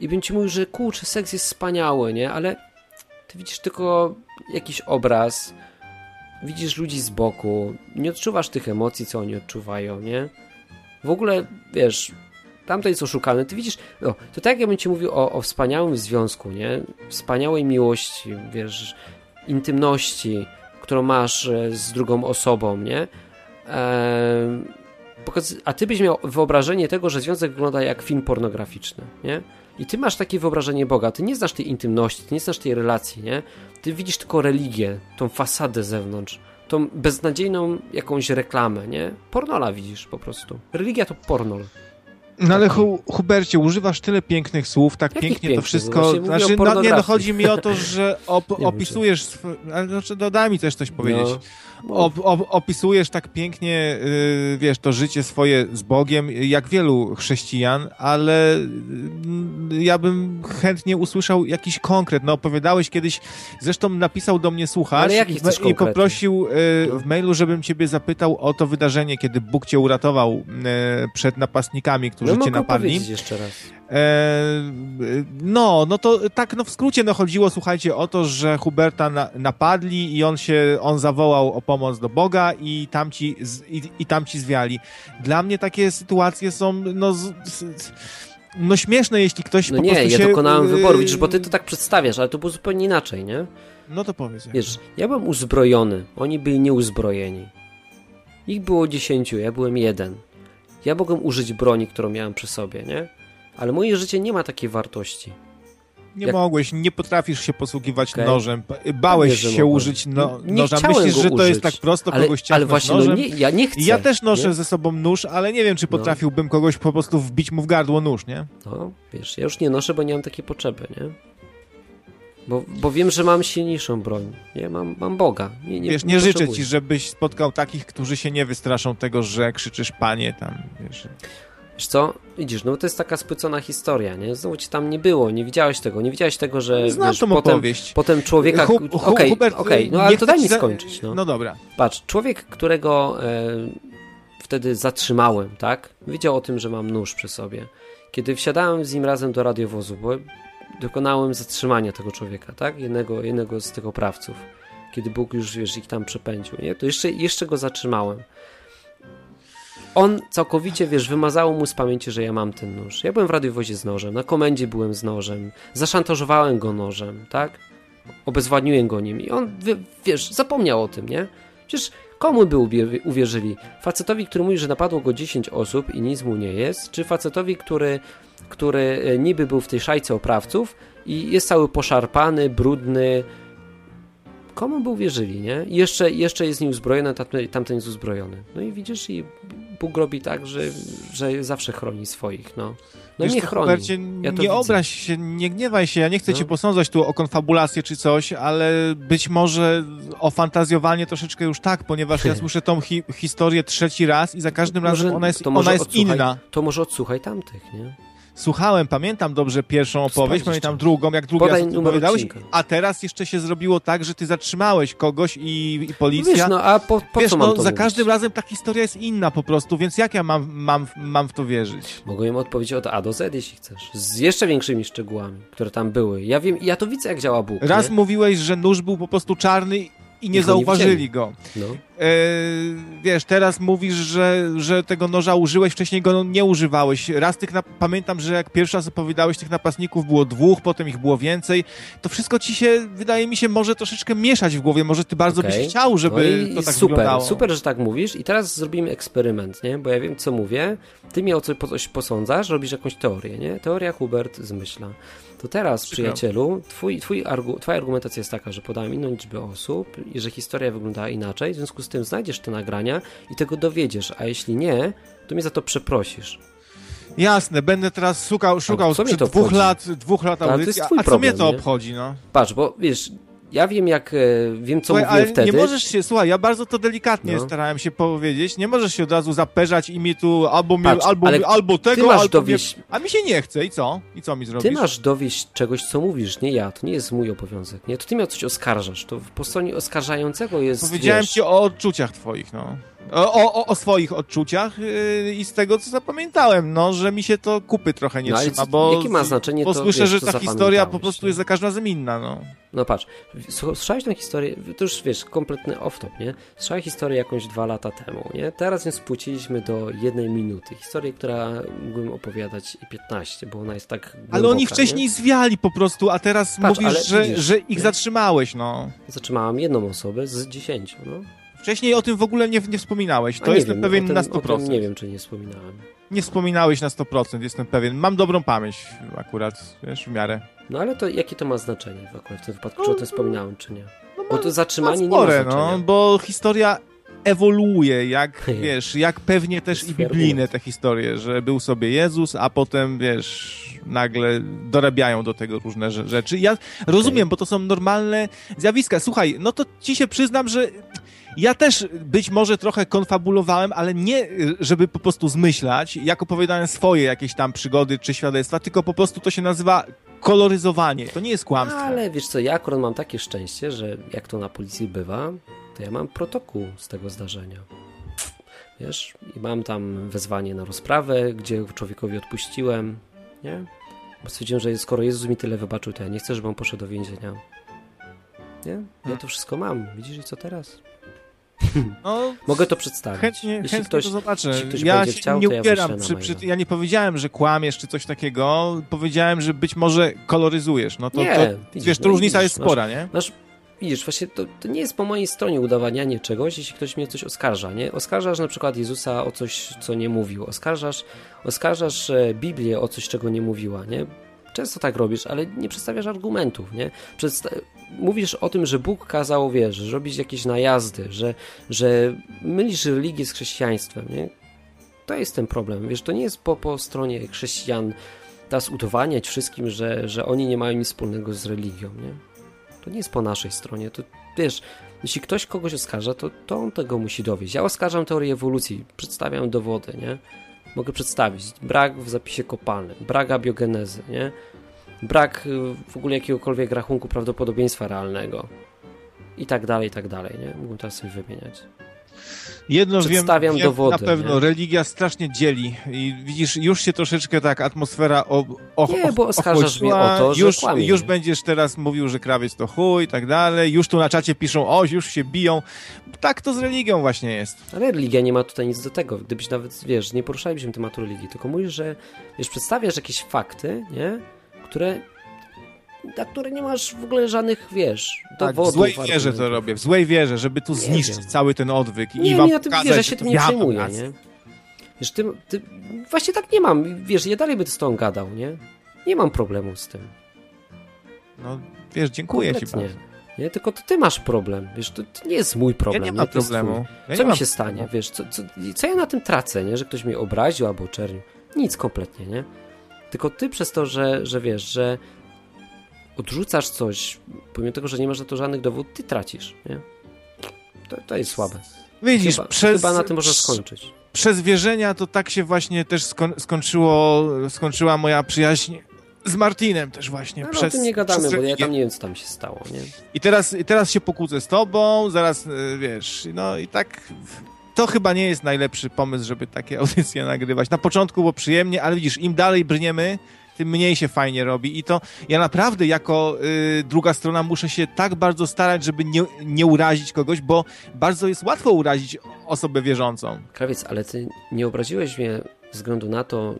I bym ci mówił, że kurczę, seks jest wspaniały, nie? Ale ty widzisz tylko jakiś obraz, widzisz ludzi z boku, nie odczuwasz tych emocji, co oni odczuwają, nie? W ogóle, wiesz, tamto jest oszukane. Ty widzisz, o, to tak jakbym ci mówił o, o wspaniałym związku, nie? Wspaniałej miłości, wiesz, intymności, którą masz e, z drugą osobą, nie? Eee, a ty byś miał wyobrażenie tego, że związek wygląda jak film pornograficzny, nie? I ty masz takie wyobrażenie Boga, ty nie znasz tej intymności, ty nie znasz tej relacji, nie? Ty widzisz tylko religię, tą fasadę zewnątrz, tą beznadziejną jakąś reklamę, nie? Pornola widzisz po prostu. Religia to pornol. No ale Hu Hubercie, używasz tyle pięknych słów, tak Jakich pięknie to wszystko. Znaczy, no, nie, no chodzi mi o to, że op opisujesz. Znaczy, no, daj mi też coś powiedzieć. No. Op opisujesz tak pięknie, yy, wiesz, to życie swoje z Bogiem, jak wielu chrześcijan, ale yy, ja bym chętnie usłyszał jakiś konkret. No, opowiadałeś kiedyś, zresztą napisał do mnie słuchacz i, i, poprosił yy, w mailu, żebym ciebie zapytał o to wydarzenie, kiedy Bóg cię uratował y, przed napastnikami, którzy no, cię napadli. jeszcze raz. E, no, no to tak no w skrócie no chodziło, słuchajcie, o to, że Huberta na, napadli i on się, on zawołał o pomoc do Boga i tamci, i, i tamci zwiali. Dla mnie takie sytuacje są, no, z, z, no śmieszne, jeśli ktoś no po nie, prostu ja się... dokonałem wyboru, widzisz, bo ty to tak przedstawiasz, ale to było zupełnie inaczej, nie? No to powiedz. Wiesz, ja byłem uzbrojony, oni byli nieuzbrojeni. Ich było dziesięciu, ja byłem jeden. Ja mogłem użyć broni, którą miałem przy sobie, nie? Ale moje życie nie ma takiej wartości. Nie Jak... mogłeś, nie potrafisz się posługiwać okay. nożem. Bałeś się mogłem. użyć no, nie, noża. Myślisz, że to jest tak prosto ale, kogoś Ale właśnie, no nożem? No nie, ja nie chcę. Ja też noszę nie? ze sobą nóż, ale nie wiem, czy no. potrafiłbym no. kogoś po prostu wbić mu w gardło nóż, nie? No, wiesz, ja już nie noszę, bo nie mam takiej potrzeby, nie? Bo, bo wiem, że mam silniejszą broń. Nie, mam, mam Boga. Nie, nie, wiesz, nie, nie życzę ci, żebyś spotkał takich, którzy się nie wystraszą tego, że krzyczysz panie tam, wiesz. Wiesz co? Widzisz, no to jest taka spłycona historia, nie? Znowu ci tam nie było, nie widziałeś tego, nie widziałeś tego, że Znam wiesz, tą potem, opowieść. potem człowieka... Okej, okay, okej, okay, no ale to daj mi skończyć, no. No dobra. Patrz, człowiek, którego e, wtedy zatrzymałem, tak? Wiedział o tym, że mam nóż przy sobie. Kiedy wsiadałem z nim razem do radiowozu, bo dokonałem zatrzymania tego człowieka, tak? Jednego, jednego z tych oprawców. Kiedy Bóg już, wiesz, ich tam przepędził, nie? To jeszcze, jeszcze go zatrzymałem on całkowicie, wiesz, wymazało mu z pamięci, że ja mam ten nóż. Ja byłem w radiowozie z nożem, na komendzie byłem z nożem, zaszantażowałem go nożem, tak? Obezwładniłem go nim i on, wiesz, zapomniał o tym, nie? Przecież komu by uwierzyli? Facetowi, który mówi, że napadło go 10 osób i nic mu nie jest, czy facetowi, który, który e, niby był w tej szajce oprawców i jest cały poszarpany, brudny, komu by uwierzyli, nie? I jeszcze, jeszcze jest nieuzbrojony, tamten, tamten jest uzbrojony. No i widzisz, i Bóg robi tak, że, że zawsze chroni swoich, no. No Wiesz, nie chroni. Hubercie, ja nie widzę. obraź się, nie gniewaj się, ja nie chcę no. cię posądzać tu o konfabulację czy coś, ale być może o fantazjowanie troszeczkę już tak, ponieważ ja słyszę tą hi historię trzeci raz i za każdym razem ona jest, ona jest inna. To może odsłuchaj tamtych, nie? Słuchałem, pamiętam dobrze pierwszą opowieść, pamiętam drugą, jak drugi raz opowiadałeś, a teraz jeszcze się zrobiło tak, że ty zatrzymałeś kogoś i, i policja... Wiesz, no a po, po wiesz, co no, mam to za mówić? każdym razem ta historia jest inna po prostu, więc jak ja mam, mam, mam w to wierzyć? Mogę im odpowiedzieć od A do Z, jeśli chcesz. Z jeszcze większymi szczegółami, które tam były. Ja wiem, ja to widzę, jak działa Bóg. Raz nie? mówiłeś, że nóż był po prostu czarny i nie zauważyli nie go. No. E, wiesz, teraz mówisz, że, że tego noża użyłeś, wcześniej go nie używałeś. Raz tych, pamiętam, że jak pierwszy raz opowiadałeś, tych napastników było dwóch, potem ich było więcej. To wszystko ci się, wydaje mi się, może troszeczkę mieszać w głowie. Może ty bardzo okay. byś chciał, żeby no to tak super, wyglądało. Super, że tak mówisz. I teraz zrobimy eksperyment, nie? Bo ja wiem, co mówię. Ty mnie o coś posądzasz, robisz jakąś teorię, nie? Teoria Hubert zmyśla. To teraz, przyjacielu, twój, twój argu, twoja argumentacja jest taka, że podałem inną liczbę osób i że historia wyglądała inaczej, w związku z tym znajdziesz te nagrania i tego dowiedziesz, a jeśli nie, to mnie za to przeprosisz. Jasne, będę teraz szukał, szukał sprzed dwóch lat, dwóch lat audycji, a co problem, mnie to nie? obchodzi, no? Patrz, bo wiesz, ja wiem, jak e, wiem, co Słuchaj, mówiłem wtedy. Nie możesz się, słuchaj, ja bardzo to delikatnie no. starałem się powiedzieć. Nie możesz się od razu zaperzać i mi tu albo, Patrz, mi, albo, albo tego, albo dowieść... a mi się nie chce. I co? I co mi zrobisz? Ty masz dowieść czegoś, co mówisz, nie ja. To nie jest mój obowiązek. Nie, to ty miał coś oskarżasz. To po stronie oskarżającego jest. Powiedziałem wiesz... ci o odczuciach twoich, no. O, o, o, swoich odczuciach yy, i z tego, co zapamiętałem, no, że mi się to kupy trochę nie no, trzyma, co, bo, jakie ma znaczenie bo to, słyszę, wiesz, że ta historia po prostu jest za każdym razem inna, no. No patrz, słyszałeś tę historię, to już wiesz, kompletny off-top, nie? Słyszałeś historię jakąś dwa lata temu, nie? Teraz ją spłuciliśmy do jednej minuty. Historię, która mógłbym opowiadać i 15, bo ona jest tak głęboka, Ale oni wcześniej nie? zwiali po prostu, a teraz patrz, mówisz, że, widzisz, że ich nie? zatrzymałeś, no. Zatrzymałem jedną osobę z dziesięciu, no. Wcześniej o tym w ogóle nie, nie wspominałeś. To jestem wiem, pewien tym, na 100%. nie wiem, czy nie wspominałem. Nie wspominałeś na 100%, jestem pewien. Mam dobrą pamięć akurat, wiesz, w miarę. No ale to jakie to ma znaczenie w, akurat w tym wypadku, czy o tym wspominałem, czy nie? No, bo to zatrzymanie spore, nie ma znaczenia. No, bo historia ewoluuje, jak wiesz, jak pewnie też i biblijne te historie, że był sobie Jezus, a potem wiesz, nagle dorabiają do tego różne rzeczy. Ja rozumiem, okay. bo to są normalne zjawiska. Słuchaj, no to ci się przyznam, że ja też być może trochę konfabulowałem, ale nie, żeby po prostu zmyślać, jak opowiadałem swoje jakieś tam przygody czy świadectwa, tylko po prostu to się nazywa koloryzowanie. To nie jest kłamstwo. Ale wiesz co, ja akurat mam takie szczęście, że jak to na policji bywa, to ja mam protokół z tego zdarzenia. Wiesz, i mam tam wezwanie na rozprawę, gdzie człowiekowi odpuściłem, nie? Bo stwierdziłem, że skoro Jezus mi tyle wybaczył, to ja nie chcę, żeby on poszedł do więzienia. Nie? Ja to wszystko mam. Widzisz i co teraz? No, Mogę to przedstawić. Chętnie, Jeśli chętnie ktoś, to zobaczę. Ktoś ja się chciał, nie upieram. Ja, przy, przy, ja, nie powiedziałem, że kłamiesz czy coś takiego. Powiedziałem, że być może koloryzujesz. No to, nie, to widzisz, wiesz, to no różnica widzisz, jest spora, masz, nie? Masz, widzisz, właśnie to, to, nie jest po mojej stronie udowadnianie czegoś, jeśli ktoś mnie coś oskarża, nie? Oskarżasz na przykład Jezusa o coś, co nie mówił. Oskarżasz, oskarżasz e, Biblię o coś, czego nie mówiła, nie? często tak robisz, ale nie przedstawiasz argumentów, nie? Przedsta mówisz o tym, że Bóg kazał, wiesz, robić jakieś najazdy, że, że mylisz religię z chrześcijaństwem, nie? To jest ten problem, wiesz, to nie jest po, po stronie chrześcijan teraz udowadniać wszystkim, że, że oni nie mają nic wspólnego z religią, nie? To nie jest po naszej stronie, to wiesz, jeśli ktoś kogoś oskarża, to, to on tego musi dowieść. Ja oskarżam teorię ewolucji, przedstawiam dowody, nie? Mogę przedstawić brak w zapisie kopalnym, brak abiogenezy, nie? Brak y, w ogóle jakiegokolwiek rachunku prawdopodobieństwa realnego i tak dalej, i tak dalej, nie? Mógłbym teraz sobie wymieniać. Jedno Przedstawiam wiem, dowody. Na pewno, nie? religia strasznie dzieli i widzisz, już się troszeczkę tak atmosfera o, o, Nie, bo oskarżasz mnie o to, że już, kłamie. już będziesz teraz mówił, że krawiec to chuj i tak dalej, już tu na czacie piszą, o, już się biją. Tak to z religią właśnie jest. Ale religia nie ma tutaj nic do tego. Gdybyś nawet, wiesz, nie poruszalibyśmy tematu religii, tylko mówisz, że wiesz, przedstawiasz jakieś fakty, nie? Które na które nie masz w ogóle żadnych, wiesz, Tak, w dowodów. złej wierze argumentów. to robię, w złej wierze, żeby tu Nie zniszczyć wiem. cały ten odwyk i Nie, wam nie, ja tym pokazać, wierzę, się to tym nie przejmuję, nie? Wiesz, ty, ty, właśnie tak nie mam, wiesz, ja dalej będę z tą gadał, nie? Nie mam problemu z tym. No, wiesz, dziękuję ci Kompletnie. bardzo. Nie, tylko to ty masz problem, wiesz, to, to nie jest mój problem. Ja nie mam problemu. Ja co nie mi mam się stanie, wiesz, co, co, co ja na tym tracę, nie? Że ktoś mnie obraził albo oczernił. Nic kompletnie, nie? Tylko ty przez to, że, że wiesz, że odrzucasz coś, pomimo tego, że nie masz na to żadnych dowodów, ty tracisz, nie? To, to jest słabe. Widzisz, Chyba, przez, chyba na tym można skończyć. przez wierzenia to tak się właśnie też skoń, skończyło, skończyła moja przyjaźń z Martinem też właśnie. No, ale przez, o tym nie gadamy, przez bo ja tam nie wiem, co tam się stało, nie? I teraz, i teraz się pokłócę z tobą, zaraz, e, wiesz, no i tak... To chyba nie jest najlepszy pomysł, żeby takie audycje nagrywać. Na początku było przyjemnie, ale widzisz, im dalej brniemy, tym mniej się fajnie robi. I to ja naprawdę jako y, druga strona muszę się tak bardzo starać, żeby nie, nie urazić kogoś, bo bardzo jest łatwo urazić osobę wierzącą. Krawiec, ale ty nie obraziłeś mnie względu na to,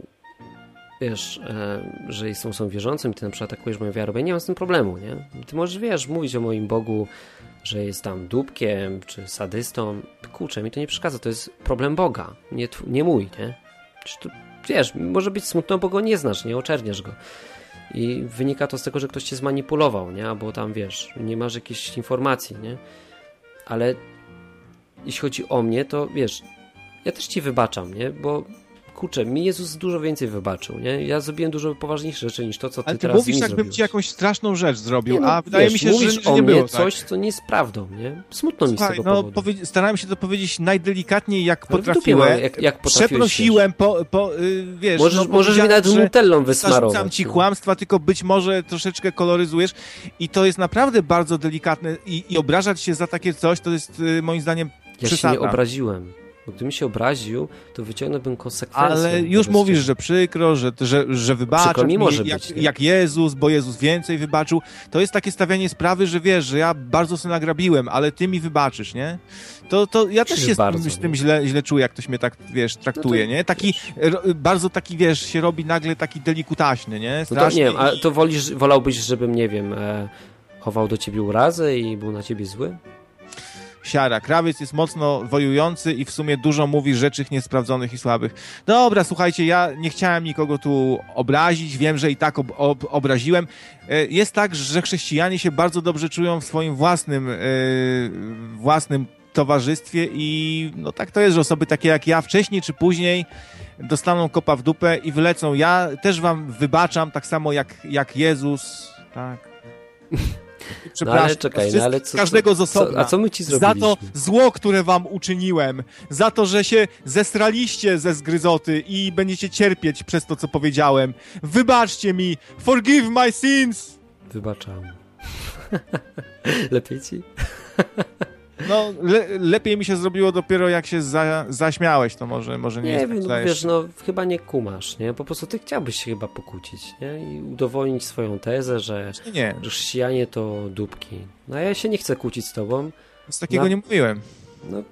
wiesz, e, że są, są wierzącym, ty na przykład atakujesz moją wiarę, bo ja nie mam z tym problemu, nie? Ty możesz, wiesz, mówić o moim Bogu, że jest tam dupkiem, czy sadystą, kurczę, mi to nie przeszkadza, to jest problem Boga, nie, nie mój, nie? To, wiesz, może być smutno, bo go nie znasz, nie oczerniasz go. I wynika to z tego, że ktoś cię zmanipulował, nie? Albo tam, wiesz, nie masz jakiejś informacji, nie? Ale jeśli chodzi o mnie, to wiesz, ja też ci wybaczam, nie? Bo kurczę, mi Jezus dużo więcej wybaczył, nie? Ja zrobiłem dużo poważniejsze rzeczy niż to, co ty, Ale ty teraz mówisz, mi jakbym ci jakąś straszną rzecz zrobił, Nie, no, a wydaje wiesz, mi się, że, mówisz że o nie było coś, tak. co nie jest prawdą, nie? Smutno mi z Słuchaj, tego no, powodu. starałem się to powiedzieć najdelikatniej, jak Ale potrafiłem. mam, jak- jak Przeprosiłem, po, po, y, wiesz... Możesz, no, możesz mi nawet że nutellą Zarzucam wysmarować. ci no. kłamstwa, tylko być może troszeczkę koloryzujesz i to jest naprawdę bardzo delikatne i, i obrażać się za takie coś, to jest y, moim zdaniem Ja się nie obraziłem. Bo gdybym się obraził, to wyciągnąłbym konsekwencje. Ale już mówisz, że przykro, że, że, że wybaczasz mi może jak, być, jak Jezus, bo Jezus więcej wybaczył. To jest takie stawianie sprawy, że wiesz, że ja bardzo sobie nagrabiłem, ale ty mi wybaczysz, nie? To, to ja też się z bardzo, tym, z tym nie? źle, źle czuję, jak ktoś mnie tak, wiesz, traktuje, No to- nie? Taki, bardzo taki, wiesz, się robi nagle taki delikutaśny, nie? No to nie wiem, a to wolisz, wolałbyś, żebym, nie wiem, e, chował do ciebie urazę i był na ciebie zły? Siara. Krawiec jest mocno wojujący i w sumie dużo mówi rzeczy niesprawdzonych i słabych. Dobra, słuchajcie, ja nie chciałem nikogo tu obrazić, wiem, że i tak ob ob obraziłem. E, Jest tak, że chrześcijanie się bardzo dobrze czują w swoim własnym, e, własnym towarzystwie i no tak to jest, że osoby takie jak ja wcześniej czy później dostaną kopa w dupę i wylecą. Ja też wam wybaczam, tak samo jak, jak Jezus, tak. Przepraszam, ale czekaj, no ale co- każdego z co- osobna. a co my ci Za to zrobiliśmy? zło, które wam uczyniłem, za to, że się zesraliście ze zgryzoty i będziecie cierpieć przez to, co powiedziałem. Wybaczcie mi! Forgive my sins! Wybaczam. Lepiej ci? No, le lepiej mi się zrobiło dopiero jak się za zaśmiałeś, to może, może nie, Nie jest wiem, tak no, wiesz, no chyba nie kumasz, nie? Po prostu ty chciałbyś się chyba pokłócić, nie? I udowodnić swoją tezę, że, Nie, chrześcijanie to dupki. No ja się nie chcę kłócić z tobą. nic takiego No. nie mówiłem. No,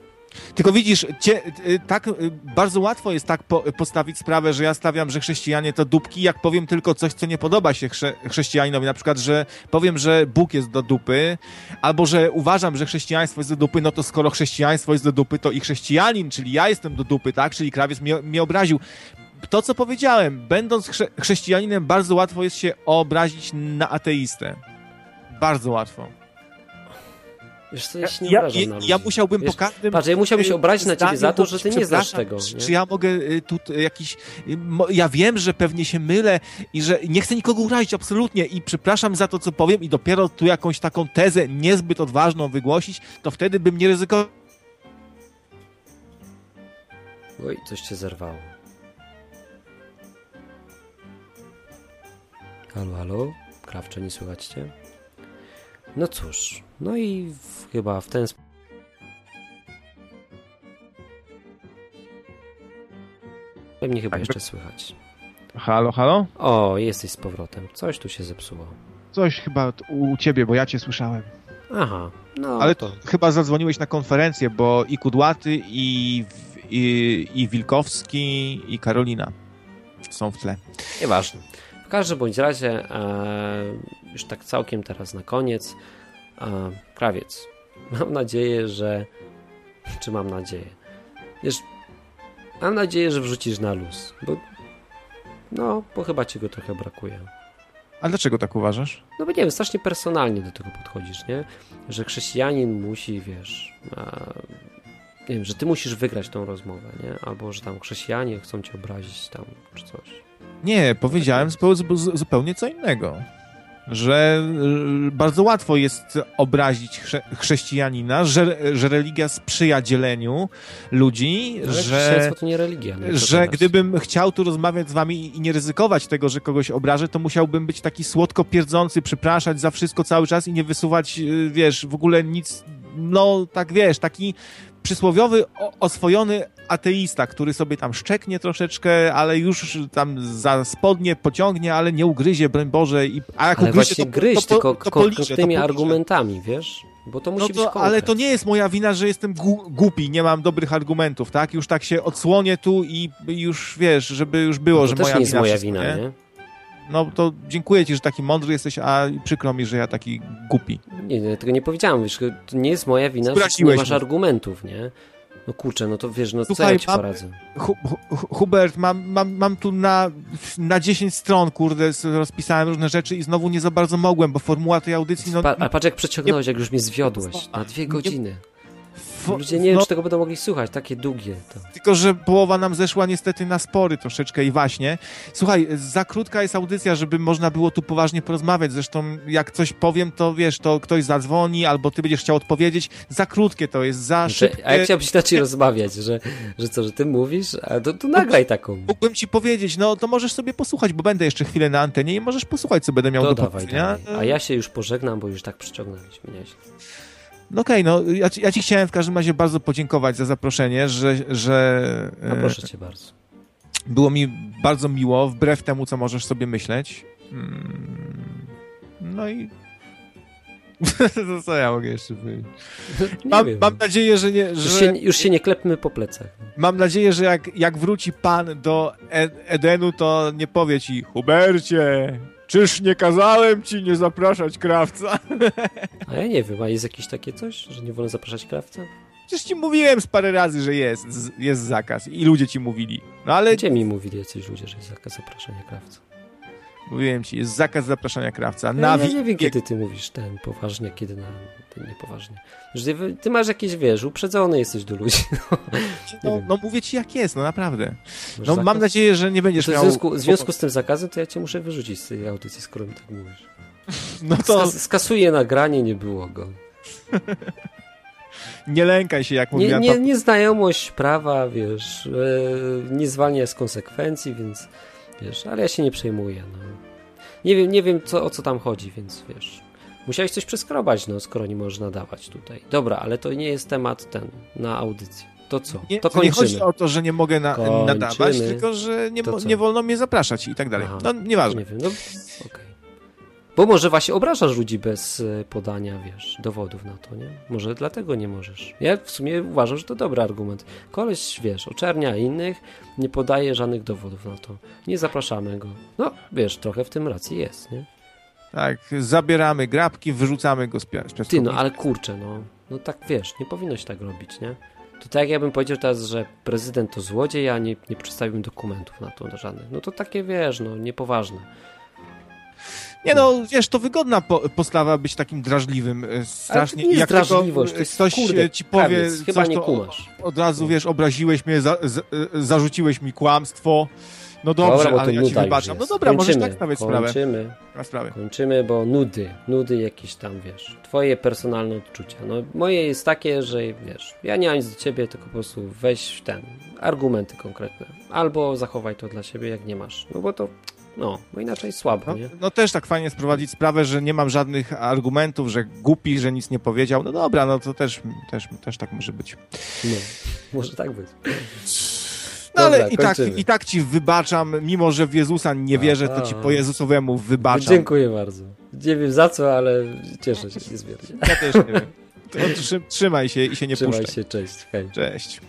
Tylko widzisz, cie, y, tak, y, bardzo łatwo jest tak po, postawić sprawę, że ja stawiam, że chrześcijanie to dupki, jak powiem tylko coś, co nie podoba się chrze, chrześcijaninowi. Na przykład, że powiem, że Bóg jest do dupy, albo że uważam, że chrześcijaństwo jest do dupy, no to skoro chrześcijaństwo jest do dupy, to i chrześcijanin, czyli ja jestem do dupy, tak? Czyli krawiec mnie, mnie obraził. to, co powiedziałem, będąc chrze chrześcijaninem, bardzo łatwo jest się obrazić na ateistę. Bardzo łatwo. Wiesz co, ja się nie ja, ja, ja musiałbym Wiesz, po każdym... Patrz, ja musiałbym się obrazić na ciebie za to, że ty nie znasz tego. Czy, Nie? czy ja mogę y, tu y, jakiś... y, Ja wiem, że pewnie się mylę i że nie chcę nikogo urazić absolutnie i przepraszam za to, co powiem i dopiero tu jakąś taką tezę niezbyt odważną wygłosić, to wtedy bym nie ryzykował Oj, coś cię zerwało. Halo, halo? Krawcze, nie słychać cię? No cóż, no i w, chyba w ten sposób. Pewnie chyba Tak, jeszcze słychać. Halo, halo? O, jesteś z powrotem. Coś tu się zepsuło. Coś chyba u ciebie, bo ja cię słyszałem. Aha, no Ale to... chyba zadzwoniłeś na konferencję, bo i Kudłaty, i, i, i Wilkowski, i Karolina są w tle. Nieważne. W każdym bądź razie, e, już tak całkiem teraz na koniec, krawiec. Mam nadzieję, że. Czy mam nadzieję? Wiesz, mam nadzieję, że wrzucisz na luz, bo. No, bo chyba ci go trochę brakuje. A dlaczego tak uważasz? No bo nie wiem, strasznie personalnie do tego podchodzisz, nie? Że chrześcijanin musi, wiesz. A, nie wiem, że ty musisz wygrać tą rozmowę, nie? Albo że tam chrześcijanie chcą cię obrazić tam, czy coś. Nie, powiedziałem zupełnie co innego. Że y, bardzo łatwo jest obrazić chrze chrześcijanina, że, że religia sprzyja dzieleniu ludzi, Ale że, to nie religia. Co że gdybym chciał tu rozmawiać z wami i nie ryzykować tego, że kogoś obrażę, to musiałbym być taki słodko pierdzący, przepraszać za wszystko cały czas i nie wysuwać, y, wiesz, w ogóle nic, no tak wiesz, taki przysłowiowy, oswojony ateista, który sobie tam szczeknie troszeczkę, ale już tam za spodnie pociągnie, ale nie ugryzie, broń Boże. I, a jak Ale ugryzie, to, gryź, to, to, tylko to, to to konkretnymi argumentami, wiesz? Bo to musi No być to, konkret. ale to nie jest moja wina, że jestem gu- głupi, nie mam dobrych argumentów, tak? Już tak się odsłonię tu i już wiesz, żeby już było, to że moja nie jest wina moja wszystko, wina, nie? No to dziękuję ci, że taki mądry jesteś, a przykro mi, że ja taki głupi. Nie, nie, tego nie powiedziałem, wiesz, to nie jest moja wina, że nie masz mnie. argumentów, nie? No kurczę, no to wiesz, no co Słuchaj, ja ci mam- poradzę? Hu, Hu- Hubert, mam, mam, mam tu na, na 10 stron, kurde, rozpisałem różne rzeczy i znowu nie za bardzo mogłem, bo formuła tej audycji, no... Pa, ale patrz jak przeciągnąłeś, jak już mnie zwiodłeś. Na dwie Nie- godziny. fo- Ludzie nie wiem, no, czy tego będą mogli słuchać, takie długie to. Tylko, że połowa nam zeszła niestety na spory troszeczkę i właśnie. Słuchaj, za krótka jest audycja, żeby można było tu poważnie porozmawiać. Zresztą jak coś powiem, to wiesz, to ktoś zadzwoni albo ty będziesz chciał odpowiedzieć. Za krótkie to jest, za szybkie. a jak chciałbyś inaczej rozmawiać, że, że co, że ty mówisz, a to, to nagraj taką. Mógłbym ci powiedzieć, no to możesz sobie posłuchać, bo będę jeszcze chwilę na antenie i możesz posłuchać, co będę miał To do dawaj, powiedzenia. dawaj. A ja się już pożegnam, bo już tak przyciągnęliśmy nieźle. No okej, no ja, ci- ja ci chciałem w każdym razie bardzo podziękować za zaproszenie, że, że No e, proszę cię bardzo. było mi bardzo miło, wbrew temu, co możesz sobie myśleć. Mm, No i to co ja mogę jeszcze powiedzieć? Mam, mam nadzieję, że nie, Już, że, się, już się nie klepmy po plecach. mam nadzieję, że jak, jak wróci pan do e Edenu, to nie powie ci Hubercie, czyż nie kazałem ci nie zapraszać krawca? A ja nie wiem, a jest jakieś takie coś, że nie wolno zapraszać krawca? Przecież ci mówiłem z parę razy, że jest, jest zakaz i ludzie ci mówili. No ale Gdzie mi mówili jacyś ludzie, że jest zakaz zapraszania krawca? Mówiłem ci, jest zakaz zapraszania krawca. Ja, Na ja wi- nie wiem, kiedy ty mówisz ten poważnie, kiedy na ten niepoważnie. Ty, ty masz jakieś, wiesz, uprzedzony jesteś do ludzi. nie no, wiem. no mówię ci jak jest, no naprawdę. Masz No zakaz? mam nadzieję, że nie będziesz To w miał... związku, w związku z tym zakazem, to ja cię muszę wyrzucić z tej audycji, skoro mi tak mówisz. No to Skas, skasuję nagranie, nie było go. nie lękaj się, jak Nie, mówiłem. nie, nieznajomość prawa, wiesz, e, nie zwalnia z konsekwencji, więc wiesz, ale ja się nie przejmuję. No. Nie wiem, nie wiem co, o co tam chodzi, więc wiesz. Musiałeś coś przeskrobać, no, skoro nie możesz nadawać tutaj. Dobra, ale to nie jest temat ten na audycji. To co? Nie, to to nie chodzi o to, że nie mogę na, nadawać, tylko że nie, nie wolno mnie zapraszać i tak dalej. Aha. No nieważne. Nie wiem, no okej. Bo może właśnie obrażasz ludzi bez e, podania, wiesz, dowodów na to, nie? Może dlatego nie możesz. Ja w sumie uważam, że to dobry argument. Koleś, wiesz, oczernia innych, nie podaje żadnych dowodów na to. Nie zapraszamy go. No, wiesz, trochę w tym racji jest, nie? Tak, zabieramy grabki, wyrzucamy go z, pia- z Ty, no ale kurczę, no. No tak, wiesz, nie powinno się tak robić, nie? To tak jakbym powiedział teraz, że prezydent to złodziej, a nie, nie przedstawił dokumentów na to żadnych. No to takie, wiesz, no niepoważne. Nie no, wiesz, to wygodna po postawa być takim drażliwym e, strasznie. Ale to nie jest drażliwość, to jest, ktoś kurde, ci powie, krawiec, chyba coś, nie kumasz. Od razu, wiesz, obraziłeś mnie, za, z, zarzuciłeś mi kłamstwo. No dobrze, dobra, ale ja ci wybaczam. No dobra, kończymy, możesz tak stawiać sprawę. Kończymy, sprawę. kończymy, bo nudy, nudy jakieś tam, wiesz, twoje personalne odczucia. No moje jest takie, że, wiesz, ja nie mam nic do ciebie, tylko po prostu weź ten, argumenty konkretne. Albo zachowaj to dla siebie, jak nie masz. No bo to, no, bo inaczej słabo, No, nie? no też tak fajnie sprowadzić sprawę, że nie mam żadnych argumentów, że głupi, że nic nie powiedział. No dobra, no to też, też, też tak może być. No, może tak być. No Dobra, ale i tak, i tak ci wybaczam, mimo że w Jezusa nie wierzę, to ci po Jezusowemu wybaczam. Dziękuję bardzo. Nie wiem za co, ale cieszę się niezmiernie. Ja też nie wiem. Trzymaj się i się nie Trzymaj puszczaj. się, cześć. Hej. Cześć.